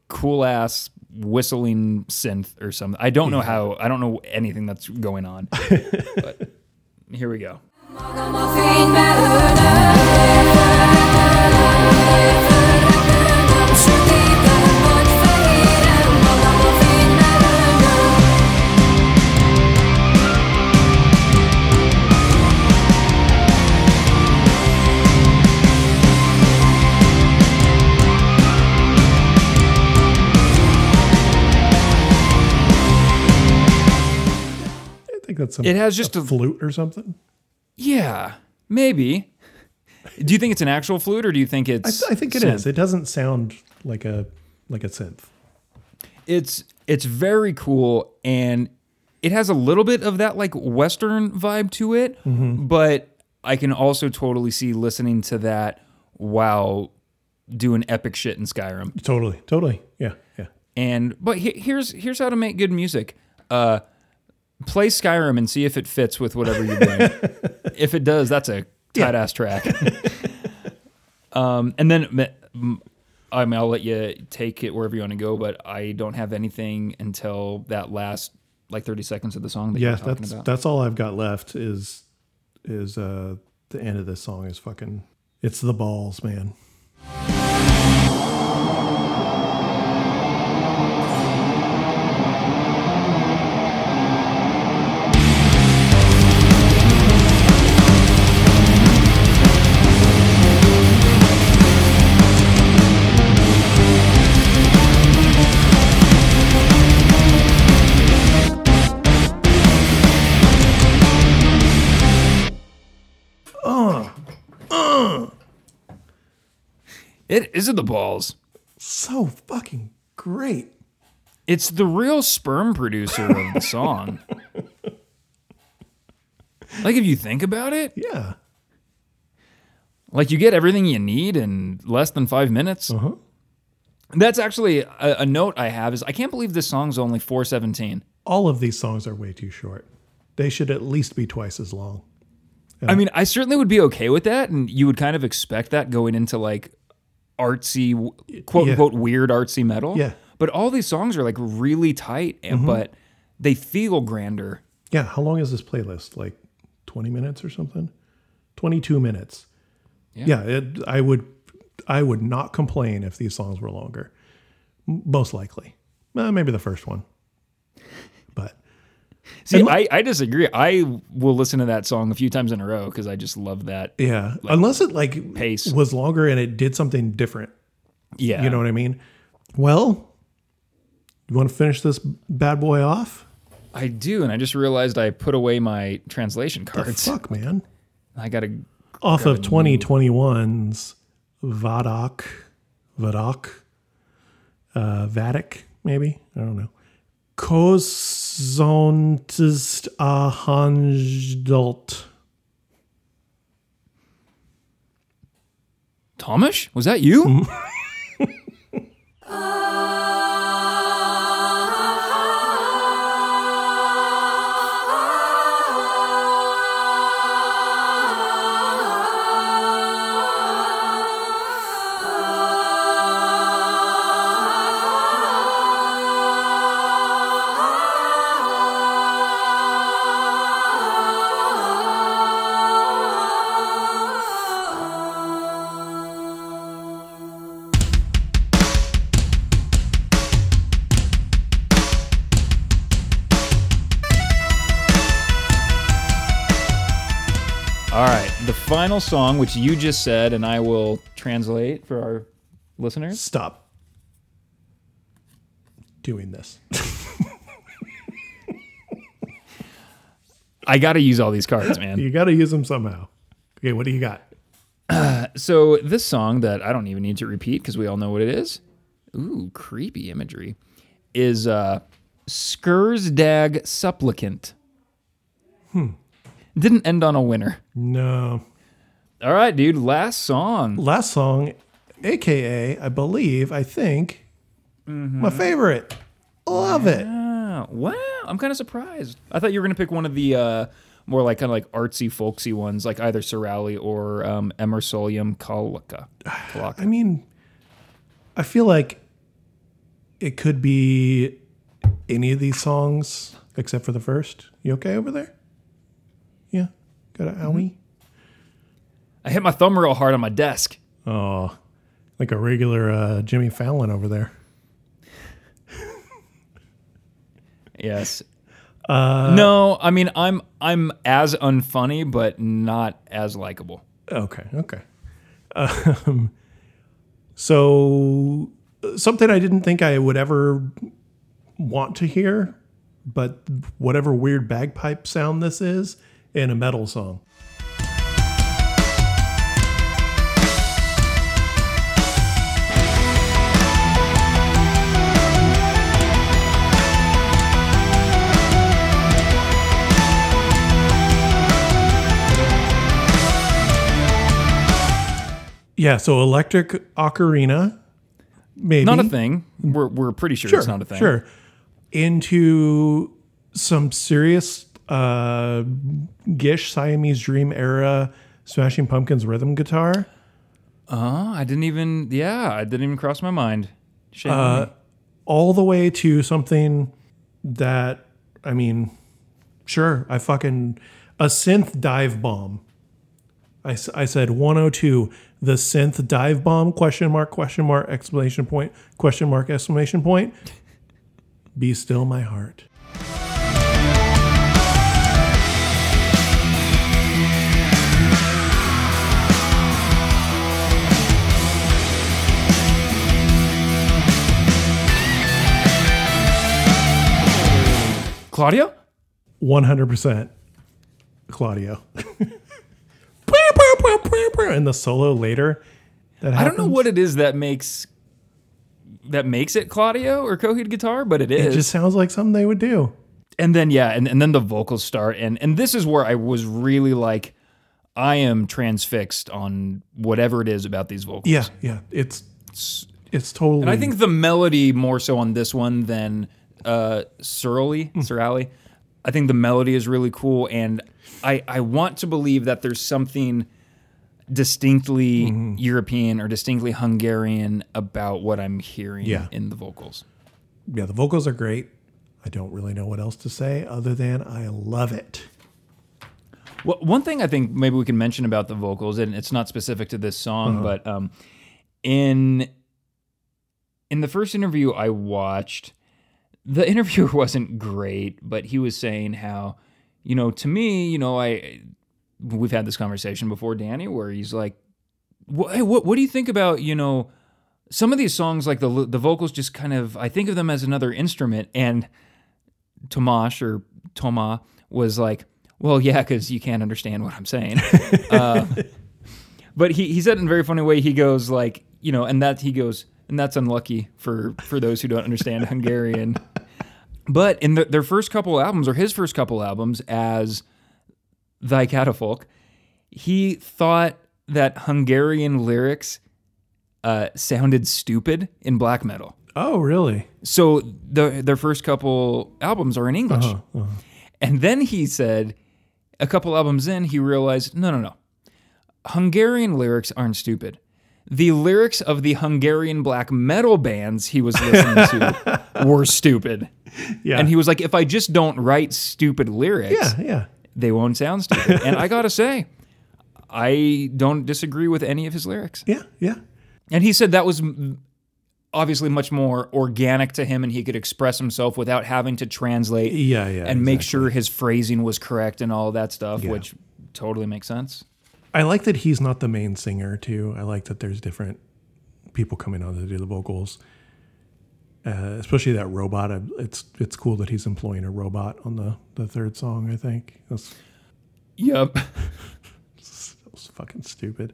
cool ass whistling synth or something. I don't know how, I don't know anything that's going on. but here we go. Magam a fénybe ölnöm. Ideje fölrepülnöm, sötéten vagy fehéren, magam a fénybe ölnöm. I think that's some, It has just a a- flute or something. Yeah, maybe. Do you think it's an actual flute or do you think I, it's I think it synth? is. It doesn't sound like a like a synth. It's it's very cool and it has a little bit of that like western vibe to it, but I can also totally see listening to that while doing epic shit in Skyrim. Totally, totally. Yeah, yeah. And but he, here's here's how to make good music. Uh play Skyrim and see if it fits with whatever you're doing. if it does, that's a tight ass track. um and then I mean, I'll let you take it wherever you want to go, but I don't have anything until that last like 30 seconds of the song that Yeah, talking that's about? that's all I've got left is is uh the end of this song is fucking it's the balls, man. It is it the balls. So fucking great. It's the real sperm producer of the song. like if you think about it, Yeah. like you get everything you need in less than five minutes. Uh-huh. That's actually a, a note I have is I can't believe this song's only 417. All of these songs are way too short. They should at least be twice as long. I mean, I certainly would be okay with that, and you would kind of expect that going into like artsy, quote Yeah. unquote, weird artsy metal. Yeah. Mm-hmm. But all these songs are like really tight, and but they feel grander. Yeah, how long is this playlist? Like 20 minutes or something? 22 minutes. Yeah, it, I would I would not complain if these songs were longer. M- Most likely. Uh, maybe the first one. See, I, I disagree. I will listen to that song a few times in a row because I just love that. yeah, unless it like pace. was longer and it did something different. Yeah. You know what I mean? Well, you want to finish this bad boy off? I do, and I just realized I put away my translation cards. Fuck, man. I gotta. Off of 2021's Vadak, Vadak, uh, Vatic, maybe? I don't know. Kozontist Ahanjdalt. Thomas, was that you? Mm-hmm. final song, which you just said, and I will translate for our listeners. Stop doing this. I got to use all these cards, man. You got to use them somehow. Okay, what do you got? So this song that I don't even need to repeat because we all know what it is. Ooh, creepy imagery. Is uh Skursdag Supplicant. Hmm. Didn't end on a winner. No. All right, dude. Last song. Last song, AKA, I believe, I think, my favorite. Love it. Wow, I'm kind of surprised. I thought you were gonna pick one of the uh, more like kind of like artsy, folksy ones, like either Sorali or um, Emersolium Kalaka. I mean, I feel like it could be any of these songs except for the first. You okay over there? Yeah. Got an owie? I hit my thumb real hard on my desk. Oh, like a regular uh, Jimmy Fallon over there. Yes. no, I mean I'm I'm as unfunny, but not as likable. Okay, okay. Um, so uh, something I didn't think I would ever want to hear, but whatever weird bagpipe sound this is in a metal song. Yeah, so electric ocarina, maybe Not a thing. We're we're pretty sure, it's not a thing. Sure, into some serious uh, Gish Siamese Dream era Smashing Pumpkins rhythm guitar. Oh, I didn't even. Yeah, I didn't even cross my mind. Shame Uh, on me. all the way to something that I mean, sure, I fucking a synth dive bomb. I, I said 102, the synth dive bomb question mark question mark exclamation point question mark exclamation point. Be still my heart. Claudio? 100% Claudio. And the solo later. That I don't know what it is that makes that makes it Claudio or Coheed guitar, but it is. it just sounds like something they would do. and then yeah, and, and then the vocals start, and and this is where I was really like, I am transfixed on whatever it is about these vocals. Yeah, yeah. It's it's totally. And I think the melody more so on this one than uh, Surly, Surally. I think the melody is really cool, and I I want to believe that there's something distinctly European or distinctly Hungarian about what I'm hearing Yeah. in the vocals. yeah, the vocals are great. I don't really know what else to say other than I love it. Well, one thing I think maybe we can mention about the vocals, and it's not specific to this song, but um, in in the first interview I watched, the interviewer wasn't great, but he was saying how, you know, to me, you know, I we've had this conversation before, Danny, where he's like, what, hey, what, what do you think about, you know, some of these songs, like the the vocals, just kind of, I think of them as another instrument, and Tamás or Toma was like, well, yeah, because you can't understand what I'm saying. uh, but he, he said in a very funny way, he goes like, you know, and that he goes, and that's unlucky for for those who don't understand Hungarian. But in the, their first couple albums, or his first couple albums as Thy Catafalque, he thought that Hungarian lyrics uh, sounded stupid in black metal. Oh, really? So the their first couple albums are in English. And then he said a couple albums in he realized no no no. Hungarian lyrics aren't stupid. The lyrics of the Hungarian black metal bands he was listening to were stupid. Yeah. And he was like if I just don't write stupid lyrics, yeah, yeah. They won't sound stupid. and I got to say I don't disagree with any of his lyrics. Yeah, yeah. And he said that was obviously much more organic to him and he could express himself without having to translate Yeah, yeah, and make sure his phrasing was correct and all that stuff, Yeah. which totally makes sense. I like that he's not the main singer too. I like that there's different people coming on to do the vocals. Uh, especially that robot. It's it's cool that he's employing a robot on the, the third song. I think that's, Yep. that's fucking stupid.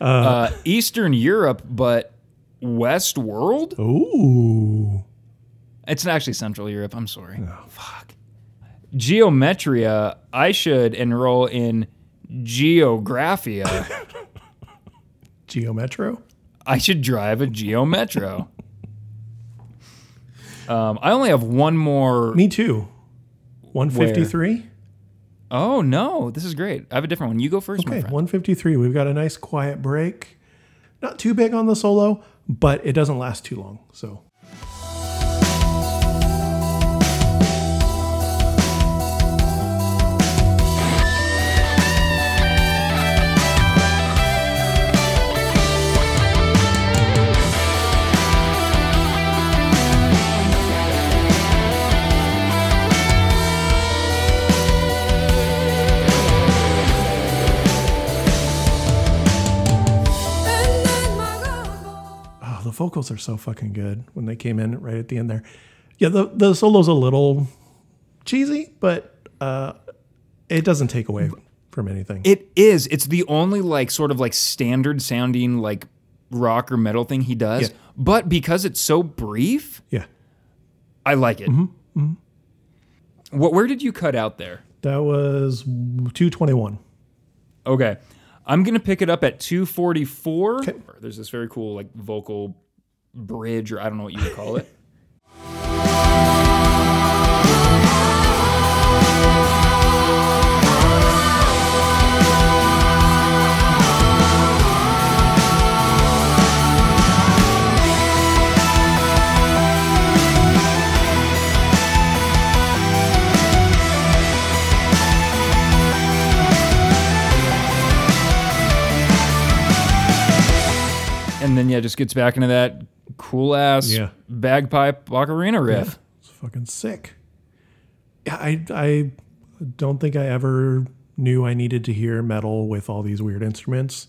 Uh, Eastern Europe, but West World? Ooh, It's actually Central Europe. I'm sorry. Fuck. Geometria, I should enroll in Geographia. Geometro. I should drive a Geo Metro. um, I only have one more. Me too. One fifty three. Oh no, this is great. I have a different one. You go first, Okay, one fifty three. We've got a nice quiet break. Not too big on the solo, but it doesn't last too long. So vocals are so fucking good when they came in right at the end there. Yeah, the the solo's a little cheesy, but uh, it doesn't take away from anything. It is. It's the only like sort of like standard sounding like rock or metal thing he does. Yeah. But because it's so brief, yeah, I like it. Mm-hmm. What? Where did you cut out there? that was two twenty one. Okay. I'm going to pick it up at 244. Okay. There's this very cool like vocal bridge, or I don't know what you would call it. and then yeah, just gets back into that cool ass Yeah. bagpipe ocarina riff. It's fucking sick. Yeah, I I don't think I ever knew I needed to hear metal with all these weird instruments,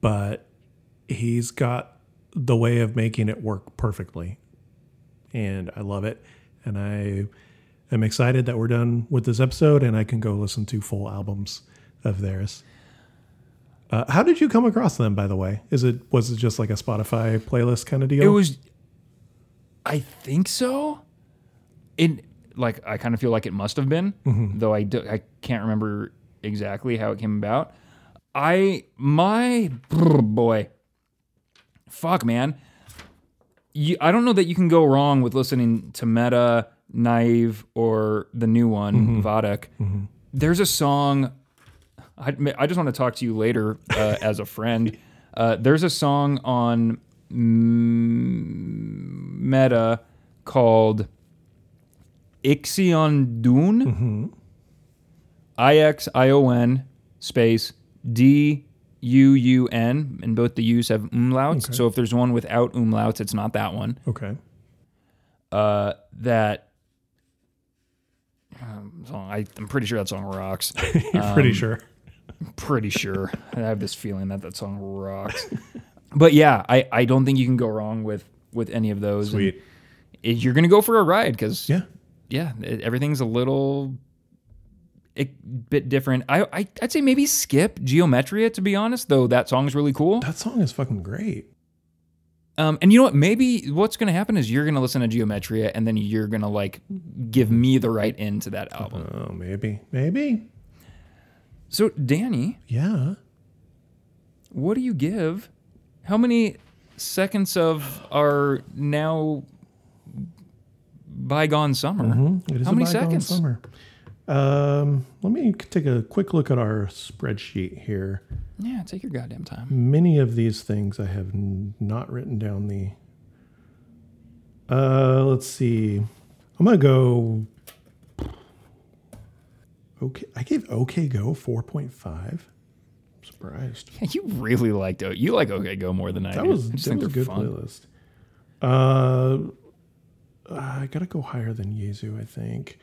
but he's got the way of making it work perfectly. And I love it. And I am excited that we're done with this episode and I can go listen to full albums of theirs. Uh, how did you come across them, by the way? Is it was it just like a Spotify playlist kind of deal? It was, I think so. It like I kind of feel like it must have been, mm-hmm. though I do, I can't remember exactly how it came about. I my boy, fuck man, you, I don't know that you can go wrong with listening to Meta, Naiv, or the new one mm-hmm. Vadak. Mm-hmm. There's a song. I, I just want to talk to you later uh, as a friend. Uh, there's a song on Meta called Ixion Düün. I X I O N space D U U N, and both the U's have umlauts. So if there's one without umlauts, it's not that one. okay. Uh, that um, song, I, I'm pretty sure that song rocks. You're pretty sure. Pretty sure. I have this feeling that that song rocks. but yeah, I, I don't think you can go wrong with with any of those. Sweet. it- you're gonna go for a ride because Yeah. yeah, it, everything's a little a bit different. I, I I'd say maybe skip Geometria to be honest, though that song's really cool. That song is fucking great. Um, and you know what? Maybe what's gonna happen is you're gonna listen to Geometria and then you're gonna like give me the right end to that album. Oh, maybe. Maybe. So Danny, Yeah. what do you give? How many seconds of our now bygone summer? Mm-hmm. It is How a many bygone seconds? Summer. Um, let me take a quick look at our spreadsheet here. Yeah, take your goddamn time. Many of these things I have n- not written down the. Uh, let's see. I'm gonna go. Okay, I gave OK Go 4.5. I'm Surprised. You really liked it. You like OK Go more than I That do. was I just that think was a they're good fun. playlist. Uh, I gotta go higher than Yezu. I think.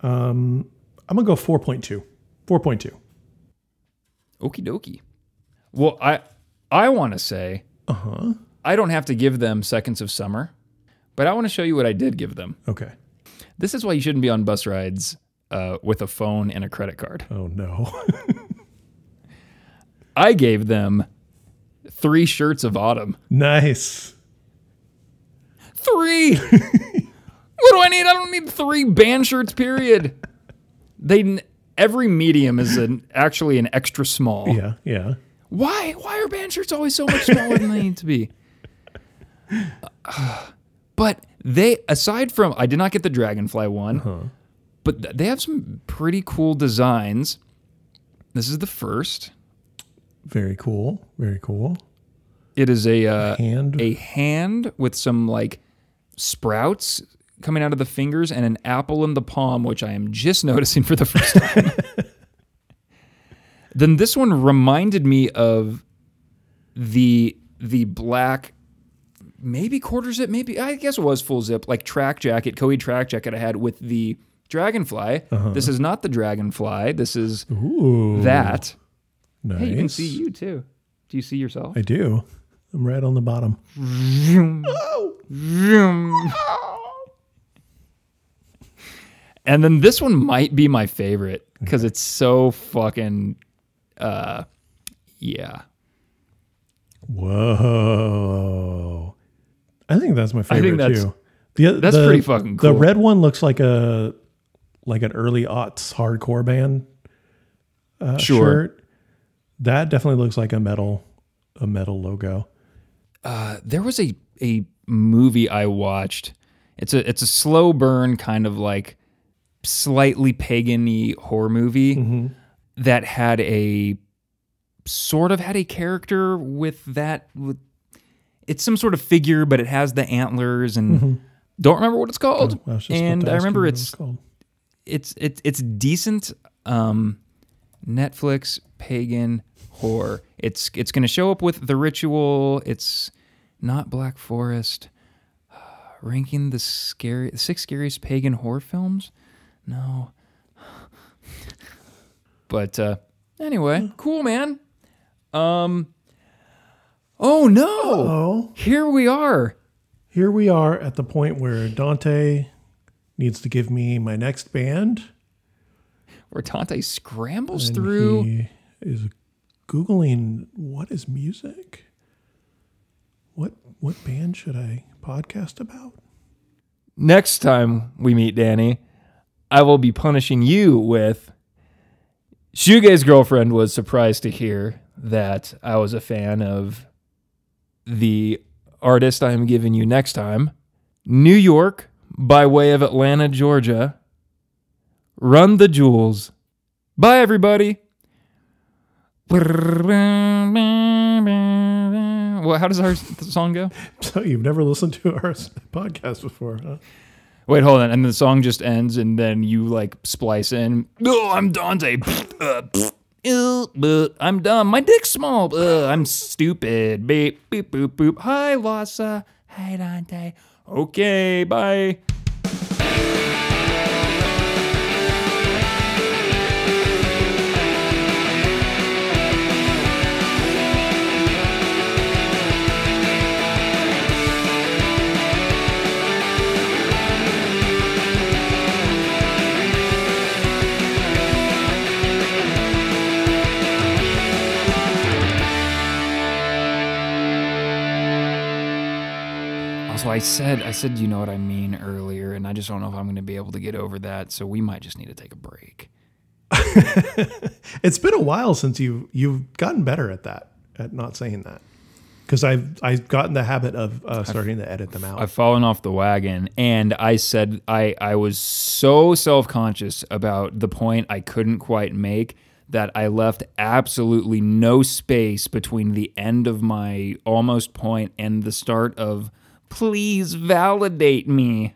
Um, I'm gonna go 4.2. 4.2. Okie dokie. Well, I I want to say Uh huh. I don't have to give them seconds of summer, but I want to show you what I did give them. Okay. This is why you shouldn't be on bus rides uh, with a phone and a credit card. Oh no. I gave them three shirts of autumn. nice. Three. what do I need? I don't need three band shirts. Period. They every medium is an actually an extra small. Yeah. Yeah. Why? Why are band shirts always so much smaller than they need to be? But they, aside from, I did not get the Dragonfly one, but they have some pretty cool designs. This is the first. Very cool. Very cool. It is a uh, Hand. a hand with some like sprouts coming out of the fingers and an apple in the palm, which I am just noticing for the first time. then this one reminded me of the the black maybe quarter zip, maybe I guess it was full zip, like track jacket, Coheed track jacket I had with the dragonfly. This is not the dragonfly. This is Ooh. that. Nice. Hey, you can see you too. Do you see yourself? I do. I'm right on the bottom. And then this one might be my favorite because it's so fucking, uh, yeah. Whoa. I think that's my favorite that's- too. The, that's the- pretty fucking The red one looks like a like an early aughts hardcore band uh, Sure. shirt. That definitely looks like a metal a metal logo. Uh, there was a a movie I watched. It's a it's a slow burn kind of like slightly pagan-y horror movie that had a sort of had a character with that with it's some sort of figure, but it has the antlers and don't remember what it's called. I just about and I remember it's called. It's it's it's decent. Um, Netflix pagan horror. It's it's going to show up with the ritual. It's not Black Forest. Ranking the scary the six scariest pagan horror films? No. but uh anyway, cool man. Um Oh no. Oh, Here we are. here we are at the point where Dante needs to give me my next band. Where Dante scrambles and through. He is googling what is music. What what band should I podcast about? Next time we meet Danny, I will be punishing you with Shoegaze girlfriend was surprised to hear that I was a fan of the artist I am giving you next time. New York by way of Atlanta, Georgia. Run the jewels. Bye everybody. Well, how does our song go? So you've never listened to our podcast before, huh? Wait, hold on. And the song just ends, and then you like splice in. Oh, I'm Dante. Uh, ew, but I'm dumb. My dick's small. Uh, I'm stupid. Beep, beep, boop, boop. Hi, Lassa. Hi, Dante. Okay, bye. Also, I said, I said, you know what I mean earlier, and I just don't know if I'm going to be able to get over that. So we might just need to take a break. It's been a while since you you've gotten better at that, at not saying that. Because I've I've gotten the habit of uh, starting to edit them out. I've fallen off the wagon, and I said I I was so self conscious about the point I couldn't quite make that I left absolutely no space between the end of my almost point and the start of please validate me.